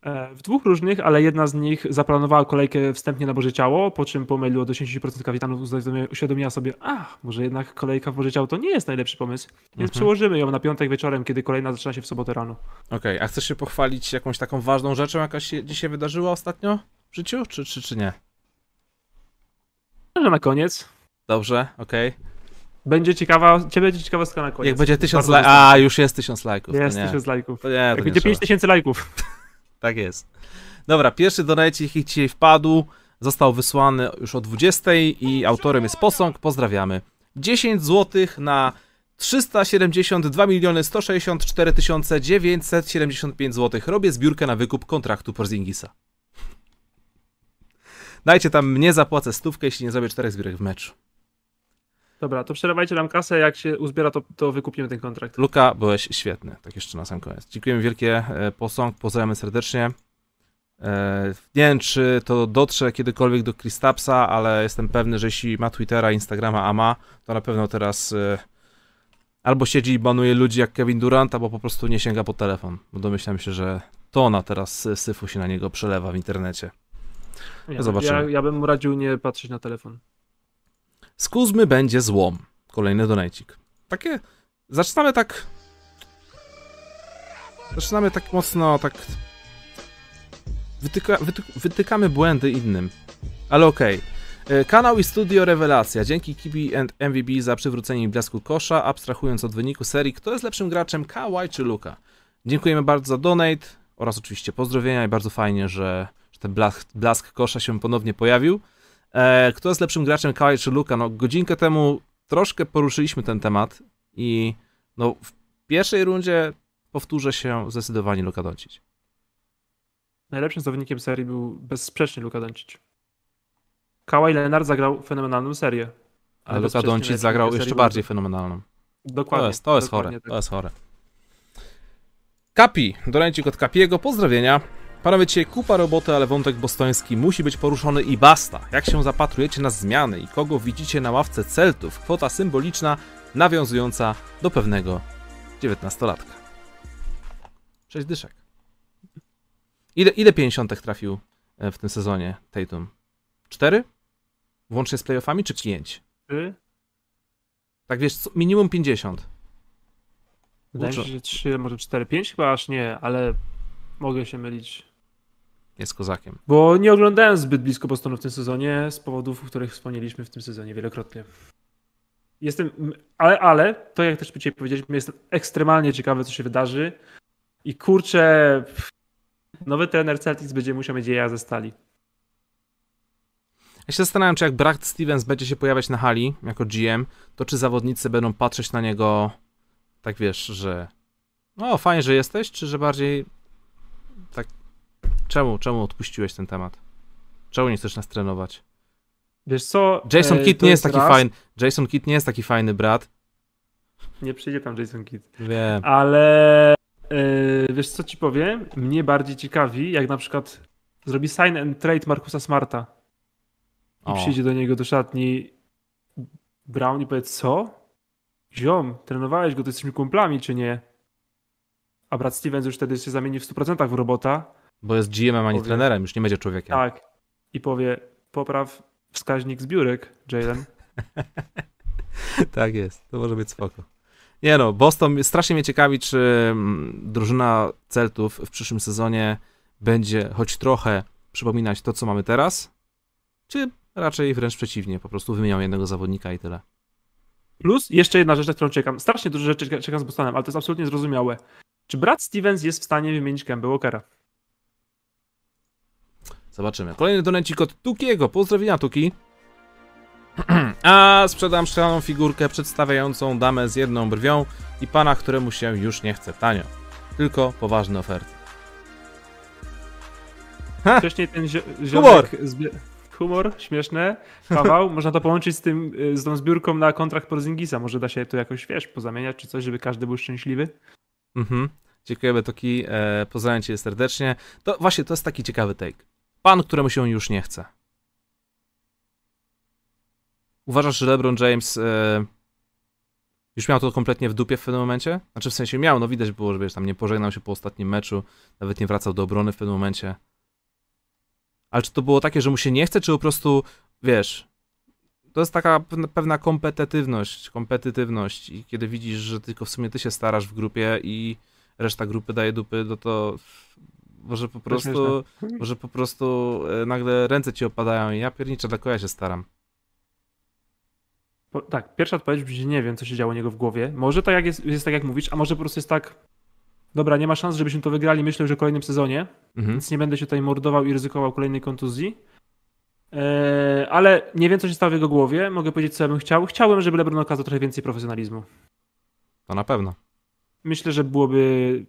E, w dwóch różnych, ale jedna z nich zaplanowała kolejkę wstępnie na Boże Ciało, po czym pomyliło do 10% kapitanów, uświadomiła sobie, a może jednak kolejka w Boże Ciało to nie jest najlepszy pomysł, więc mhm. przełożymy ją na piątek wieczorem, kiedy kolejna zaczyna się w sobotę rano. Okej, okay, a chcesz się pochwalić jakąś taką ważną rzeczą, jaka się dzisiaj wydarzyła ostatnio w życiu, czy, czy, czy nie? Może na koniec. Dobrze, okej. Okay. Będzie ciekawa, ciebie będzie ciekawostka na koniec. Jak będzie tysiąc lajków. A, już jest tysiąc lajków. Jest tysiąc lajków. To nie, to Jak będzie pięć tysięcy lajków. Tak jest. Dobra, pierwszy donate, jaki dzisiaj wpadł, został wysłany już o 20 i autorem jest Posąg. Pozdrawiamy. 10 zł na 372 miliony 164 975 zł. Robię zbiórkę na wykup kontraktu Porzingisa. Dajcie tam, mnie zapłacę stówkę, jeśli nie zrobię czterech zbiórek w meczu. Dobra, to przerywajcie nam kasę, jak się uzbiera, to, to wykupimy ten kontrakt. Luka, byłeś świetny, tak jeszcze na sam koniec. Dziękujemy wielkie, e, posąg, pozdrawiamy serdecznie. E, nie wiem, czy to dotrze kiedykolwiek do Kristapsa, ale jestem pewny, że jeśli ma Twittera, Instagrama, a ma, to na pewno teraz e, albo siedzi i banuje ludzi jak Kevin Durant, albo po prostu nie sięga po telefon, bo domyślam się, że tona teraz syfu się na niego przelewa w internecie. Ja, Zobaczymy. Ja, ja bym mu radził nie patrzeć na telefon. Z Kuzmy będzie złom. Kolejny donajcik. Takie... Zaczynamy tak... Zaczynamy tak mocno, tak... Wytyka, wyty, wytykamy błędy innym. Ale okej. Okay. E, kanał i studio Rewelacja. Dzięki Kibi and MVB za przywrócenie blasku kosza, abstrahując od wyniku serii, kto jest lepszym graczem, Kawhi czy Luka. Dziękujemy bardzo za donate oraz oczywiście pozdrowienia i bardzo fajnie, że, że ten blask, blask kosza się ponownie pojawił. E, kto jest lepszym graczem, Kawhi czy Luka? No, godzinkę temu troszkę poruszyliśmy ten temat i no, w pierwszej rundzie powtórzę się zdecydowanie Luka Doncic. Najlepszym zawodnikiem serii był bezsprzecznie Luka Doncic. Kawhi Leonard zagrał fenomenalną serię. Ale, Luka Doncic zagrał jeszcze bardziej fenomenalną. Dokładnie. To jest, to jest chore, tak. to jest chore. Kapi, dorańcik od Kapiego, pozdrowienia. Panowie, kupa roboty, ale wątek bostoński musi być poruszony i basta. Jak się zapatrujecie na zmiany i kogo widzicie na ławce Celtów? Kwota symboliczna, nawiązująca do pewnego dziewiętnastolatka. Sześć dyszek. Ile, ile pięćdziesiątek trafił e, w tym sezonie Tatum? Cztery? Włącznie z playoffami, czy pięć? Trzy? Tak wiesz, minimum 50. Wydaje mi się, że trzy, może cztery, pięć chyba aż nie, ale mogę się mylić. Jest kozakiem. Bo nie oglądałem zbyt blisko Bostonu w tym sezonie z powodów, o których wspomnieliśmy w tym sezonie wielokrotnie. Jestem, ale, ale, to jak też dzisiaj powiedzieliśmy, jestem ekstremalnie ciekawy, co się wydarzy. I kurczę, nowy trener Celtics będzie musiał mieć jaja ze stali. Ja się zastanawiam, czy jak Brad Stevens będzie się pojawiać na hali jako GM, to czy zawodnicy będą patrzeć na niego tak wiesz, że no fajnie, że jesteś, czy że bardziej tak czemu, czemu odpuściłeś ten temat? Czemu nie chcesz nas trenować? Wiesz co? Jason e, Kidd nie jest taki fajny. Jason Kidd nie jest taki fajny brat. Nie przyjdzie tam Jason Kidd. Wiem. Ale e, wiesz co ci powiem? Mnie bardziej ciekawi, jak na przykład zrobi sign and trade Markusa Smarta i O. przyjdzie do niego do szatni Brown i powie, co? Ziom, trenowałeś go, to jesteśmy kumplami, czy nie? A Brad Stevens już wtedy się zamieni w 100% w robota. Bo jest GM-em, a nie Powie- trenerem, już nie będzie człowiekiem. Tak. I powie, popraw wskaźnik zbiórek, Jalen. tak jest, to może być spoko. Nie no, Boston, strasznie mnie ciekawi, czy mm, drużyna Celtów w przyszłym sezonie będzie choć trochę przypominać to, co mamy teraz, czy raczej wręcz przeciwnie, po prostu wymienią jednego zawodnika i tyle. Plus jeszcze jedna rzecz, na którą czekam. Strasznie dużo rzeczy czeka- czekam z Bostonem, ale to jest absolutnie zrozumiałe. Czy Brad Stevens jest w stanie wymienić Kemba Walkera? Zobaczymy. Kolejny donecik od Tukiego. Pozdrowienia, Tuki. A sprzedam szklaną figurkę przedstawiającą damę z jedną brwią i pana, któremu się już nie chce tanio. Tylko poważne oferty. Ha! Wcześniej ten zio- Humor. ziomek... Humor, śmieszne, kawał. Można to połączyć z tym, y, z tą zbiórką na kontrakt Porzingisa. Może da się to jakoś, wiesz, pozamieniać czy coś, żeby każdy był szczęśliwy. Mhm. Dziękujemy, Toki. E, pozdrawiam cię serdecznie. To właśnie, to jest taki ciekawy take. Pan, któremu się już nie chce. Uważasz, że LeBron James e, już miał to kompletnie w dupie w pewnym momencie? Znaczy w sensie miał, no widać było, że wiesz, tam nie pożegnał się po ostatnim meczu, nawet nie wracał do obrony w pewnym momencie. Ale czy to było takie, że mu się nie chce, czy po prostu, wiesz, to jest taka pewna kompetytywność, kompetytywność i kiedy widzisz, że tylko w sumie ty się starasz w grupie i reszta grupy daje dupy, no to może po prostu, może po prostu nagle ręce ci opadają i ja pierniczę, dlaczego ja się staram. Po, tak, pierwsza odpowiedź brzmi, nie wiem, co się działo u niego w głowie. Może tak jak jest, jest tak, jak mówisz, a może po prostu jest tak, dobra, nie ma szans, żebyśmy to wygrali, myślę, że w kolejnym sezonie, Mhm. więc nie będę się tutaj mordował i ryzykował kolejnej kontuzji. Eee, ale nie wiem, co się stało w jego głowie. Mogę powiedzieć, co ja bym chciał. Chciałbym, żeby LeBron okazał trochę więcej profesjonalizmu. To na pewno. Myślę, że byłoby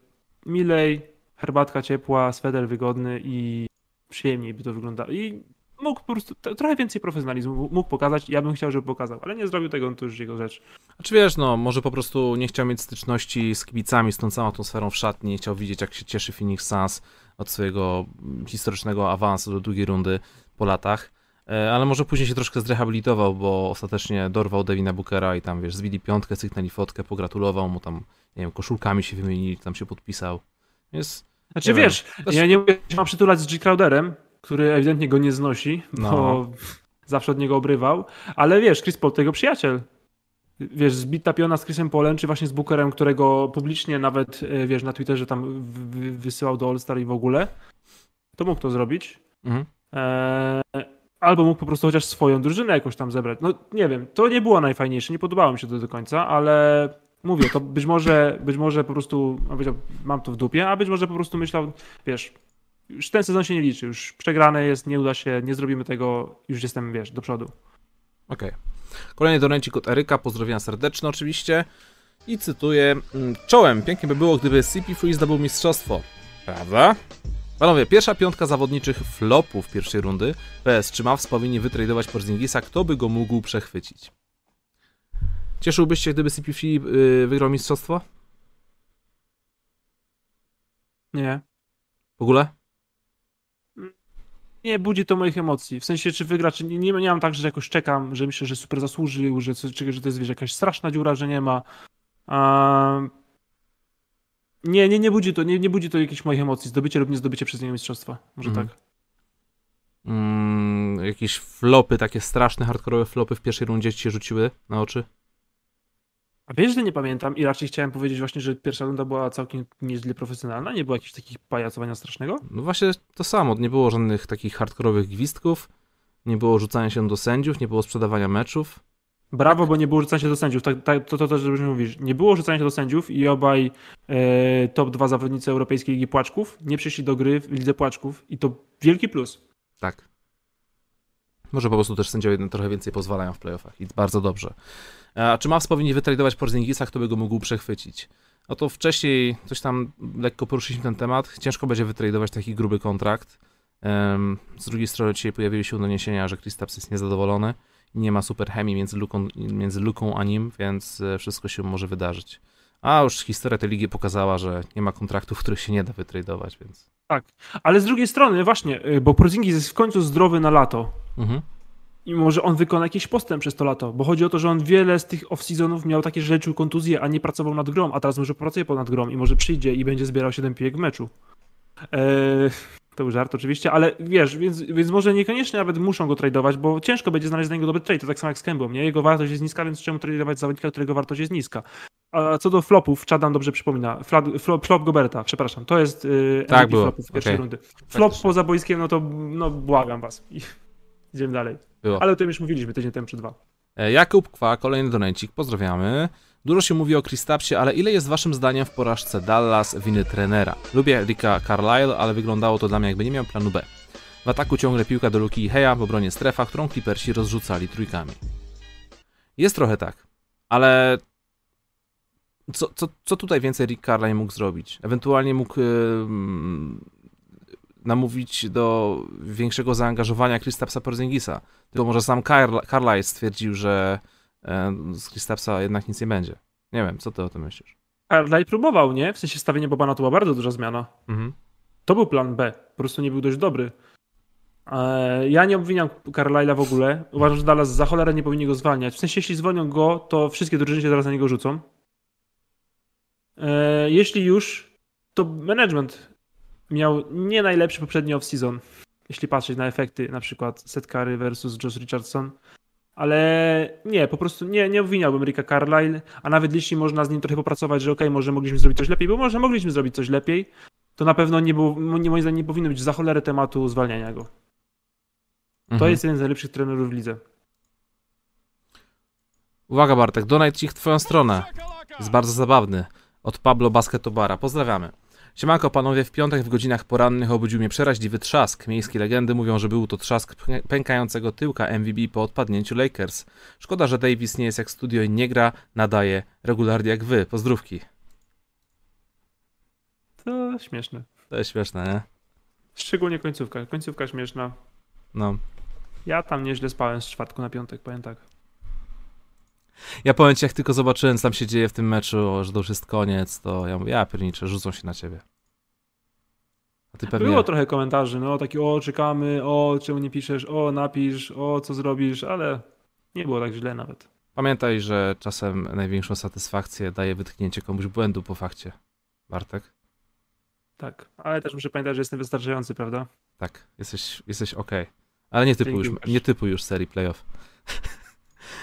milej, herbatka ciepła, sweter wygodny i przyjemniej by to wyglądało. I mógł po prostu trochę więcej profesjonalizmu mógł pokazać. Ja bym chciał, żeby pokazał, ale nie zrobił tego, to już jego rzecz. A czy wiesz, no, może po prostu nie chciał mieć styczności z kibicami, z tą całą atmosferą w szatni, nie chciał widzieć, jak się cieszy Phoenix Suns od swojego mm, historycznego awansu do drugiej rundy po latach. E, Ale może później się troszkę zrehabilitował, bo ostatecznie dorwał Devina Bookera i tam, wiesz, zbili piątkę, cyknęli fotkę, pogratulował mu tam, nie wiem, koszulkami się wymienili, tam się podpisał. Jest, Znaczy Nie wiem. wiesz, Też- ja nie mówię, że mam przytulać z G. Crowderem, który ewidentnie go nie znosi, bo No. zawsze od niego obrywał, ale wiesz, Chris Paul to jego przyjaciel. Wiesz, zbita piona z Chrisem Paulem, czy właśnie z Bookerem, którego publicznie nawet, e, wiesz, na Twitterze tam w- w- wysyłał do All-Star i w ogóle, to mógł to zrobić. mhm. Eee, albo mógł po prostu chociaż swoją drużynę jakoś tam zebrać. No nie wiem, to nie było najfajniejsze, nie podobało mi się to do końca, ale mówię, to być może, być może po prostu mam to w dupie, a być może po prostu myślał, wiesz, już ten sezon się nie liczy, już przegrane jest, nie uda się, nie zrobimy tego, już jestem, wiesz, do przodu. Okej. Kolejny donencik od Eryka, pozdrowienia serdeczne oczywiście. I cytuję, mm, czołem, pięknie by było, gdyby CP3 zdobył mistrzostwo. Prawda? Panowie, pierwsza piątka zawodniczych flopów pierwszej rundy. PS, czy Mavs powinni wytradować Porzingisa, kto by go mógł przechwycić? Cieszyłbyś się, gdyby CP3 yy, wygrał mistrzostwo? Nie. W ogóle? Nie budzi to moich emocji. W sensie, czy wygra, czy nie, nie, nie mam tak, że jakoś czekam, że myślę, że super zasłużył, że, że to jest wiesz, jakaś straszna dziura, że nie ma. A... Nie, nie, nie budzi to, nie, nie budzi to jakichś moich emocji. Zdobycie lub nie zdobycie przez niego mistrzostwa. Może Mhm. tak. mm, jakieś flopy, takie straszne, hardkorowe flopy w pierwszej rundzie ci się rzuciły na oczy? A wiesz, że nie pamiętam i raczej chciałem powiedzieć właśnie, że pierwsza runda była całkiem nieźle profesjonalna, nie było jakichś takich pajacowania strasznego? No właśnie to samo, nie było żadnych takich hardkorowych gwizdków, nie było rzucania się do sędziów, nie było sprzedawania meczów. Brawo, bo nie było rzucania się do sędziów. Tak, tak, to, to też dobrze mówisz. Nie było rzucania się do sędziów i obaj e, top dwa zawodnicy Europejskiej Ligi Płaczków nie przyszli do gry w Lidze Płaczków i to wielki plus. Tak. Może po prostu też sędziowie trochę więcej pozwalają w playoffach i bardzo dobrze. A czy Mavs powinni wytradować Porzingisa, kto by go mógł przechwycić? No to wcześniej coś tam lekko poruszyliśmy ten temat. Ciężko będzie wytradować taki gruby kontrakt. Z drugiej strony dzisiaj pojawiły się doniesienia, że Kristaps jest niezadowolony nie ma super chemii między Luką, między Luką a nim, więc e, wszystko się może wydarzyć. A już historia tej ligi pokazała, że nie ma kontraktów, których się nie da wytradować, więc... Tak, ale z drugiej strony właśnie, y, bo Porzingis jest w końcu zdrowy na lato. Mhm i może on wykona jakiś postęp przez to lato, bo chodzi o to, że on wiele z tych off-seasonów miał takie, że leczył kontuzje, a nie pracował nad grą, a teraz może pracuje ponad grą i może przyjdzie i będzie zbierał 7 pijek w meczu. Eee, to był żart oczywiście, ale wiesz, więc, więc może niekoniecznie nawet muszą go tradować, bo ciężko będzie znaleźć na niego dobry trade, to tak samo jak z Kembą, nie? Jego wartość jest niska, więc czemu tradować zawodnika, którego wartość jest niska? A co do flopów, Chadam dobrze przypomina, flop, flop, flop Goberta, przepraszam, to jest yy, tak było. flopów pierwszej okay. rundy. Flop poza boiskiem, no to no błagam was. Idziemy dalej. Było. Ale o tym już mówiliśmy tydzień temu czy dwa. E, Jakub Kwa, kolejny donajcik, pozdrawiamy. Dużo się mówi o Kristapsie, ale ile jest waszym zdaniem w porażce Dallas winy trenera? Lubię Ricka Carlisle, ale wyglądało to dla mnie jakby nie miał planu B. W ataku ciągle piłka do Luki i Heja w obronie strefa, którą Clippersi rozrzucali trójkami. Jest trochę tak, ale co, co, co tutaj więcej Rick Carlisle mógł zrobić? Ewentualnie mógł yy, namówić do większego zaangażowania Kristapsa Porzingisa. Tylko może sam Carlisle stwierdził, że e, z Kristapsa jednak nic nie będzie. Nie wiem, co ty o tym myślisz? Carlisle próbował, nie? W sensie stawienie Bobana to była bardzo duża zmiana. Mhm. To był plan B. Po prostu nie był dość dobry. E, ja nie obwiniam Carlisle'a w ogóle. Uważam, że Dallas za cholerę nie powinni go zwalniać. W sensie, jeśli zwolnią go, to wszystkie drużyny się teraz na niego rzucą. E, jeśli już, to management miał nie najlepszy poprzedni off-season, jeśli patrzeć na efekty, na przykład Seth Curry versus Josh Richardson. Ale nie, po prostu nie, nie obwiniałbym Ricka Carlisle, a nawet jeśli można z nim trochę popracować, że okej, okay, może mogliśmy zrobić coś lepiej, bo może mogliśmy zrobić coś lepiej, to na pewno nie, było, nie moim zdaniem nie powinno być za cholerę tematu zwalniania go. Mhm. To jest jeden z najlepszych trenerów w lidze. Uwaga Bartek, donate ich w twoją stronę. Jest bardzo zabawny. Od Pablo Basketobara. Pozdrawiamy. Siemanko panowie, w piątek w godzinach porannych obudził mnie przeraźliwy trzask. Miejskie legendy mówią, że był to trzask pękającego tyłka MVB po odpadnięciu Lakers. Szkoda, że Davis nie jest jak studio i nie gra, nadaje regularnie jak wy. Pozdrówki. To śmieszne. To jest śmieszne, nie? Szczególnie końcówka. Końcówka śmieszna. No. Ja tam nieźle spałem z czwartku na piątek, powiem tak. Ja powiem ci, jak tylko zobaczyłem, co tam się dzieje w tym meczu, że to już jest koniec, to ja mówię, ja pierniczę, rzucą się na ciebie. Pewnie... Było trochę komentarzy, no taki o, czekamy, o, czemu nie piszesz, o, napisz, o, co zrobisz, ale nie było tak źle nawet. Pamiętaj, że czasem największą satysfakcję daje wytknięcie komuś błędu po fakcie. Bartek? Tak, ale też muszę pamiętać, że jestem wystarczający, prawda? Tak, jesteś, jesteś ok. Ale nie typu, już, nie typu już serii playoff.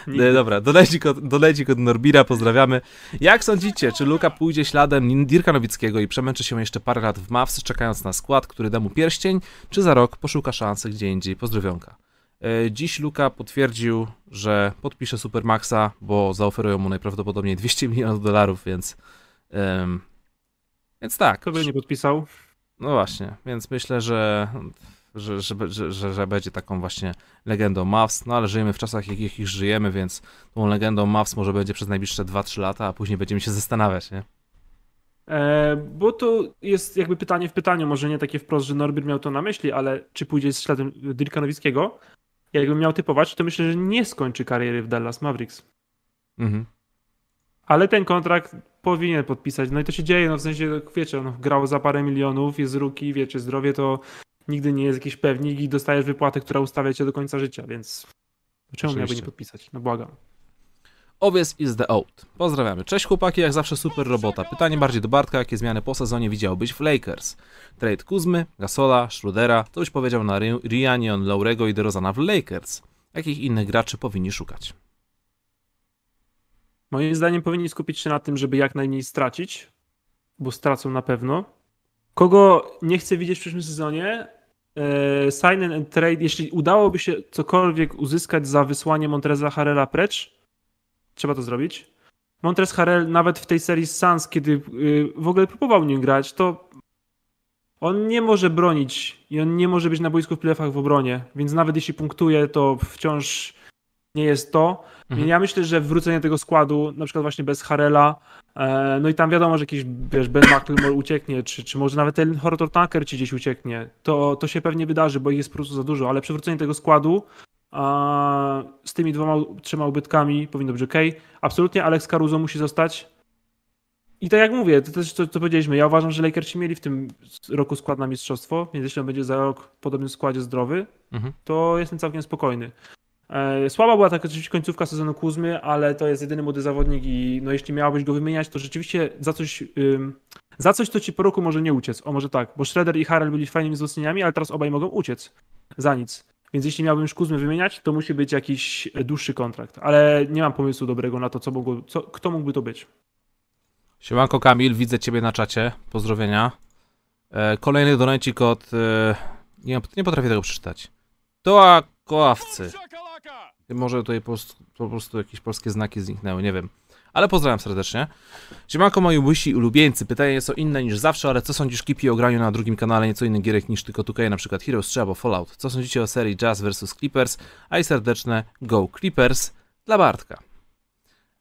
Nigdy. Dobra, dolecik od, dolecik od Norbira, pozdrawiamy. Jak sądzicie, czy Luka pójdzie śladem Dirka Nowickiego i przemęczy się jeszcze parę lat w Mavs, czekając na skład, który da mu pierścień, czy za rok poszuka szansy gdzie indziej? Pozdrowionka. E, dziś Luka potwierdził, że podpisze Supermaxa, bo zaoferują mu najprawdopodobniej 200 milionów dolarów, więc... Um, więc tak. Kto by nie podpisał? No właśnie, więc myślę, że że, że, że, że, będzie taką właśnie legendą Mavs, no ale żyjemy w czasach, jakich żyjemy, więc tą legendą Mavs może będzie przez najbliższe 2-3 lata, a później będziemy się zastanawiać, nie? E, bo to jest jakby pytanie w pytaniu, może nie takie wprost, że Norbert miał to na myśli, ale czy pójdzie z śladem Dirka Nowickiego? Jakbym miał typować, to myślę, że nie skończy kariery w Dallas Mavericks. Mhm. Ale ten kontrakt powinien podpisać. No i to się dzieje, no w sensie, wiecie, on grał za parę milionów, jest ruki, wiecie, zdrowie to nigdy nie jest jakiś pewnik i dostajesz wypłatę, która ustawia cię do końca życia, więc czemu miałby nie podpisać? No błagam. Obvious is the out. Pozdrawiamy. Cześć chłopaki, jak zawsze super robota. Pytanie bardziej do Bartka, jakie zmiany po sezonie widziałbyś w Lakers? Trade Kuzmy, Gasola, Schrudera, to powiedział na Rianion, Laurego i DeRozana w Lakers. Jakich innych graczy powinni szukać? Moim zdaniem powinni skupić się na tym, żeby jak najmniej stracić, bo stracą na pewno. Kogo nie chcę widzieć w przyszłym sezonie, e, sign and trade, jeśli udałoby się cokolwiek uzyskać za wysłanie Montreza Harrela precz, trzeba to zrobić. Montrez Harrell nawet w tej serii Suns, kiedy y, w ogóle próbował nim grać, to on nie może bronić i on nie może być na boisku w playoffach w obronie, więc nawet jeśli punktuje, to wciąż nie jest to. Mhm. Ja myślę, że wrócenie tego składu, na przykład właśnie bez Harela, e, no i tam wiadomo, że jakiś wiesz, Ben McLemore ucieknie, czy, czy może nawet ten Horror Tucker ci gdzieś ucieknie, to, to się pewnie wydarzy, bo ich jest po prostu za dużo, ale przywrócenie tego składu a z tymi dwoma, trzema ubytkami powinno być ok. Absolutnie Alex Caruso musi zostać. I tak jak mówię, to też co, co powiedzieliśmy, ja uważam, że Lakersi mieli w tym roku skład na mistrzostwo, więc jeśli on będzie za rok w podobnym składzie zdrowy, mhm. to jestem całkiem spokojny. E, słaba była taka oczywiście końcówka sezonu Kuzmy, ale to jest jedyny młody zawodnik i no jeśli miałbyś go wymieniać, to rzeczywiście za coś, za coś to ci po roku może nie uciec. O może tak, bo Schroeder i Harrell byli fajnymi wzmocnieniami, ale teraz obaj mogą uciec. Za nic. Więc jeśli miałbym już Kuzmy wymieniać, to musi być jakiś dłuższy kontrakt. Ale nie mam pomysłu dobrego na to, co mogło, co, kto mógłby to być. Siemanko Kamil, widzę Ciebie na czacie. Pozdrowienia. E, kolejny donajcik od... E, nie, nie potrafię tego przeczytać. Toa Koławcy. Może tutaj po, po prostu jakieś polskie znaki zniknęły, nie wiem. Ale pozdrawiam serdecznie. Siemanko moi łysi ulubieńcy. Pytanie jest o inne niż zawsze, ale co sądzisz Kipi o graniu na drugim kanale nieco innych gierek niż tylko tutaj, na przykład Heroes 3 albo Fallout? Co sądzicie o serii Jazz vs Clippers? A i serdeczne Go Clippers dla Bartka.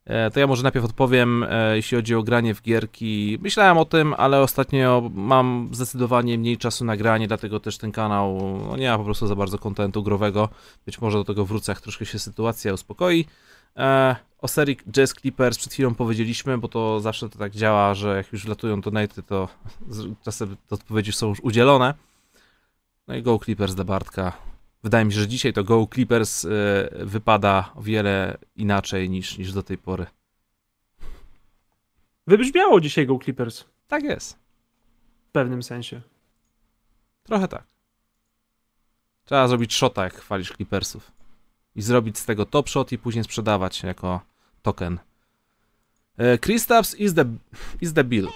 E, to ja może najpierw odpowiem, e, jeśli chodzi o granie w gierki. Myślałem o tym, ale ostatnio mam zdecydowanie mniej czasu na granie, dlatego też ten kanał no, nie ma po prostu za bardzo kontentu growego. Być może do tego wrócę, jak troszkę się sytuacja uspokoi. E, o serii Jazz Clippers przed chwilą powiedzieliśmy, bo to zawsze to tak działa, że jak już wlatują donaty, to czasem te odpowiedzi są już udzielone. No i Go Clippers dla Bartka. Wydaje mi się, że dzisiaj to Go Clippers y, wypada o wiele inaczej niż, niż do tej pory. Wybrzmiało dzisiaj Go Clippers. Tak jest. W pewnym sensie. Trochę tak. Trzeba zrobić shota, jak chwalisz Clippersów. I zrobić z tego top shot i później sprzedawać jako token. Kristaps is the, is the bill.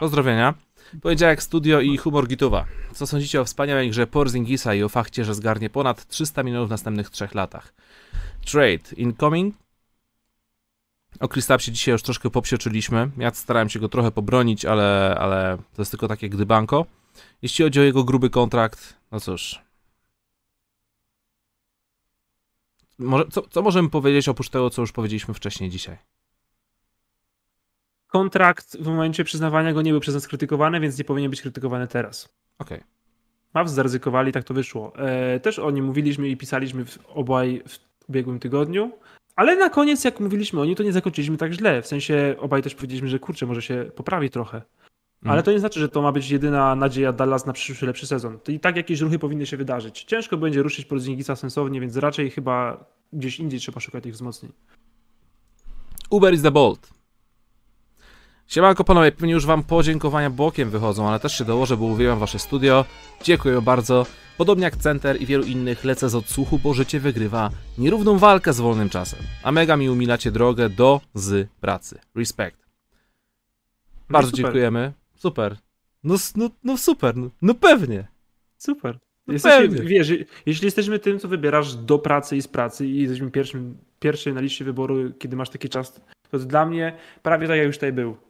Pozdrowienia. Poniedziałek studio i humor gituwa. Co sądzicie o wspaniałej grze Porzingisa i o fakcie, że zgarnie ponad 300 milionów w następnych trzech latach? Trade incoming. O Kristapsie dzisiaj już troszkę popsioczyliśmy. Ja starałem się go trochę pobronić, ale, ale to jest tylko takie gdybanko. Jeśli chodzi o jego gruby kontrakt, no cóż. Może, co, co możemy powiedzieć oprócz tego, co już powiedzieliśmy wcześniej dzisiaj? Kontrakt w momencie przyznawania go nie był przez nas krytykowany, więc nie powinien być krytykowany teraz. Okej. Okay. Mavs zaryzykowali, tak to wyszło. E, też o nim mówiliśmy i pisaliśmy w obaj w ubiegłym tygodniu, ale na koniec, jak mówiliśmy o nim, to nie zakończyliśmy tak źle. W sensie obaj też powiedzieliśmy, że kurczę, może się poprawi trochę. Ale mm. to nie znaczy, że to ma być jedyna nadzieja Dallas na przyszły lepszy sezon. To i tak jakieś ruchy powinny się wydarzyć. Ciężko będzie ruszyć Porzingisa sensownie, więc raczej chyba gdzieś indziej trzeba szukać tych wzmocnień. Uber is the bolt. Siemanko panowie, pewnie już wam podziękowania bokiem wychodzą, ale też się dołożę, bo uwielbiam wasze studio. Dziękuję bardzo. Podobnie jak Center i wielu innych lecę z odsłuchu, bo życie wygrywa nierówną walkę z wolnym czasem. A mega mi umilacie drogę do z pracy. Respekt. No bardzo no dziękujemy. Super. No, no, no super, no, no pewnie. Super. No Jesteśmy, wiesz, jeśli jesteśmy tym, co wybierasz do pracy i z pracy i jesteśmy pierwszym, pierwszym na liście wyboru, kiedy masz taki czas, to dla mnie prawie tak jak już tutaj był.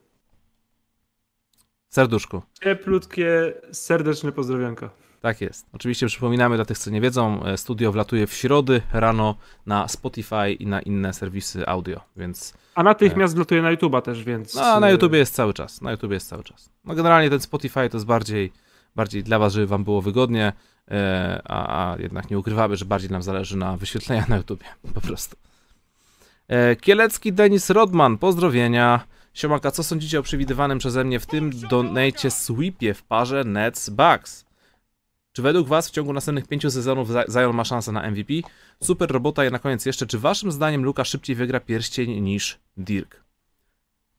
Serduszku. Cieplutkie, serdeczne pozdrowionka. Tak jest. Oczywiście przypominamy dla tych, co nie wiedzą, e, studio wlatuje w środy rano na Spotify i na inne serwisy audio, więc... A natychmiast wlatuje na YouTube'a też, więc... No, na YouTube jest cały czas, na YouTube jest cały czas. No generalnie ten Spotify to jest bardziej, bardziej dla was, żeby wam było wygodnie, e, a, a jednak nie ukrywamy, że bardziej nam zależy na wyświetleniach na YouTubie, po prostu. E, Kielecki Denis Rodman, pozdrowienia. Siomaka, co sądzicie o przewidywanym przeze mnie w tym donate sweepie w parze Nets Bucks? Czy według Was w ciągu następnych pięciu sezonów Zion ma szansę na MVP? Super robota i na koniec jeszcze, czy Waszym zdaniem Luka szybciej wygra pierścień niż Dirk?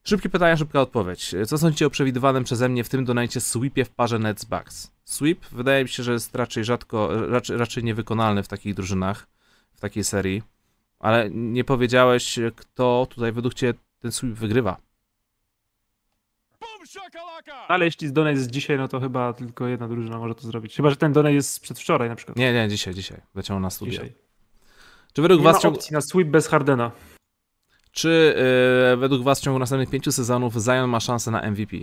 Szybkie pytania, szybka odpowiedź. Co sądzicie o przewidywanym przeze mnie w tym donajcie sweepie w parze Nets Bucks? Sweep wydaje mi się, że jest raczej rzadko, raczej, raczej niewykonalny w takich drużynach, w takiej serii. Ale nie powiedziałeś, kto tutaj według Ciebie ten sweep wygrywa. Ale jeśli z Donate jest dzisiaj, no to chyba tylko jedna drużyna może to zrobić. Chyba, że ten Donate jest przedwczoraj na przykład. Nie, nie, dzisiaj, dzisiaj. Leciał na studia. Dzisiaj. Czy według Nie was ma opcji na sweep bez Hardena. Czy yy, według was w ciągu następnych pięciu sezonów Zion ma szansę na MVP?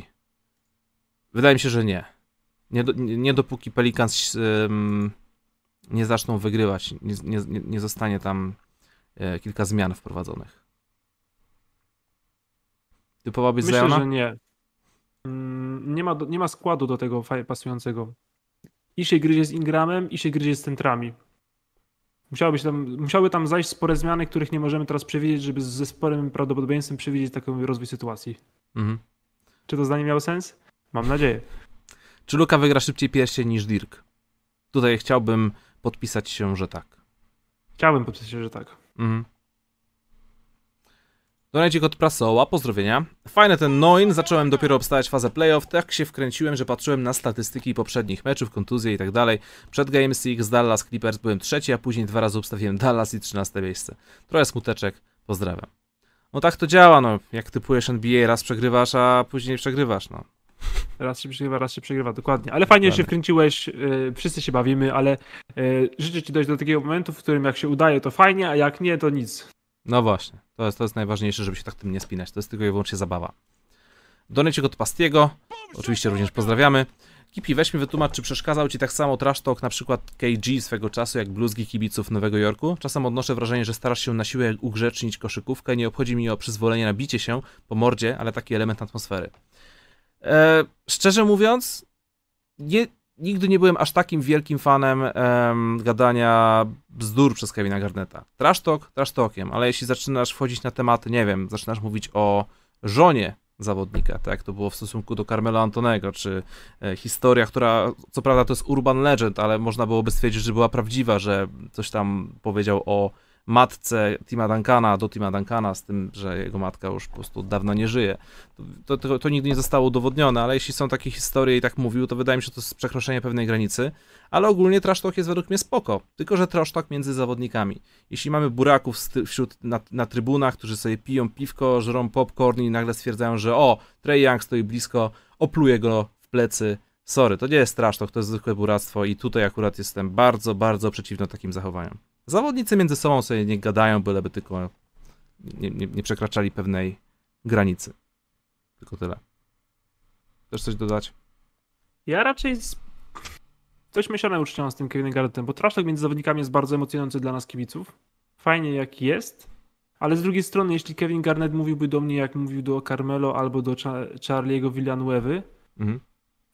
Wydaje mi się, że nie. Nie, do, nie, nie dopóki Pelicans yy, nie zaczną wygrywać, nie, nie, nie zostanie tam yy, kilka zmian wprowadzonych. Typowałabyś Myślę, Ziona? że nie. Mm, Nie ma, do- nie ma składu do tego pasującego. I się gryzie z Ingramem, i się gryzie z centrami. Musiałoby, się tam, musiały tam zajść spore zmiany, których nie możemy teraz przewidzieć, żeby ze sporym prawdopodobieństwem przewidzieć taki rozwój sytuacji. Mhm. Czy to zdanie miało sens? Mam nadzieję. Czy Luka wygra szybciej pierścień niż Dirk? Tutaj chciałbym podpisać się, że tak. Chciałbym podpisać, że tak. Mhm. Donajcie kod prasoła, pozdrowienia. Fajny ten Noin, zacząłem dopiero obstawiać fazę playoff, tak się wkręciłem, że patrzyłem na statystyki poprzednich meczów, kontuzje i tak dalej. Przed Game 6 Dallas Clippers byłem trzeci, a później dwa razy obstawiłem Dallas i 13 miejsce. Trochę smuteczek, pozdrawiam. No tak to działa, no, jak typujesz NBA, raz przegrywasz, a później przegrywasz, no. Raz się przegrywa, raz się przegrywa, dokładnie. Ale fajnie, że się wkręciłeś, yy, wszyscy się bawimy, ale yy, życzę ci dojść do takiego momentu, w którym jak się udaje, to fajnie, a jak nie, to nic. No właśnie, to jest, to jest najważniejsze, żeby się tak tym nie spinać, to jest tylko i wyłącznie zabawa. Donajcie kod Pastiego, oczywiście również pozdrawiamy. Kipi, weź mi wytłumacz, czy przeszkadzał ci tak samo trash talk na przykład KG swego czasu, jak bluzgi kibiców Nowego Jorku? Czasem odnoszę wrażenie, że starasz się na siłę ugrzecznić koszykówkę, nie obchodzi mi o przyzwolenie na bicie się po mordzie, ale taki element atmosfery. E, szczerze mówiąc, nie, nigdy nie byłem aż takim wielkim fanem em, gadania bzdur przez Kevina Garneta. Trash talk, trash talkiem, ale jeśli zaczynasz wchodzić na tematy, nie wiem, zaczynasz mówić o żonie zawodnika, tak jak to było w stosunku do Carmelo Antonego, czy e, historia, która, co prawda to jest urban legend, ale można byłoby stwierdzić, że była prawdziwa, że coś tam powiedział o matce Tima Duncana do Tima Duncana, z tym, że jego matka już po prostu od dawna nie żyje. To, to, to nigdy nie zostało udowodnione, ale jeśli są takie historie i tak mówił, to wydaje mi się, że to jest przekroczenie pewnej granicy, ale ogólnie trash talk jest według mnie spoko, tylko że trash talk między zawodnikami. Jeśli mamy buraków wśród, na, na trybunach, którzy sobie piją piwko, żrą popcorn i nagle stwierdzają, że o, Trey Young stoi blisko, opluje go w plecy, sorry, to nie jest trash talk, to jest zwykłe buractwo i tutaj akurat jestem bardzo, bardzo przeciwny takim zachowaniom. Zawodnicy między sobą sobie nie gadają, byleby tylko nie, nie, nie przekraczali pewnej granicy. Tylko tyle. Chcesz coś dodać? Ja raczej z... dość mieszane uczucia mam z tym Kevinem Garnettem, bo trash talk między zawodnikami jest bardzo emocjonujący dla nas kibiców. Fajnie jak jest, ale z drugiej strony, jeśli Kevin Garnett mówiłby do mnie, jak mówił do Carmelo albo do Cha- Charlie'ego Villanuevy, Mhm.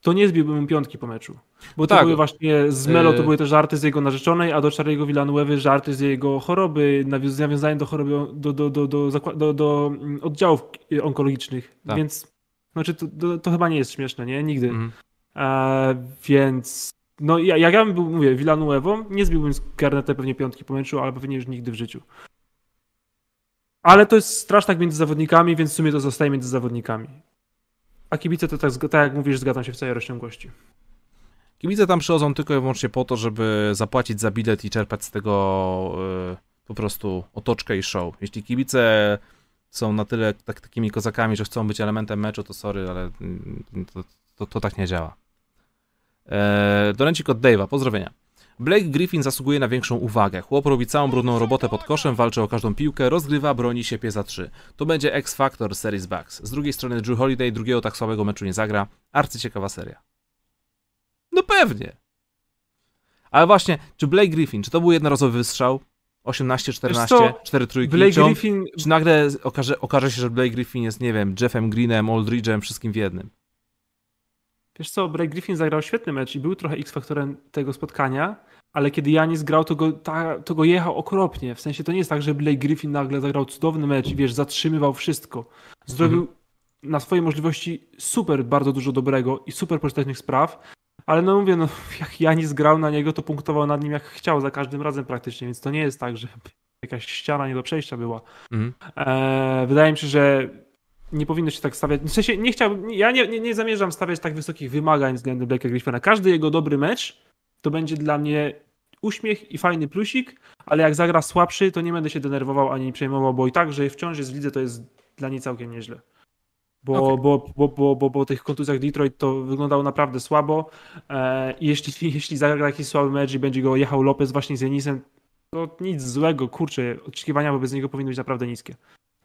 To nie zbiłbym mu piątki po meczu. Bo to Tak. były właśnie z Melo to Yy. były te żarty z jego narzeczonej, a do Charlie'ego Villanuevy żarty z jego choroby, nawiązaniem do choroby, do, do, do, do, do, mm, oddziałów onkologicznych. Tak. Więc znaczy to, to, to chyba nie jest śmieszne, nie? Nigdy. Mhm. E, więc no ja, jak ja bym był, mówię, Villanuevą, nie zbiłbym z Garneta pewnie piątki po meczu, ale pewnie już nigdy w życiu. Ale to jest strasz tak między zawodnikami, więc w sumie to zostaje między zawodnikami. A kibice to tak, tak jak mówisz, zgadzam się w całej rozciągłości. Kibice tam przychodzą tylko i wyłącznie po to, żeby zapłacić za bilet i czerpać z tego y, po prostu otoczkę i show. Jeśli kibice są na tyle tak, takimi kozakami, że chcą być elementem meczu, to sorry, ale mm, to, to, to tak nie działa. E, Dorencik od Dave'a, pozdrowienia. Blake Griffin zasługuje na większą uwagę. Chłop robi całą brudną robotę pod koszem, walczy o każdą piłkę, rozgrywa, broni się, pie za trzy. To będzie X-Factor Series Bucks. Z drugiej strony Drew Holiday drugiego tak słabego meczu nie zagra. Arcyciekawa seria. No pewnie. Ale właśnie, czy Blake Griffin, czy to był jednorazowy wystrzał? 18-14, Wiesz co, 4 trójki, Blake Griffin, czy nagle okaże, okaże się, że Blake Griffin jest, nie wiem, Jeffem Greenem, Aldridge'em, wszystkim w jednym? Wiesz co, Blake Griffin zagrał świetny mecz i był trochę X-faktorem tego spotkania, ale kiedy Janis grał, to go, ta, to go jechał okropnie. W sensie to nie jest tak, że Blake Griffin nagle zagrał cudowny mecz i wiesz, zatrzymywał wszystko. Zrobił na swoje możliwości super bardzo dużo dobrego i super pożytecznych spraw, Ale no mówię, no jak Janis grał na niego, to punktował nad nim jak chciał za każdym razem praktycznie, więc to nie jest tak, że jakaś ściana nie do przejścia była. Mhm. E, wydaje mi się, że nie powinno się tak stawiać. W sensie nie chciałbym, ja nie, nie, nie zamierzam stawiać tak wysokich wymagań względem Blacka Griffina. Każdy jego dobry mecz to będzie dla mnie uśmiech i fajny plusik, ale jak zagra słabszy, to nie będę się denerwował ani przejmował, bo i tak, że wciąż jest w lidze, to jest dla niej całkiem nieźle. Bo, okay. bo, bo, bo, bo, bo tych kontuzjach Detroit to wyglądało naprawdę słabo e, i jeśli, jeśli zagra jakiś słaby mecz i będzie go jechał Lopez właśnie z Janisem, to nic złego, kurczę, oczekiwania wobec niego powinny być naprawdę niskie.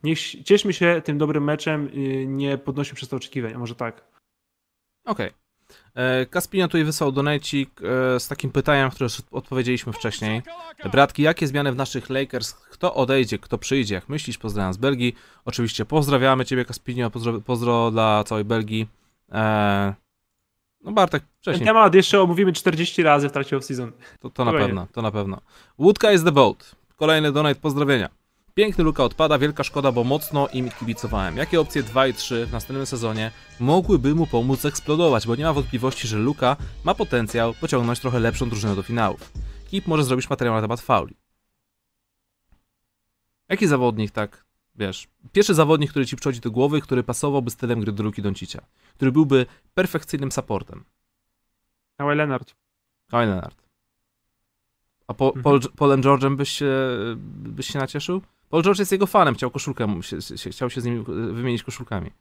Niech, cieszmy się tym dobrym meczem, nie podnośmy przez to oczekiwań, a może tak. Okej. Okay. E, Kaspinia tutaj wysłał donajcik e, z takim pytaniem, które już odpowiedzieliśmy wcześniej. Bratki, jakie zmiany w naszych Lakers? Kto odejdzie, kto przyjdzie? Jak myślisz? Pozdrawiam z Belgii. Oczywiście pozdrawiamy Ciebie Kaspinio, pozdro, pozdro dla całej Belgii. Eee, no Bartek, wcześniej. Ten temat jeszcze omówimy 40 razy w trakcie off-season. To, to na pewno, to na pewno. Łódka is the boat. Kolejny donate, pozdrowienia. Piękny Luka odpada, wielka szkoda, bo mocno im kibicowałem. Jakie opcje 2 i 3 w następnym sezonie mogłyby mu pomóc eksplodować, bo nie ma wątpliwości, że Luka ma potencjał pociągnąć trochę lepszą drużynę do finałów. Kip może zrobić materiał na temat fauli. Jaki zawodnik tak, wiesz, pierwszy zawodnik, który ci przychodzi do głowy, który pasowałby stylem gry do Luki Doncicia, który byłby perfekcyjnym supportem? Kawhi Leonard. Kawhi Leonard. A po, mhm. Paul, Paulem George'em byś się, byś się nacieszył? Paul George jest jego fanem, chciał koszulkę, chciał się z nim wymienić koszulkami.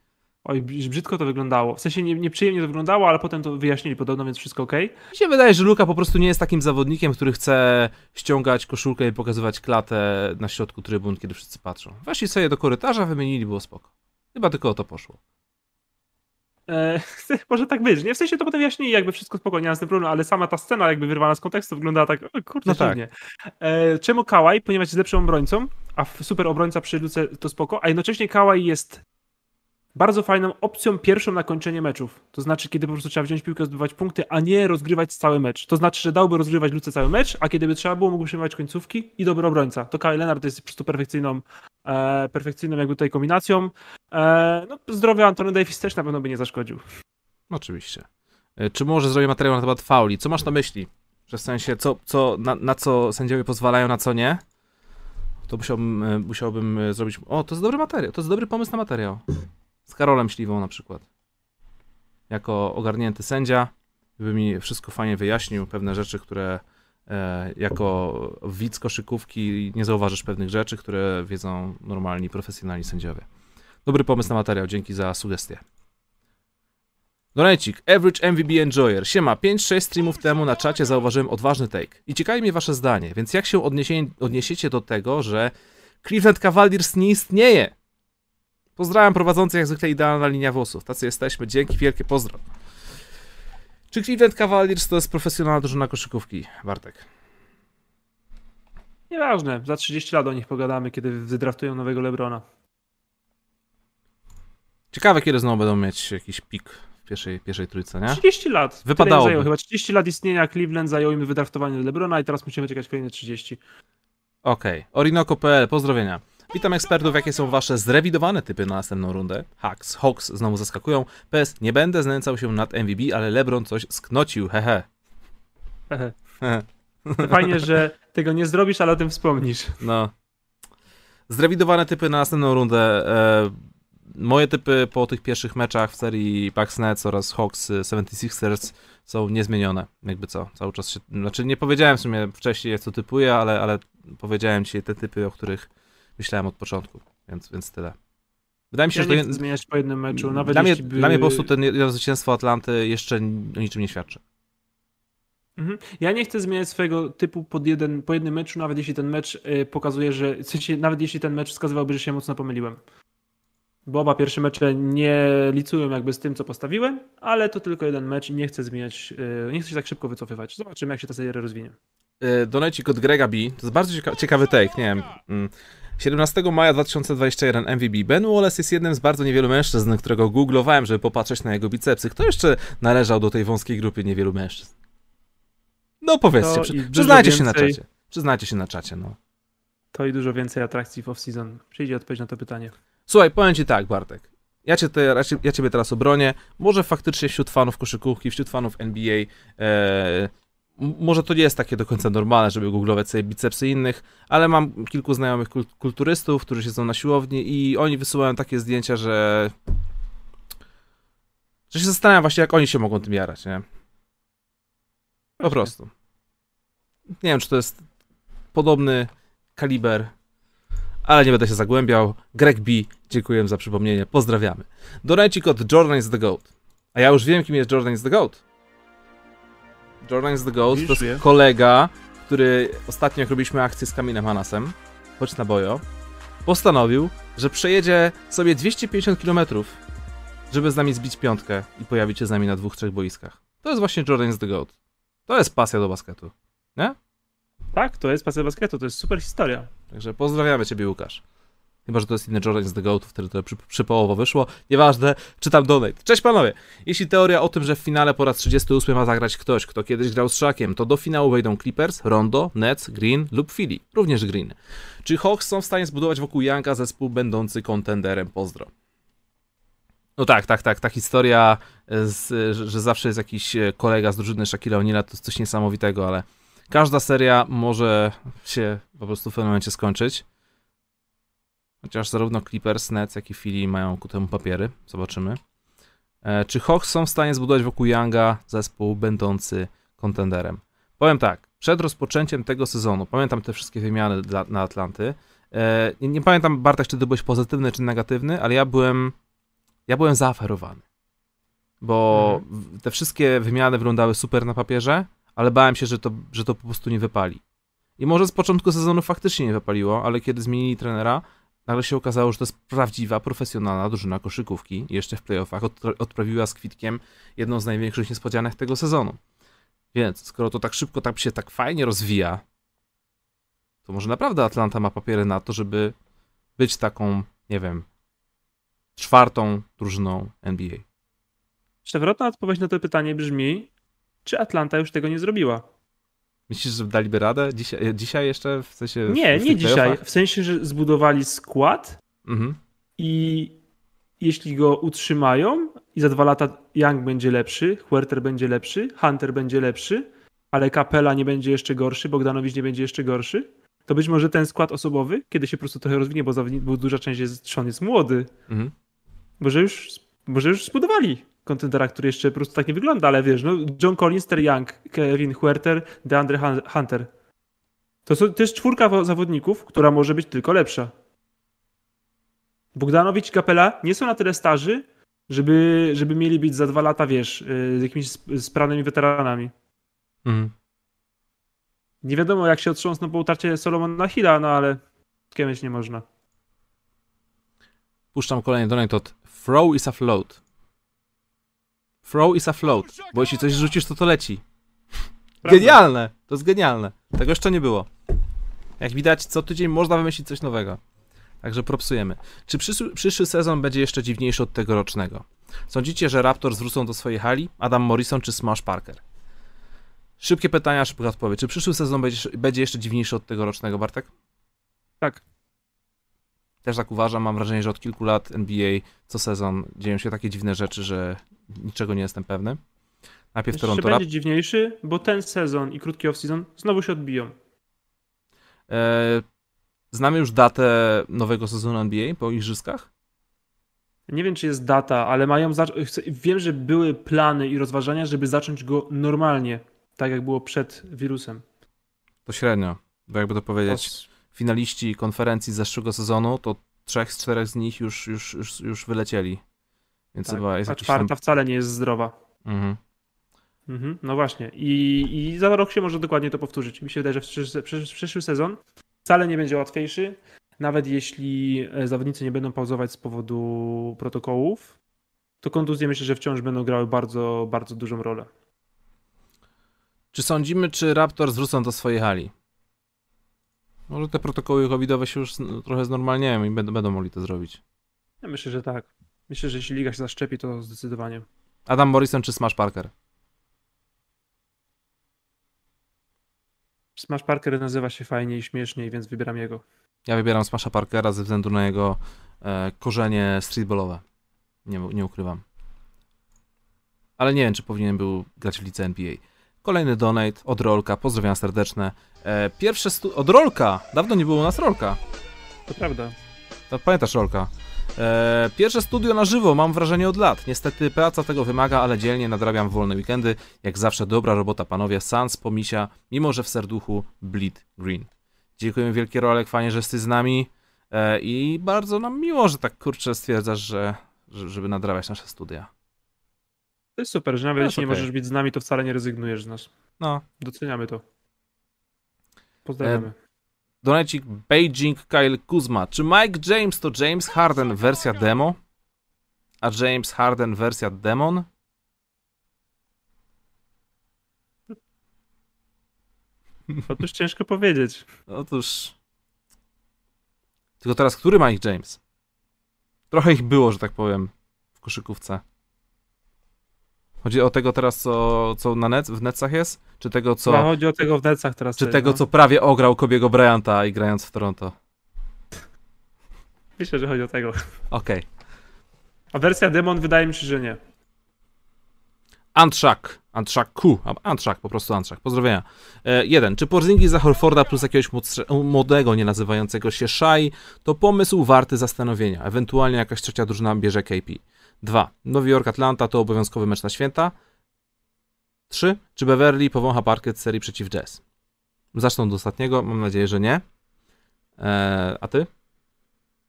Oj, brzydko to wyglądało. W sensie nie, nieprzyjemnie to wyglądało, ale potem to wyjaśnili podobno, więc wszystko ok. Mi się wydaje, że Luka po prostu nie jest takim zawodnikiem, który chce ściągać koszulkę i pokazywać klatę na środku trybun, kiedy wszyscy patrzą. Weszli sobie do korytarza, wymienili, było spoko. Chyba tylko o to poszło. E, może tak być, nie? W sensie to potem wyjaśnili, jakby wszystko spokojnie, nie z tym problemu, ale sama ta scena jakby wyrwana z kontekstu wyglądała tak, kurde, no tak. E, czemu Kałaj? Ponieważ jest lepszym obrońcą, a super obrońca przy Luce to spoko, a jednocześnie Kałaj jest bardzo fajną opcją pierwszą na kończenie meczów. To znaczy, kiedy po prostu trzeba wziąć piłkę, zdobywać punkty, a nie rozgrywać cały mecz. To znaczy, że dałby rozgrywać Luce cały mecz, a kiedy by trzeba było, mógłby przejmować końcówki i dobry obrońca. To Kyle Leonard jest po prostu perfekcyjną, e, perfekcyjną jakby tutaj kombinacją. E, no, zdrowy Antony Davis też na pewno by nie zaszkodził. Oczywiście. E, czy może zrobić materiał na temat fauli? Co masz na myśli? Że w sensie, co, co, na, na co sędziowie pozwalają, na co nie? To musiałbym, e, musiałbym e, zrobić... O, to jest dobry materiał, to jest dobry pomysł na materiał. Z Karolem Śliwą na przykład. Jako ogarnięty sędzia, by mi wszystko fajnie wyjaśnił, pewne rzeczy, które e, jako widz koszykówki nie zauważysz pewnych rzeczy, które wiedzą normalni, profesjonalni sędziowie. Dobry pomysł na materiał, dzięki za sugestię. Donajcik, Average MVB Enjoyer. Siema, 5-6 streamów temu na czacie zauważyłem odważny take. I ciekawi mnie wasze zdanie, więc jak się odniesiecie do tego, że Cleveland Cavaliers nie istnieje? Pozdrawiam prowadzący jak zwykle idealna linia włosów. Tacy jesteśmy. Dzięki wielkie, pozdro. Czy Cleveland Cavaliers to jest profesjonalna drużyna koszykówki, Bartek? Nieważne. Za 30 lat o nich pogadamy, kiedy wydraftują nowego Lebrona. Ciekawe, kiedy znowu będą mieć jakiś pik w pierwszej, pierwszej trójce, nie? 30 lat. Wypadało. Chyba 30 lat istnienia Cleveland zajął im wydraftowanie Lebrona i teraz musimy czekać kolejne 30. Okej. Okay. Orinoco.pl, pozdrowienia. Witam ekspertów, jakie są wasze zrewidowane typy na następną rundę. Hawks, Hawks znowu zaskakują. PS, nie będę znęcał się nad MVB, ale LeBron coś sknocił, hehe. Hehe. Fajnie, że tego nie zrobisz, ale o tym wspomnisz. No. Zrewidowane typy na następną rundę. E, moje typy po tych pierwszych meczach w serii Bucks Nets oraz Hawks 76ers są niezmienione. Jakby co, cały czas się... Znaczy nie powiedziałem w sumie wcześniej, co typuję, ale, ale powiedziałem ci te typy, o których myślałem od początku, więc, więc tyle. Wydaje mi się, ja że to zmieniać po jednym meczu. Nawet dla, mnie, by... dla mnie po prostu ten zwycięstwo Atlanty jeszcze o niczym nie świadczy. Mhm. Ja nie chcę zmieniać swojego typu pod jeden, po jednym meczu, nawet jeśli ten mecz y, pokazuje, że w sensie, nawet jeśli ten mecz wskazywałby, że się mocno pomyliłem. Bo oba pierwsze mecze nie licują jakby z tym, co postawiłem, ale to tylko jeden mecz i nie chcę zmieniać, y, nie chcę się tak szybko wycofywać. Zobaczymy, jak się ta seria rozwinie. Y, donecik od Grega B. To jest bardzo cieka ciekawy take, nie wiem. Mm. 17 maja 2021 MVB. Ben Wallace jest jednym z bardzo niewielu mężczyzn, którego googlowałem, żeby popatrzeć na jego bicepsy. Kto jeszcze należał do tej wąskiej grupy niewielu mężczyzn? No powiedzcie, przy, przyznajcie więcej, się na czacie. Przyznajcie się na czacie, no. To i dużo więcej atrakcji w off-season. Przyjdzie odpowiedź na to pytanie. Słuchaj, powiem ci tak, Bartek. ja, cię te, ja ciebie teraz obronię. Może faktycznie wśród fanów koszykówki, wśród fanów NBA, e, może to nie jest takie do końca normalne, żeby googlować sobie bicepsy innych, ale mam kilku znajomych kulturystów, którzy siedzą na siłowni i oni wysyłają takie zdjęcia, że że się zastanawiam właśnie, jak oni się mogą tym jarać, nie? Po prostu. Nie wiem, czy to jest podobny kaliber, ale nie będę się zagłębiał. Greg B, dziękuję za przypomnienie, pozdrawiamy. Dorajcik od Jordan is the GOAT. A ja już wiem, kim jest Jordan is the GOAT. Jordan is the GOAT to jest kolega, który ostatnio, jak robiliśmy akcję z Kaminem Hanasem, choć na bojo, postanowił, że przejedzie sobie 250 km, żeby z nami zbić piątkę i pojawić się z nami na dwóch, trzech boiskach. To jest właśnie Jordan is the GOAT. To jest pasja do basketu, nie? Tak, to jest pasja basketu, to jest super historia. Także pozdrawiamy Ciebie, Łukasz. Chyba, że to jest inny Jordan z The Goat, wtedy to przy, przypołowo wyszło. Nieważne, czytam donate. Cześć panowie! Jeśli teoria o tym, że w finale po raz 38 ma zagrać ktoś, kto kiedyś grał z Szakiem, to do finału wejdą Clippers, Rondo, Nets, Green lub Philly. Również Green. Czy Hawks są w stanie zbudować wokół Janka zespół będący kontenderem? Pozdro. No tak, tak, tak. Ta historia, z, że zawsze jest jakiś kolega z drużyny Shaquille O'Neal'a, to jest coś niesamowitego, ale każda seria może się po prostu w pewnym momencie skończyć. Chociaż zarówno Clippers, Nets, jak i Philly mają ku temu papiery. Zobaczymy. E, czy Hawks są w stanie zbudować wokół Younga zespół będący kontenderem? Powiem tak, przed rozpoczęciem tego sezonu, pamiętam te wszystkie wymiany dla, na Atlanty, e, nie, nie, pamiętam Bartek, czy to byłeś pozytywny, czy negatywny, ale ja byłem, ja byłem zaaferowany. Bo mhm. te wszystkie wymiany wyglądały super na papierze, ale bałem się, że to, że to po prostu nie wypali. I może z początku sezonu faktycznie nie wypaliło, ale kiedy zmienili trenera, nagle się okazało, że to jest prawdziwa, profesjonalna drużyna koszykówki. Jeszcze w playoffach odprawiła z kwitkiem jedną z największych niespodzianek tego sezonu. Więc skoro to tak szybko, tak się tak fajnie rozwija, to może naprawdę Atlanta ma papiery na to, żeby być taką, nie wiem, czwartą drużyną NBA. Przewrotna odpowiedź na to pytanie brzmi, czy Atlanta już tego nie zrobiła? Myślisz, że daliby radę? Dzisiaj, dzisiaj jeszcze? W sensie nie, w nie dzisiaj. W sensie, że zbudowali skład mhm. i jeśli go utrzymają i za dwa lata Young będzie lepszy, Huerter będzie lepszy, Hunter będzie lepszy, ale Kapela nie będzie jeszcze gorszy, Bogdanowicz nie będzie jeszcze gorszy, to być może ten skład osobowy, kiedy się po prostu trochę rozwinie, bo, bo duża część jest, on jest młody, mhm. może, już, może już zbudowali kontendera, który jeszcze po prostu tak nie wygląda, ale wiesz, no John Collins, Ter Young, Kevin Huerter, DeAndre Hunter. To, są, to jest czwórka zawodników, która może być tylko lepsza. Bogdanowicz i Kapela nie są na tyle starzy, żeby, żeby mieli być za dwa lata, wiesz, y, z jakimiś sprawnymi weteranami. Mhm. Nie wiadomo, jak się otrząsną po utarcie Solomona Hilla, no ale kiemyć nie można. Puszczam kolejny donate od Throw is a float. Throw is a float, bo jeśli coś rzucisz, to to leci. Prawda. Genialne! To jest genialne. Tego jeszcze nie było. Jak widać, co tydzień można wymyślić coś nowego. Także propsujemy. Czy przyszły, przyszły sezon będzie jeszcze dziwniejszy od tegorocznego? Sądzicie, że Raptors wrócą do swojej hali? Adam Morrison czy Smash Parker? Szybkie pytania, szybka odpowiedź. Czy przyszły sezon będzie, będzie jeszcze dziwniejszy od tegorocznego, Bartek? Tak. Też tak uważam. Mam wrażenie, że od kilku lat NBA co sezon dzieją się takie dziwne rzeczy, że niczego nie jestem pewny. Najpierw Jeszcze Toronto będzie dziwniejszy, bo ten sezon i krótki off-season znowu się odbiją. E, znamy już datę nowego sezonu NBA po igrzyskach? Nie wiem, czy jest data, ale mają. Wiem, że były plany i rozważania, żeby zacząć go normalnie, tak jak było przed wirusem. To średnio, bo jakby to powiedzieć, finaliści konferencji z zeszłego sezonu, to trzech z czterech z nich już, już, już, już wylecieli. Więc tak, chyba jest a czwarta tam... wcale nie jest zdrowa. Mhm. Mhm, no właśnie. I, I za rok się może dokładnie to powtórzyć. Mi się wydaje, że w przyszły, przyszły sezon wcale nie będzie łatwiejszy. Nawet jeśli e, zawodnicy nie będą pauzować z powodu protokołów, to kontuzje myślę, że wciąż będą grały bardzo, bardzo dużą rolę. Czy sądzimy, czy Raptors wrócą do swojej hali? Może te protokoły covidowe się już trochę znormalniają i będą, będą mogli to zrobić. Ja myślę, że tak. Myślę, że jeśli liga się zaszczepi, to zdecydowanie. Adam Morrison czy Smash Parker? Smash Parker nazywa się fajnie i śmieszniej, więc wybieram jego. Ja wybieram Smasha Parkera ze względu na jego e, korzenie streetballowe. Nie, nie ukrywam. Ale nie wiem, czy powinien był grać w lidze NBA. Kolejny donate od Rolka, pozdrawiam serdeczne. E, pierwsze stu... Od Rolka! Dawno nie było u nas Rolka. To prawda. To pamiętasz Rolka? E, pierwsze studio na żywo, mam wrażenie od lat. Niestety praca tego wymaga, ale dzielnie nadrabiam wolne weekendy. Jak zawsze dobra robota panowie, sans pomisia, mimo że w serduchu bleed green. Dziękujemy wielkie Rolek, fajnie, że jesteś z nami e, i bardzo nam miło, że tak kurczę stwierdzasz, że, że żeby nadrabiać nasze studia. To jest super, że nawet No, jeśli nie możesz być z nami, to wcale nie rezygnujesz z nas. No, Doceniamy to. Pozdrawiamy. Donecik Beijing Kyle Kuzma. Czy Mike James to James Harden wersja demo? A James Harden wersja demon? Otóż ciężko powiedzieć. Otóż. Tylko teraz, który Mike James? Trochę ich było, że tak powiem, w koszykówce. Chodzi o tego teraz, co, co na net, w Netsach jest? Czy tego, Co? co, chodzi o tego w Netsach teraz. czy też, tego, no. co prawie ograł Kobiego Bryanta i grając w Toronto? Myślę, że chodzi o tego. Okej. A wersja Demon wydaje mi się, że nie. Antrzak. Antrzak Q. A, Antrzak, po prostu Antrzak. Pozdrowienia. E, jeden. Czy Porzingis za Horforda plus jakiegoś młodego, nie nazywającego się Shai, to pomysł warty zastanowienia. Ewentualnie jakaś trzecia drużyna bierze KP. Dwa. Nowy Jork Atlanta to obowiązkowy mecz na święta. Trzy. Czy Beverly powącha parkiet serii przeciw Jazz? Zacznę od ostatniego. Mam nadzieję, że nie. E, a ty?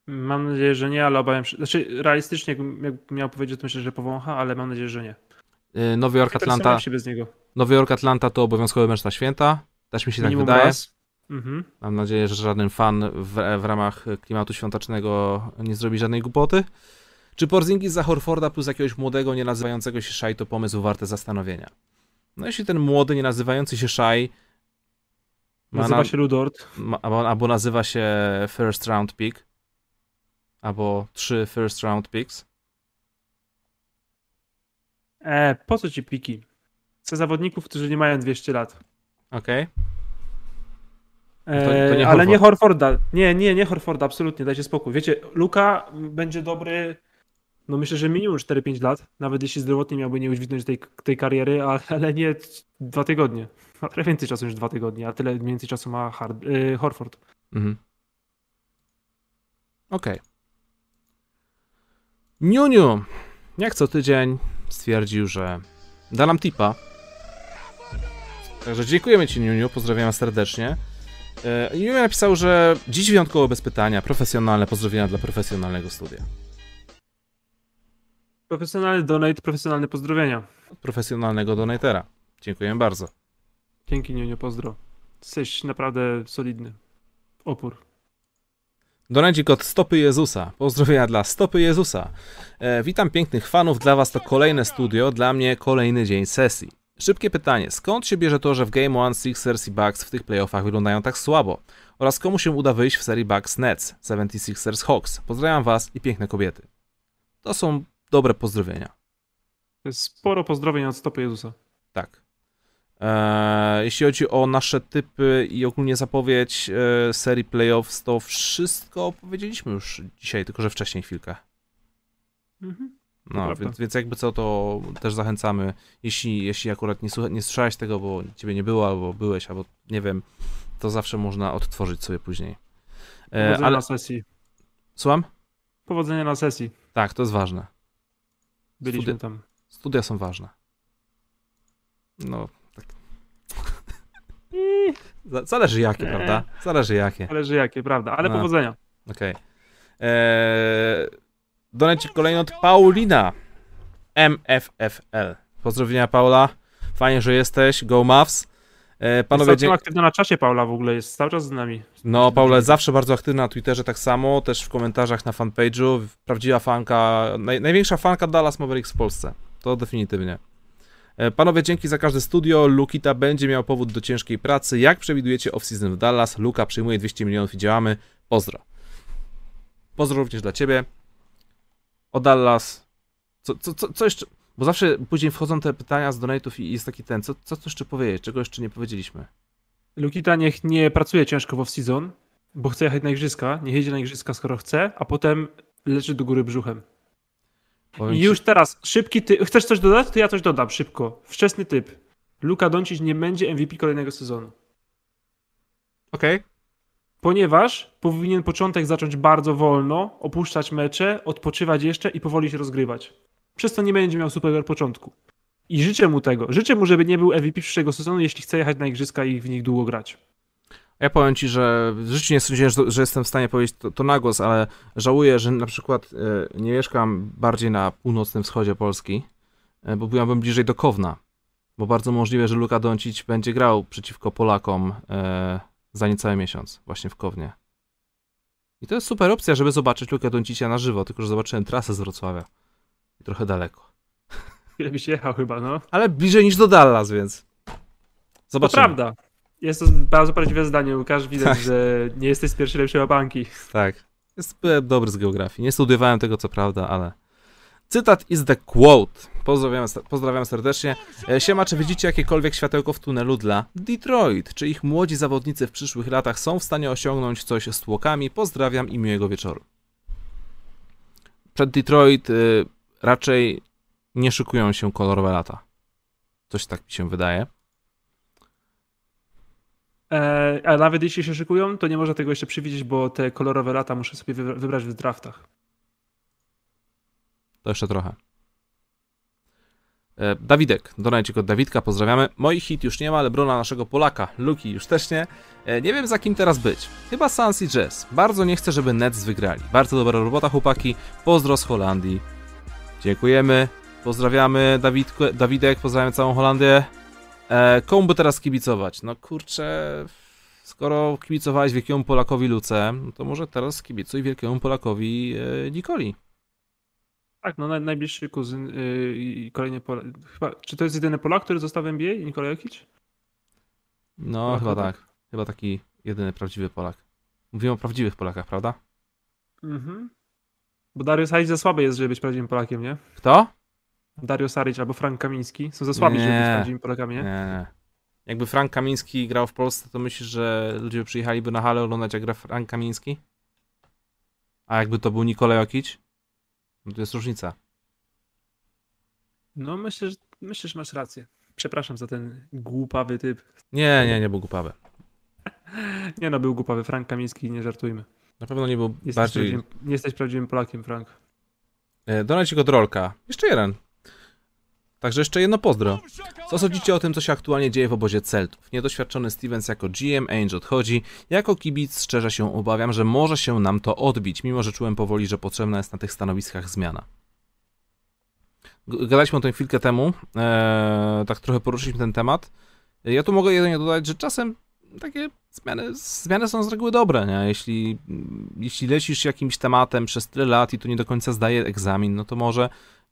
Mam nadzieję, że nie, ale obawiam się. Znaczy, realistycznie, jakbym jakbym miał powiedzieć, to myślę, że powącha, ale mam nadzieję, że nie. E, Nowy Jork Atlanta. Się bez niego. Nowy Jork Atlanta to obowiązkowy mecz na święta. Też mi się tak Minimum wydaje. raz. Mhm. Mam nadzieję, że żaden fan w, w ramach klimatu świątecznego nie zrobi żadnej głupoty. Czy Porzingis za Horforda plus jakiegoś młodego, nie nazywającego się Shai to pomysł warty zastanowienia? No jeśli ten młody, nie nazywający się ma Nazywa na- się Ludort. ma, albo, albo nazywa się first round pick, albo trzy first round picks, E, po co ci piki? Chcę zawodników, którzy nie mają 200 lat. okej? E, To- to nie ale nie Horford. Horforda. Nie, nie, nie Horforda, absolutnie, dajcie spokój. Wiecie, Luka będzie dobry, no myślę, że minimum 4-5 lat, nawet jeśli zdrowotnie miałby nie udźwignąć tej, tej kariery, ale, nie dwa tygodnie. Ma trochę więcej czasu niż dwa tygodnie, a tyle więcej czasu ma Hard, y, Horford. Mhm. Okej. Niuniu, jak co tydzień stwierdził, że da nam tipa. Także dziękujemy Ci, Niuniu, pozdrawiam serdecznie. E, Niuniu napisał, że dziś wyjątkowo bez pytania, profesjonalne pozdrowienia dla profesjonalnego studia. Profesjonalny donate, profesjonalne pozdrowienia. Od profesjonalnego donatera. Dziękuję bardzo. Dzięki, Niuniu, pozdro. Jesteś naprawdę solidny. Opór. Donadzik od Stopy Jezusa. Pozdrowienia dla Stopy Jezusa. E, witam pięknych fanów. Dla Was to kolejne studio, dla mnie kolejny dzień sesji. Szybkie pytanie. Skąd się bierze to, że w Game One Sixers i Bucks w tych playoffach wyglądają tak słabo? Oraz komu się uda wyjść w serii Bucks Nets, 76ers Hawks? Pozdrawiam Was i piękne kobiety. To są dobre pozdrowienia. To jest sporo pozdrowień od stopy Jezusa. Tak. Eee, jeśli chodzi o nasze typy i ogólnie zapowiedź e, serii playoffs, to wszystko opowiedzieliśmy już dzisiaj, tylko że wcześniej chwilkę. Mhm. No, więc, więc jakby co, to też zachęcamy, jeśli, jeśli akurat nie, słucha, nie słyszałeś tego, bo ciebie nie było, albo byłeś, albo nie wiem, to zawsze można odtworzyć sobie później. E, Powodzenia ale, na sesji. słucham? Powodzenia na sesji. Tak, to jest ważne. Byliśmy Studi- tam. Studia są ważne. No, tak. Za- Zależy jakie, Nie. prawda? Zależy jakie. Zależy jakie, prawda? Ale No. powodzenia. Okej. Eee, Donecik kolejny od Paulina. MFFL. Pozdrowienia Paula. Fajnie, że jesteś. Go Mavs. E, Panowie, jest całkiem aktywna na czasie Paula w ogóle, jest cały czas z nami. no Paula jest zawsze bardzo aktywna na Twitterze, tak samo, też w komentarzach na fanpage'u. Prawdziwa fanka, naj, największa fanka Dallas Mavericks w Polsce. To definitywnie. E, Panowie, dzięki za każde studio. Lukita będzie miał powód do ciężkiej pracy. Jak przewidujecie off-season w Dallas? Luka przyjmuje 200 milionów i działamy. Pozdro. Pozdro również dla ciebie. O Dallas. Co, co, co, co jeszcze? Bo zawsze później wchodzą te pytania z donate'ów i jest taki ten, co, co tu jeszcze powiedzieć? Czego jeszcze nie powiedzieliśmy? Lukita niech nie pracuje ciężko w off-season, bo chce jechać na igrzyska, niech jedzie na igrzyska skoro chce, a potem leczy do góry brzuchem. I już teraz, szybki typ. Chcesz coś dodać? To ja coś dodam szybko. Wczesny typ. Luka Doncic nie będzie MVP kolejnego sezonu. Okej. Okay. Ponieważ powinien początek zacząć bardzo wolno, opuszczać mecze, odpoczywać jeszcze i powoli się rozgrywać. Przez to nie będzie miał super początku. I życzę mu tego. Życzę mu, żeby nie był MVP przyszłego sezonu, jeśli chce jechać na igrzyska i w nich długo grać. Ja powiem ci, że w życiu nie sądziłem, że, jestem w stanie powiedzieć to, to, na głos, ale żałuję, że na przykład e, nie mieszkam bardziej na północnym wschodzie Polski, e, bo byłbym bliżej do Kowna. Bo bardzo możliwe, że Luka Doncic będzie grał przeciwko Polakom e, za niecały miesiąc, właśnie w Kownie. I to jest super opcja, żeby zobaczyć Lukę Doncicia na żywo, tylko że zobaczyłem trasę z Wrocławia. I trochę daleko. Ile byś jechał chyba, no. Ale bliżej niż do Dallas, więc. Zobaczymy. To prawda. Jest to bardzo prawdziwe zdanie, Łukasz. Widać, tak. że nie jesteś z pierwszej lepszej łapanki. Tak. Jest dobry z geografii. Nie studiowałem tego, co prawda, ale. Cytat is the quote. Pozdrawiam, pozdrawiam serdecznie. E, siema, czy widzicie jakiekolwiek światełko w tunelu dla Detroit? Czy ich młodzi zawodnicy w przyszłych latach są w stanie osiągnąć coś z tłokami? Pozdrawiam i miłego wieczoru. Przed Detroit y, raczej nie szykują się kolorowe lata. Coś tak mi się wydaje. E, a nawet jeśli się szykują, to nie można tego jeszcze przewidzieć, bo te kolorowe lata muszę sobie wybrać w draftach. To jeszcze trochę. E, Dawidek, donajcie od Dawidka, pozdrawiamy. Moi hit już nie ma, Lebrona naszego Polaka, Luki już też nie. E, nie wiem za kim teraz być. Chyba Sans i Jazz. Bardzo nie chcę, żeby Nets wygrali. Bardzo dobra robota chłopaki. Pozdro z Holandii. Dziękujemy. Pozdrawiamy Dawidku, Dawidek, pozdrawiam całą Holandię. E, komu by teraz kibicować? No kurczę, skoro kibicowałeś wielkiemu Polakowi Luce, no to może teraz kibicuj wielkiemu Polakowi e, Nikoli. Tak, no naj, najbliższy kuzyn yy, i kolejny Polak. Chyba, czy to jest jedyny Polak, który został w NBA? Nikola Jokic? No, Polak chyba tak. Chyba taki jedyny prawdziwy Polak. Mówimy o prawdziwych Polakach, prawda? Mhm. Bo Darius Saric za słaby jest, żeby być prawdziwym Polakiem, nie? Kto? Darius Saric albo Frank Kamiński są za słabi, nie, żeby być prawdziwymi Polakami, nie? Nie, Jakby Frank Kamiński grał w Polsce, to myślisz, że ludzie przyjechaliby na halę oglądać jak gra Frank Kamiński? A jakby to był Nikola Jokic? No to jest różnica. No myślę, że, myślę, że masz rację. Przepraszam za ten głupawy typ. Nie, nie, nie był głupawy. nie no, był głupawy. Frank Kamiński, nie żartujmy. Na pewno nie był jesteś bardziej... Nie jesteś prawdziwym Polakiem, Frank. E, Donajcie go Drolka. Jeszcze jeden. Także jeszcze jedno pozdro. Co sądzicie o tym, co się aktualnie dzieje w obozie Celtów? Niedoświadczony Stevens jako GM, Ainge odchodzi. Jako kibic szczerze się obawiam, że może się nam to odbić, mimo że czułem powoli, że potrzebna jest na tych stanowiskach zmiana. Gadaliśmy o tym chwilkę temu, eee, tak trochę poruszyliśmy ten temat. Ja tu mogę jedynie dodać, że czasem takie zmiany, zmiany są z reguły dobre, nie? Jeśli, jeśli lecisz jakimś tematem przez tyle lat i tu nie do końca zdaje egzamin, no to może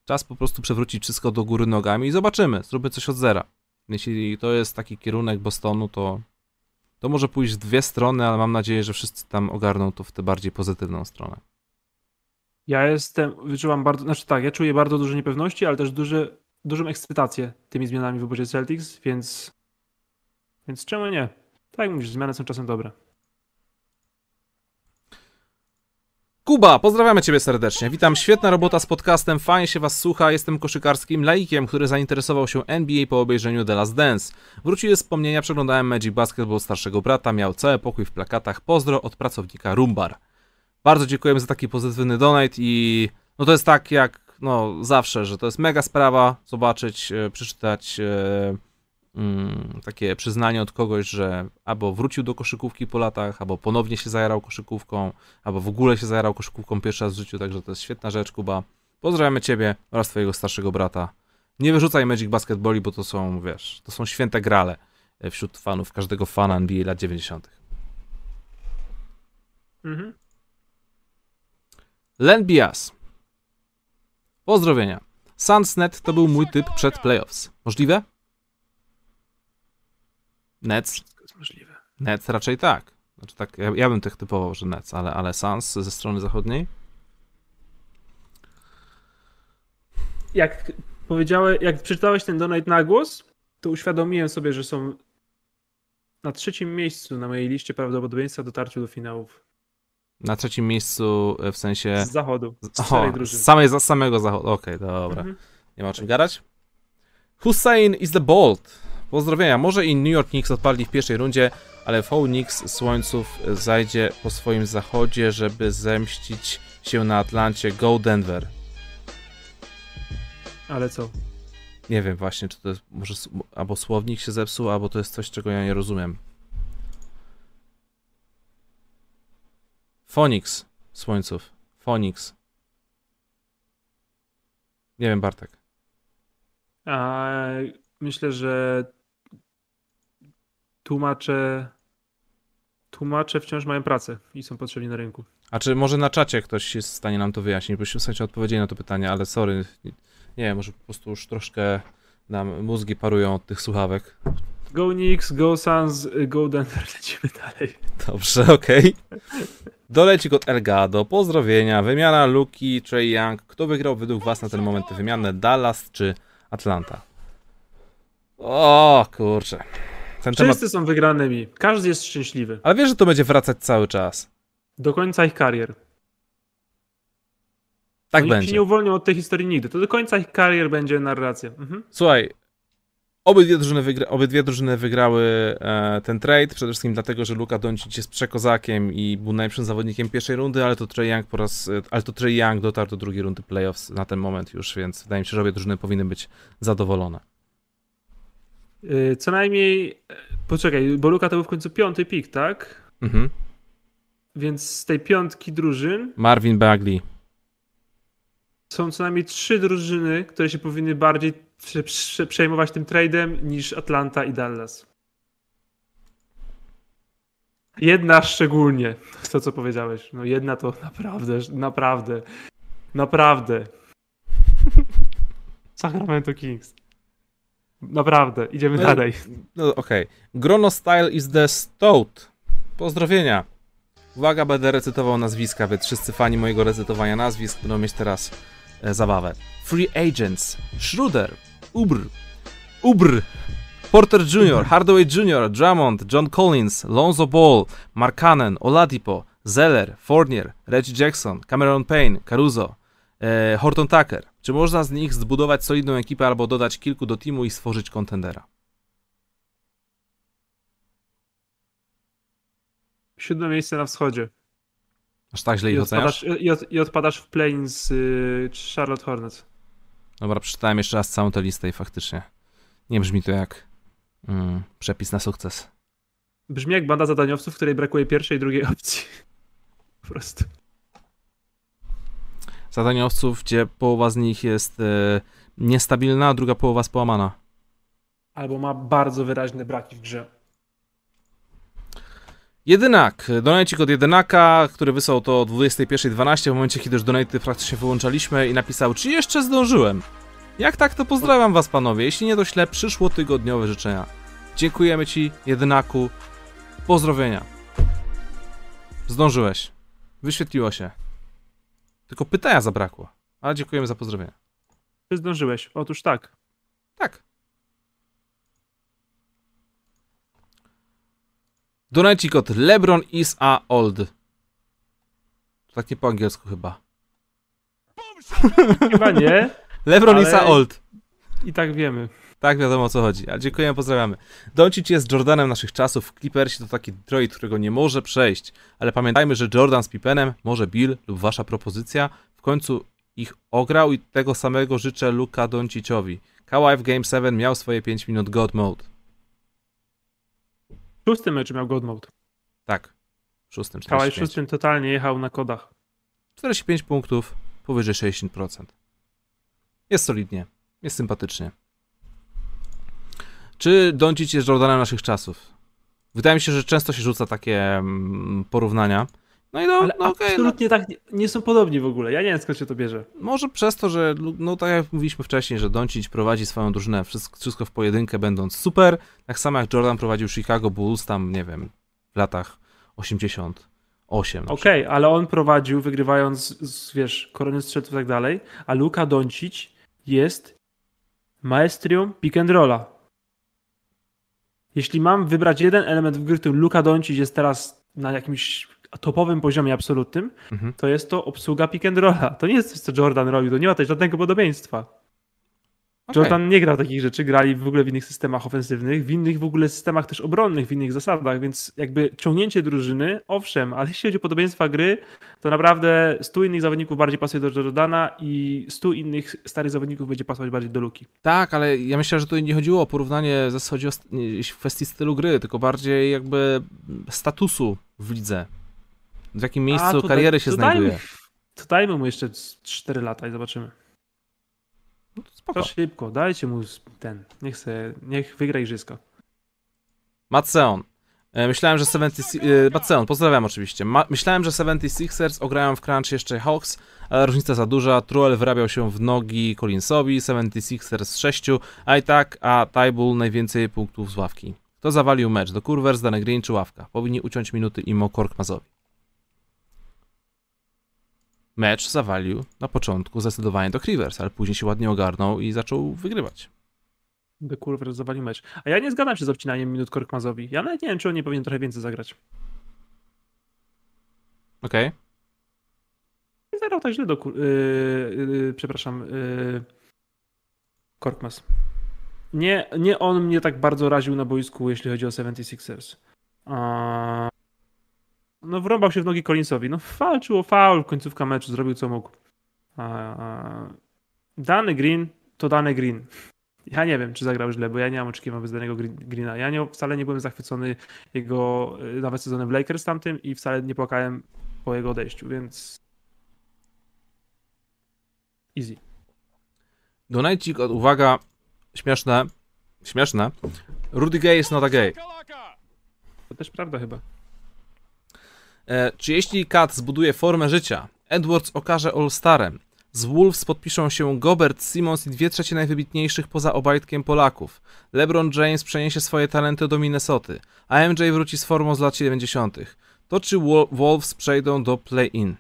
Czas po prostu przewrócić wszystko do góry nogami i zobaczymy, zróbmy coś od zera. Jeśli to jest taki kierunek Bostonu, to, to może pójść w dwie strony, ale mam nadzieję, że wszyscy tam ogarną to w tę bardziej pozytywną stronę. Ja jestem, wyczułam bardzo, znaczy tak, ja czuję bardzo dużo niepewności, ale też duży, dużą ekscytację tymi zmianami w obozie Celtics, więc, więc czemu nie? Tak jak mówisz, zmiany są czasem dobre. Kuba, pozdrawiamy Ciebie serdecznie. Witam, świetna robota z podcastem, fajnie się Was słucha. Jestem koszykarskim laikiem, który zainteresował się NBA po obejrzeniu The Last Dance. Wróciły wspomnienia, przeglądałem Magic Basketball starszego brata, miał cały pokój w plakatach. Pozdro od pracownika Rumbar. Bardzo dziękujemy za taki pozytywny donate i no to jest tak jak no zawsze, że to jest mega sprawa zobaczyć, e, przeczytać e, mm, takie przyznanie od kogoś, że albo wrócił do koszykówki po latach, albo ponownie się zajarał koszykówką, albo w ogóle się zajarał koszykówką pierwszy raz w życiu, także to jest świetna rzecz, Kuba. Pozdrawiamy Ciebie oraz Twojego starszego brata. Nie wyrzucaj Magic Basketballi, bo to są, wiesz, to są święte grale wśród fanów, każdego fana NBA lat 90. Mhm. Len Bias. Pozdrowienia. Sunsnet to był mój typ przed playoffs. Możliwe? Nets. Wszystko jest możliwe. Nets raczej tak. Znaczy tak, ja, ja bym tych typował, że Nets, ale, ale Suns ze strony zachodniej? Jak powiedziałeś, jak przeczytałeś ten donate na głos, to uświadomiłem sobie, że są na trzecim miejscu na mojej liście prawdopodobieństwa dotarciu do finałów. Na trzecim miejscu e, w sensie... Z zachodu. Z, o, z, samej, z samego zachodu. Okej, okay, dobra. Mhm. Nie ma o czym gadać. Hussein is the bold. Pozdrowienia. Może i New York Knicks odpadli w pierwszej rundzie, ale Phoenix Słońców zajdzie po swoim zachodzie, żeby zemścić się na Atlancie. Go Denver. Ale co? Nie wiem właśnie, czy to jest może albo słownik się zepsuł, albo to jest coś, czego ja nie rozumiem. Phoenix Słońców. Phoenix. Nie wiem, Bartek. A, myślę, że tłumacze tłumacze wciąż mają pracę i są potrzebni na rynku. A czy może na czacie ktoś jest w stanie nam to wyjaśnić? Bo w sensie odpowiedzieli na to pytanie, ale sorry, nie wiem, może po prostu już troszkę nam mózgi parują od tych słuchawek. Go Knicks, go Suns, go Denver, lecimy dalej. Dobrze, okej. Okay. Doleci od Elgado, pozdrowienia, wymiana Luki, Trey Young. Kto wygrał według was na ten moment tę wymianę, Dallas czy Atlanta? O kurczę. Ten Wszyscy temat... są wygranymi, każdy jest szczęśliwy. Ale wiesz, że to będzie wracać cały czas. Do końca ich karier. Tak Oni będzie. się nie uwolnią od tej historii nigdy. To do końca ich karier będzie narracja. Mhm. Słuchaj, obydwie drużyny, wygra obydwie drużyny wygrały e, ten trade, przede wszystkim dlatego, że Luka Doncic jest przekozakiem i był najlepszym zawodnikiem pierwszej rundy, ale to Trey Young po raz, e, ale to Trey Young dotarł do drugiej rundy playoffs na ten moment już, więc wydaje mi się, że obie drużyny powinny być zadowolone. Yy, co najmniej, e, poczekaj, bo Luka to był w końcu piąty pik, tak? Mhm. Więc z tej piątki drużyn... Marvin Bagley są co najmniej trzy drużyny, które się powinny bardziej przejmować tym tradem niż Atlanta i Dallas. Jedna szczególnie, to co powiedziałeś. No jedna to naprawdę, naprawdę, naprawdę. Sacramento Kings. Naprawdę, idziemy no, dalej. No okej. Okay. Grono Style is the stout. Pozdrowienia. Uwaga, będę recytował nazwiska, więc wszyscy fani mojego recytowania nazwisk będą mieć teraz E, zabawę. Free Agents, Schroeder, Ubr, Ubr, Porter Jr., Hardaway Jr., Drummond, John Collins, Lonzo Ball, Markanen, Oladipo, Zeller, Fournier, Reggie Jackson, Cameron Payne, Caruso, Horton Tucker. Czy można z nich zbudować solidną ekipę albo dodać kilku do teamu i stworzyć kontendera? Siódme miejsce na wschodzie. Aż tak źle ich oceniasz? I, od, I odpadasz w plane z y, Charlotte Hornets. Dobra, przeczytałem jeszcze raz całą tę listę i faktycznie nie brzmi to jak mm, przepis na sukces. Brzmi jak banda zadaniowców, której brakuje pierwszej i drugiej opcji. Po prostu. Zadaniowców, gdzie połowa z nich jest e, niestabilna, a druga połowa połamana. Albo ma bardzo wyraźne braki w grze. Jedynak, donajcik od jedynaka, który wysłał to o 21.12 w momencie, kiedy już donaty praktycznie wyłączaliśmy i napisał, czy jeszcze zdążyłem? Jak tak, to pozdrawiam was panowie, jeśli nie, to śle przyszło tygodniowe życzenia. Dziękujemy ci, jedynaku, pozdrowienia. Zdążyłeś. Wyświetliło się. Tylko pytania zabrakło, ale dziękujemy za pozdrowienia. Czy zdążyłeś? Otóż tak. Tak. Donajcik od LeBron is a old. Tak nie po angielsku chyba. Chyba nie. LeBron is a old. I tak wiemy. Tak, wiadomo o co chodzi. Ale dziękujemy, pozdrawiamy. Doncic jest Jordanem naszych czasów. Clippersi to taki droid, którego nie może przejść. Ale pamiętajmy, że Jordan z Pippenem, może Bill lub wasza propozycja, w końcu ich ograł i tego samego życzę Luka Donciciowi. Kawhi w Game 7 miał swoje 5 minut God Mode szóstym meczu miał God Mode. Tak, w szóstym. Kałaj w szóstym totalnie jechał na kodach. 45 punktów, powyżej 60%. Jest solidnie, jest sympatycznie. Czy Doncic jest Jordanem naszych czasów? Wydaje mi się, że często się rzuca takie mm, porównania. No i no, Ale no, okay, absolutnie no. tak, nie, nie, są podobni w ogóle. Ja nie wiem skąd się to bierze. Może przez to, że no tak jak mówiliśmy wcześniej, że Doncic prowadzi swoją drużynę wszystko, wszystko w pojedynkę będąc super, tak samo jak Jordan prowadził Chicago Bulls tam, nie wiem, w latach 88. Okej, okay, ale on prowadził wygrywając, z, wiesz, korony strzałów i tak dalej, a Luka Doncic jest maestrium pick and rolla. Jeśli mam wybrać jeden element w gry, w którym Luka Doncic jest teraz na jakimś topowym poziomie absolutnym, Mhm. to jest to obsługa pick and rolla. To nie jest coś, co Jordan robił, to nie ma tutaj żadnego podobieństwa. Okej. Jordan nie grał takich rzeczy, grali w ogóle w innych systemach ofensywnych, w innych w ogóle systemach też obronnych, w innych zasadach, więc jakby ciągnięcie drużyny, owszem, ale jeśli chodzi o podobieństwa gry, to naprawdę 100 innych zawodników bardziej pasuje do Jordana i 100 innych starych zawodników będzie pasować bardziej do Luki. Tak, ale ja myślę, że tu nie chodziło o porównanie w zasadzie o kwestii stylu gry, tylko bardziej jakby statusu w lidze. W jakim miejscu A, to kariery się to znajduje. Dajmy, to dajmy mu jeszcze 4 lata i zobaczymy. No to spoko. To szybko, dajcie mu ten, niech, se, niech wygra igrzyska. Matseon. E, Myślałem, że 76... e, Matseon, pozdrawiam oczywiście. Ma, myślałem, że 76ers ograją w crunch jeszcze Hawks, ale różnica za duża. Truel wyrabiał się w nogi Collinsowi, 76ers z 6, a i tak, a Tybull najwięcej punktów z ławki. Kto zawalił mecz? Do Kurwers, Dane Green czy ławka? Powinni uciąć minuty Imo Korkmazowi. Mecz zawalił na początku zdecydowanie do Rivers, ale później się ładnie ogarnął i zaczął wygrywać. Do kurwa zawali mecz. A ja nie zgadzam się z obcinaniem minut Korkmazowi. Ja nawet nie wiem, czy on nie powinien trochę więcej zagrać. Okej? Nie zagrał tak źle do kur... Yy, yy, przepraszam. Yy, Korkmaz. Nie, nie on mnie tak bardzo raził na boisku, jeśli chodzi o 76ers. A... No wrąbał się w nogi Collinsowi. No walczył o faul, końcówka meczu, zrobił co mógł. A... Dany Green to dany Green. Ja nie wiem, czy zagrał źle, bo ja nie mam oczekiwań wobec danego Green- Greena. Ja nie, wcale nie byłem zachwycony jego y, nawet sezonem w Lakers tamtym i wcale nie płakałem po jego odejściu, więc easy. Donajcik, od- uwaga, śmieszne, śmieszne. Rudy Gay jest not a gay. To też prawda chyba. E, czy jeśli Kat zbuduje formę życia, Edwards okaże All-Starem, z Wolves podpiszą się Gobert, Simmons i dwie trzecie najwybitniejszych poza Obajtkiem Polaków, LeBron James przeniesie swoje talenty do Minnesoty, a MJ wróci z formą z lat 70., to czy Wo- Wolves przejdą do play-in?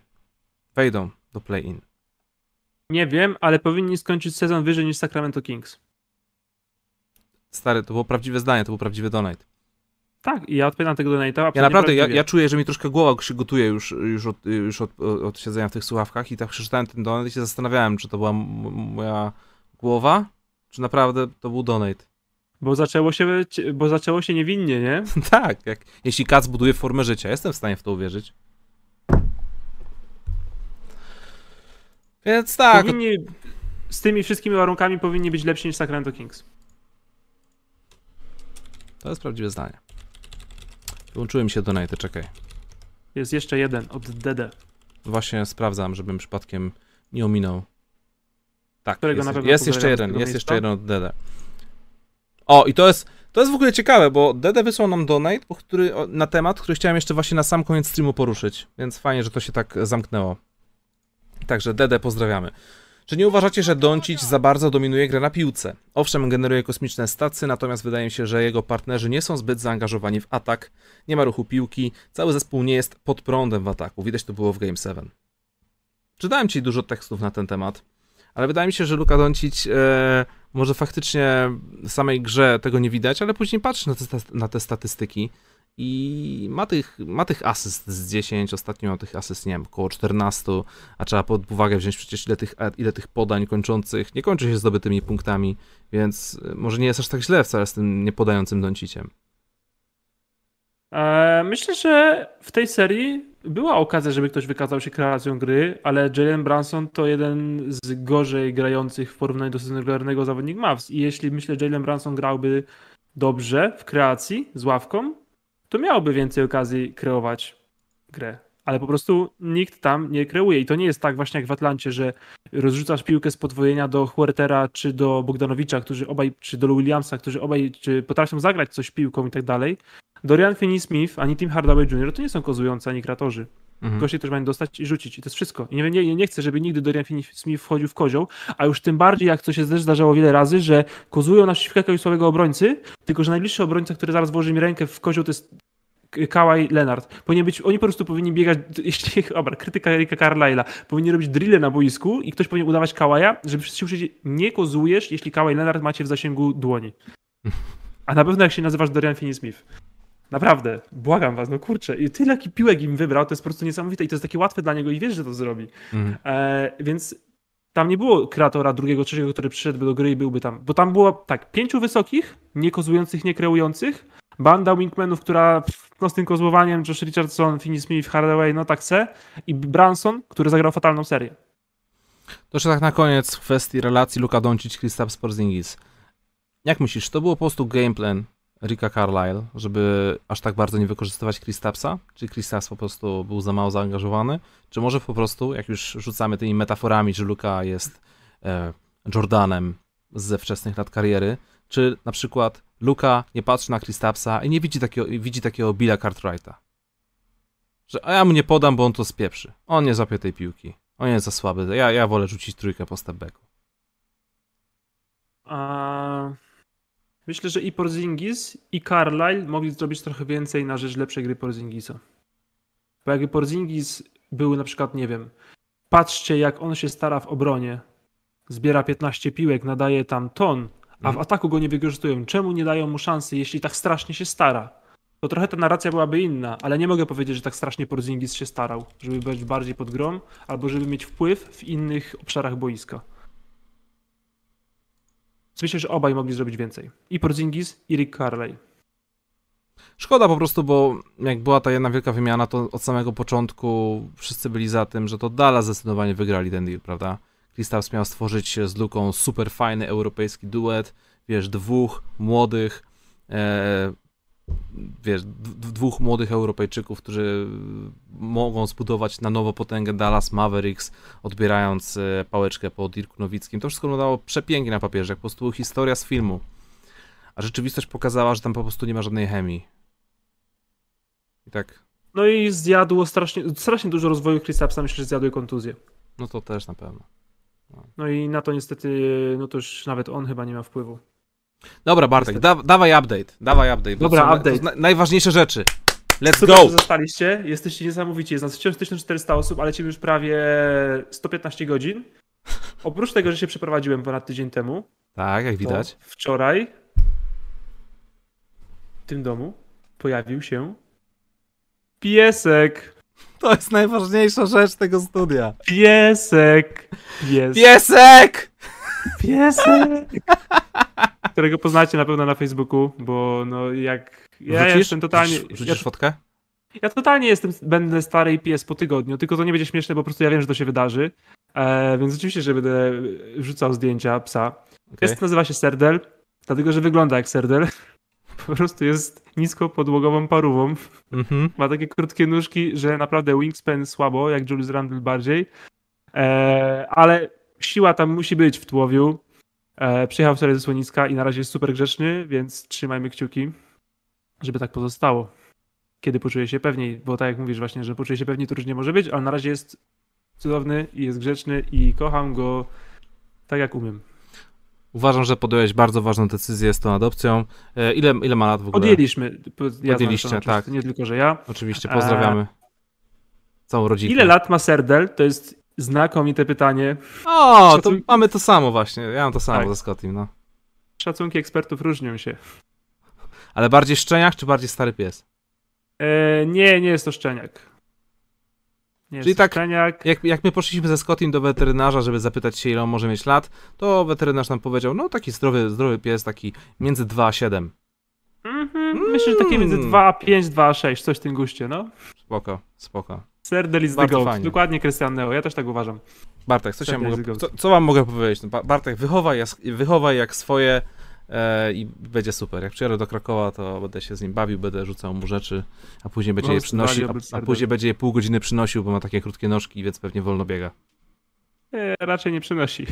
Wejdą do play-in. Nie wiem, ale powinni skończyć sezon wyżej niż Sacramento Kings. Stary, to było prawdziwe zdanie, to był prawdziwy donate. Tak, i ja odpowiadam tego do Nate'a. Ja naprawdę, ja, ja czuję, że mi troszkę głowa się gotuje już, już, od, już od, od siedzenia w tych słuchawkach i tak przeczytałem ten donate i się zastanawiałem, czy to była moja głowa, czy naprawdę to był donate. Bo zaczęło się, bo zaczęło się niewinnie, nie? tak, jak, jeśli Kac buduje formę życia, jestem w stanie w to uwierzyć. Więc tak, Powinni, z tymi wszystkimi warunkami powinni być lepsi niż Sacramento Kings. to jest prawdziwe zdanie. Wyłączyły mi się donate, czekaj. Jest jeszcze jeden od DD. Właśnie sprawdzam, żebym przypadkiem nie ominął. Tak, Którego jest, jest jeszcze jeden, jest miejsca. jeszcze jeden od Dede. O, i to jest, to jest w ogóle ciekawe, bo Dede wysłał nam donate, który, na temat, który chciałem jeszcze właśnie na sam koniec streamu poruszyć, więc fajnie, że to się tak zamknęło. Także Dede pozdrawiamy. Czy nie uważacie, że Doncic za bardzo dominuje grę na piłce? Owszem, generuje kosmiczne stacje, natomiast wydaje mi się, że jego partnerzy nie są zbyt zaangażowani w atak, nie ma ruchu piłki, cały zespół nie jest pod prądem w ataku. Widać to było w Game 7. Czytałem ci dużo tekstów na ten temat, ale wydaje mi się, że Luka Doncic e, może faktycznie w samej grze tego nie widać, ale później patrzy na te, na te statystyki i ma tych, ma tych asyst z 10, ostatnio tych asyst, nie wiem, około 14, a trzeba pod uwagę wziąć przecież ile tych, ile tych podań kończących nie kończy się zdobytymi punktami, więc e, może nie jest aż tak źle wcale z tym niepodającym Donciciem. E, Myślę, że w tej serii była okazja, żeby ktoś wykazał się kreacją gry, ale Jalen Branson to jeden z gorzej grających w porównaniu do sezonu regularnego zawodnik Mavs. I jeśli myślę, że Jalen Branson grałby dobrze w kreacji z ławką, to miałby więcej okazji kreować grę. Ale po prostu nikt tam nie kreuje. I to nie jest tak właśnie jak w Atlancie, że rozrzucasz piłkę z podwojenia do Huertera czy do Bogdanowicza, którzy obaj, czy do Williamsa, którzy obaj czy potrafią zagrać coś piłką i tak dalej. Dorian Finney-Smith ani Tim Hardaway Jr. to nie są kozujący ani kreatorzy. Mhm. Goście, którzy mają dostać i rzucić. I to jest wszystko. I nie, nie, nie chcę, żeby nigdy Dorian Finney-Smith wchodził w kozioł, a już tym bardziej, jak to się też zdarzało wiele razy, że kozują na przeciwko jakiegoś słabego obrońcy, tylko że najbliższy obrońca, który zaraz włoży mi rękę w kozioł, to jest K- Kawhi Leonard. Powinien być, oni po prostu powinni biegać, jeśli, dobra, krytyka Erika Carlyle'a, powinni robić drille na boisku i ktoś powinien udawać Kawaja, żeby wszyscy usłyszeli, nie kozujesz, jeśli Kawhi Leonard macie w zasięgu dłoni. A na pewno jak się nazywasz Dorian Finney-Smith. Naprawdę, błagam was, no kurczę. I tyle piłek im wybrał, to jest po prostu niesamowite i to jest takie łatwe dla niego i wiesz, że to zrobi. Mhm. E, więc tam nie było kreatora drugiego, trzeciego, który przyszedłby do gry i byłby tam. Bo tam było tak, pięciu wysokich, nie kozujących, nie kreujących, banda wingmanów, która no, z tym kozłowaniem, Josh Richardson, Finney Smith, Hardaway, no tak se, i Branson, który zagrał fatalną serię. To jeszcze tak na koniec w kwestii relacji Luka Doncic, Kristaps Porzingis. Jak myślisz, to było po prostu gameplan Ricka Carlisle, żeby aż tak bardzo nie wykorzystywać Kristapsa? Czy Kristaps po prostu był za mało zaangażowany? Czy może po prostu, jak już rzucamy tymi metaforami, że Luka jest e, Jordanem ze wczesnych lat kariery, czy na przykład Luka nie patrzy na Kristapsa i nie widzi takiego, widzi takiego Billa Cartwrighta? Że a ja mu nie podam, bo on to spieprzy. On nie zapie tej piłki. On jest za słaby. Ja, ja wolę rzucić trójkę po stepbacku. A... Myślę, że i Porzingis, i Carlisle mogli zrobić trochę więcej na rzecz lepszej gry Porzingisa. Bo jakby Porzingis był na przykład, nie wiem, patrzcie jak on się stara w obronie, zbiera 15 piłek, nadaje tam ton, a w mhm. ataku go nie wykorzystują. Czemu nie dają mu szansy, jeśli tak strasznie się stara? To trochę ta narracja byłaby inna, ale nie mogę powiedzieć, że tak strasznie Porzingis się starał, żeby być bardziej pod grom, albo żeby mieć wpływ w innych obszarach boiska. Myślę, że obaj mogli zrobić więcej. I Porzingis, i Rick Carley. Szkoda po prostu, bo jak była ta jedna wielka wymiana, to od samego początku wszyscy byli za tym, że to Dallas zdecydowanie wygrali ten deal, prawda? Kristaps miał stworzyć z Luką super fajny europejski duet, wiesz, dwóch młodych, e, wiesz, dwóch młodych Europejczyków, którzy mogą zbudować na nowo potęgę Dallas Mavericks, odbierając e, pałeczkę po Dirku Nowickim. To wszystko wyglądało przepięknie na papierze, jak po prostu historia z filmu. A rzeczywistość pokazała, że tam po prostu nie ma żadnej chemii. I tak. No i zjadło strasznie, strasznie dużo rozwoju Kristapsa, myślę, że zjadły kontuzję. No to też na pewno. No. no i na to niestety, no to już nawet on chyba nie ma wpływu. Dobra, Bartek, da, dawaj update, dawaj update. Dobra, update. Na, najważniejsze rzeczy. Let's Super, go! zostaliście, jesteście niesamowici, jest nas wciąż 1400 osób, ale ciebie już prawie 115 godzin. Oprócz tego, że się przeprowadziłem ponad tydzień temu. Tak, jak widać. Wczoraj w tym domu pojawił się piesek. To jest najważniejsza rzecz tego studia. Piesek! Pies... Piesek! Piesek! Którego poznacie na pewno na Facebooku, bo no jak... Ja Wrzucisz? jestem totalnie... Wrzucisz ja, fotkę? Ja totalnie jestem, będę stary i pies po tygodniu, tylko to nie będzie śmieszne, bo po prostu ja wiem, że to się wydarzy. E, więc oczywiście, że będę rzucał zdjęcia psa. Okay. Pies nazywa się Serdel, dlatego, że wygląda jak Serdel. Po prostu jest nisko podłogową parówą. Mm -hmm. Ma takie krótkie nóżki, że naprawdę wingspan słabo, jak Julius Randle bardziej. E, ale siła tam musi być w tułowiu. E, przyjechał wczoraj ze Słoniska i na razie jest super grzeczny, więc trzymajmy kciuki, żeby tak pozostało. Kiedy poczuje się pewniej, bo tak jak mówisz właśnie, że poczuje się pewniej, to różnie może być, ale na razie jest cudowny i jest grzeczny i kocham go tak jak umiem. Uważam, że podjąłeś bardzo ważną decyzję z tą adopcją. E, ile, ile ma lat w ogóle? Podjęliśmy. Ja Podjęliście, tak. Nie tylko, że ja. Oczywiście, pozdrawiamy. E... Całą rodzinę. Ile lat ma Serdel? To jest Znakomite pytanie. O, Szacunki... to mamy to samo właśnie. Ja mam to samo tak. ze Scottim, no. Szacunki ekspertów różnią się. Ale bardziej szczeniak, czy bardziej stary pies? E, nie, nie jest to szczeniak. Nie Czyli tak, szczeniak. Jak, jak my poszliśmy ze Scottim do weterynarza, żeby zapytać się, ile on może mieć lat, to weterynarz nam powiedział, no taki zdrowy, zdrowy pies, taki między 2 a 7. Mhm, mm. Myślę, że takie między 2 a 5, 2 a 6, coś w tym guście, no. Spoko, spoko. Serdel is the goat. Dokładnie Christian Neo, ja też tak uważam. Bartek, co, się mogę, co, co wam mogę powiedzieć? No, Bartek, wychowaj, wychowaj jak swoje e, i będzie super. Jak przyjadę do Krakowa, to będę się z nim bawił, będę rzucał mu rzeczy, a później będzie no, je przynosił, a, a, później będzie je pół godziny przynosił, bo ma takie krótkie nóżki, więc pewnie wolno biega. E, raczej nie przynosi.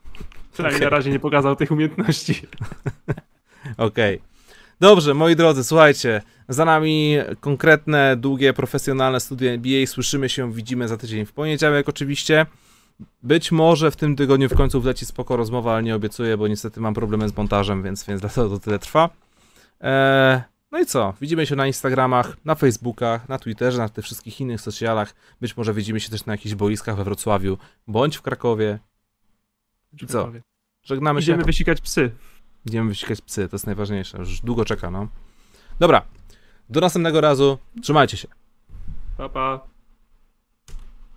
Przynajmniej okay. na razie nie pokazał tych umiejętności. Okej. Okay. Dobrze, moi drodzy, słuchajcie, za nami konkretne, długie, profesjonalne studia NBA. Słyszymy się, widzimy za tydzień w poniedziałek oczywiście. Być może w tym tygodniu w końcu wleci spoko rozmowa, ale nie obiecuję, bo niestety mam problemy z montażem, więc, więc dlatego to tyle trwa. Eee, no i co? Widzimy się na Instagramach, na Facebookach, na Twitterze, na tych wszystkich innych socialach. Być może widzimy się też na jakichś boiskach we Wrocławiu, bądź w Krakowie. I co? Żegnamy Idziemy się. Idziemy wysikać psy. Idziemy wysikać psy, to jest najważniejsze. Już długo czeka, no. Dobra. Do następnego razu. Trzymajcie się. Pa, pa.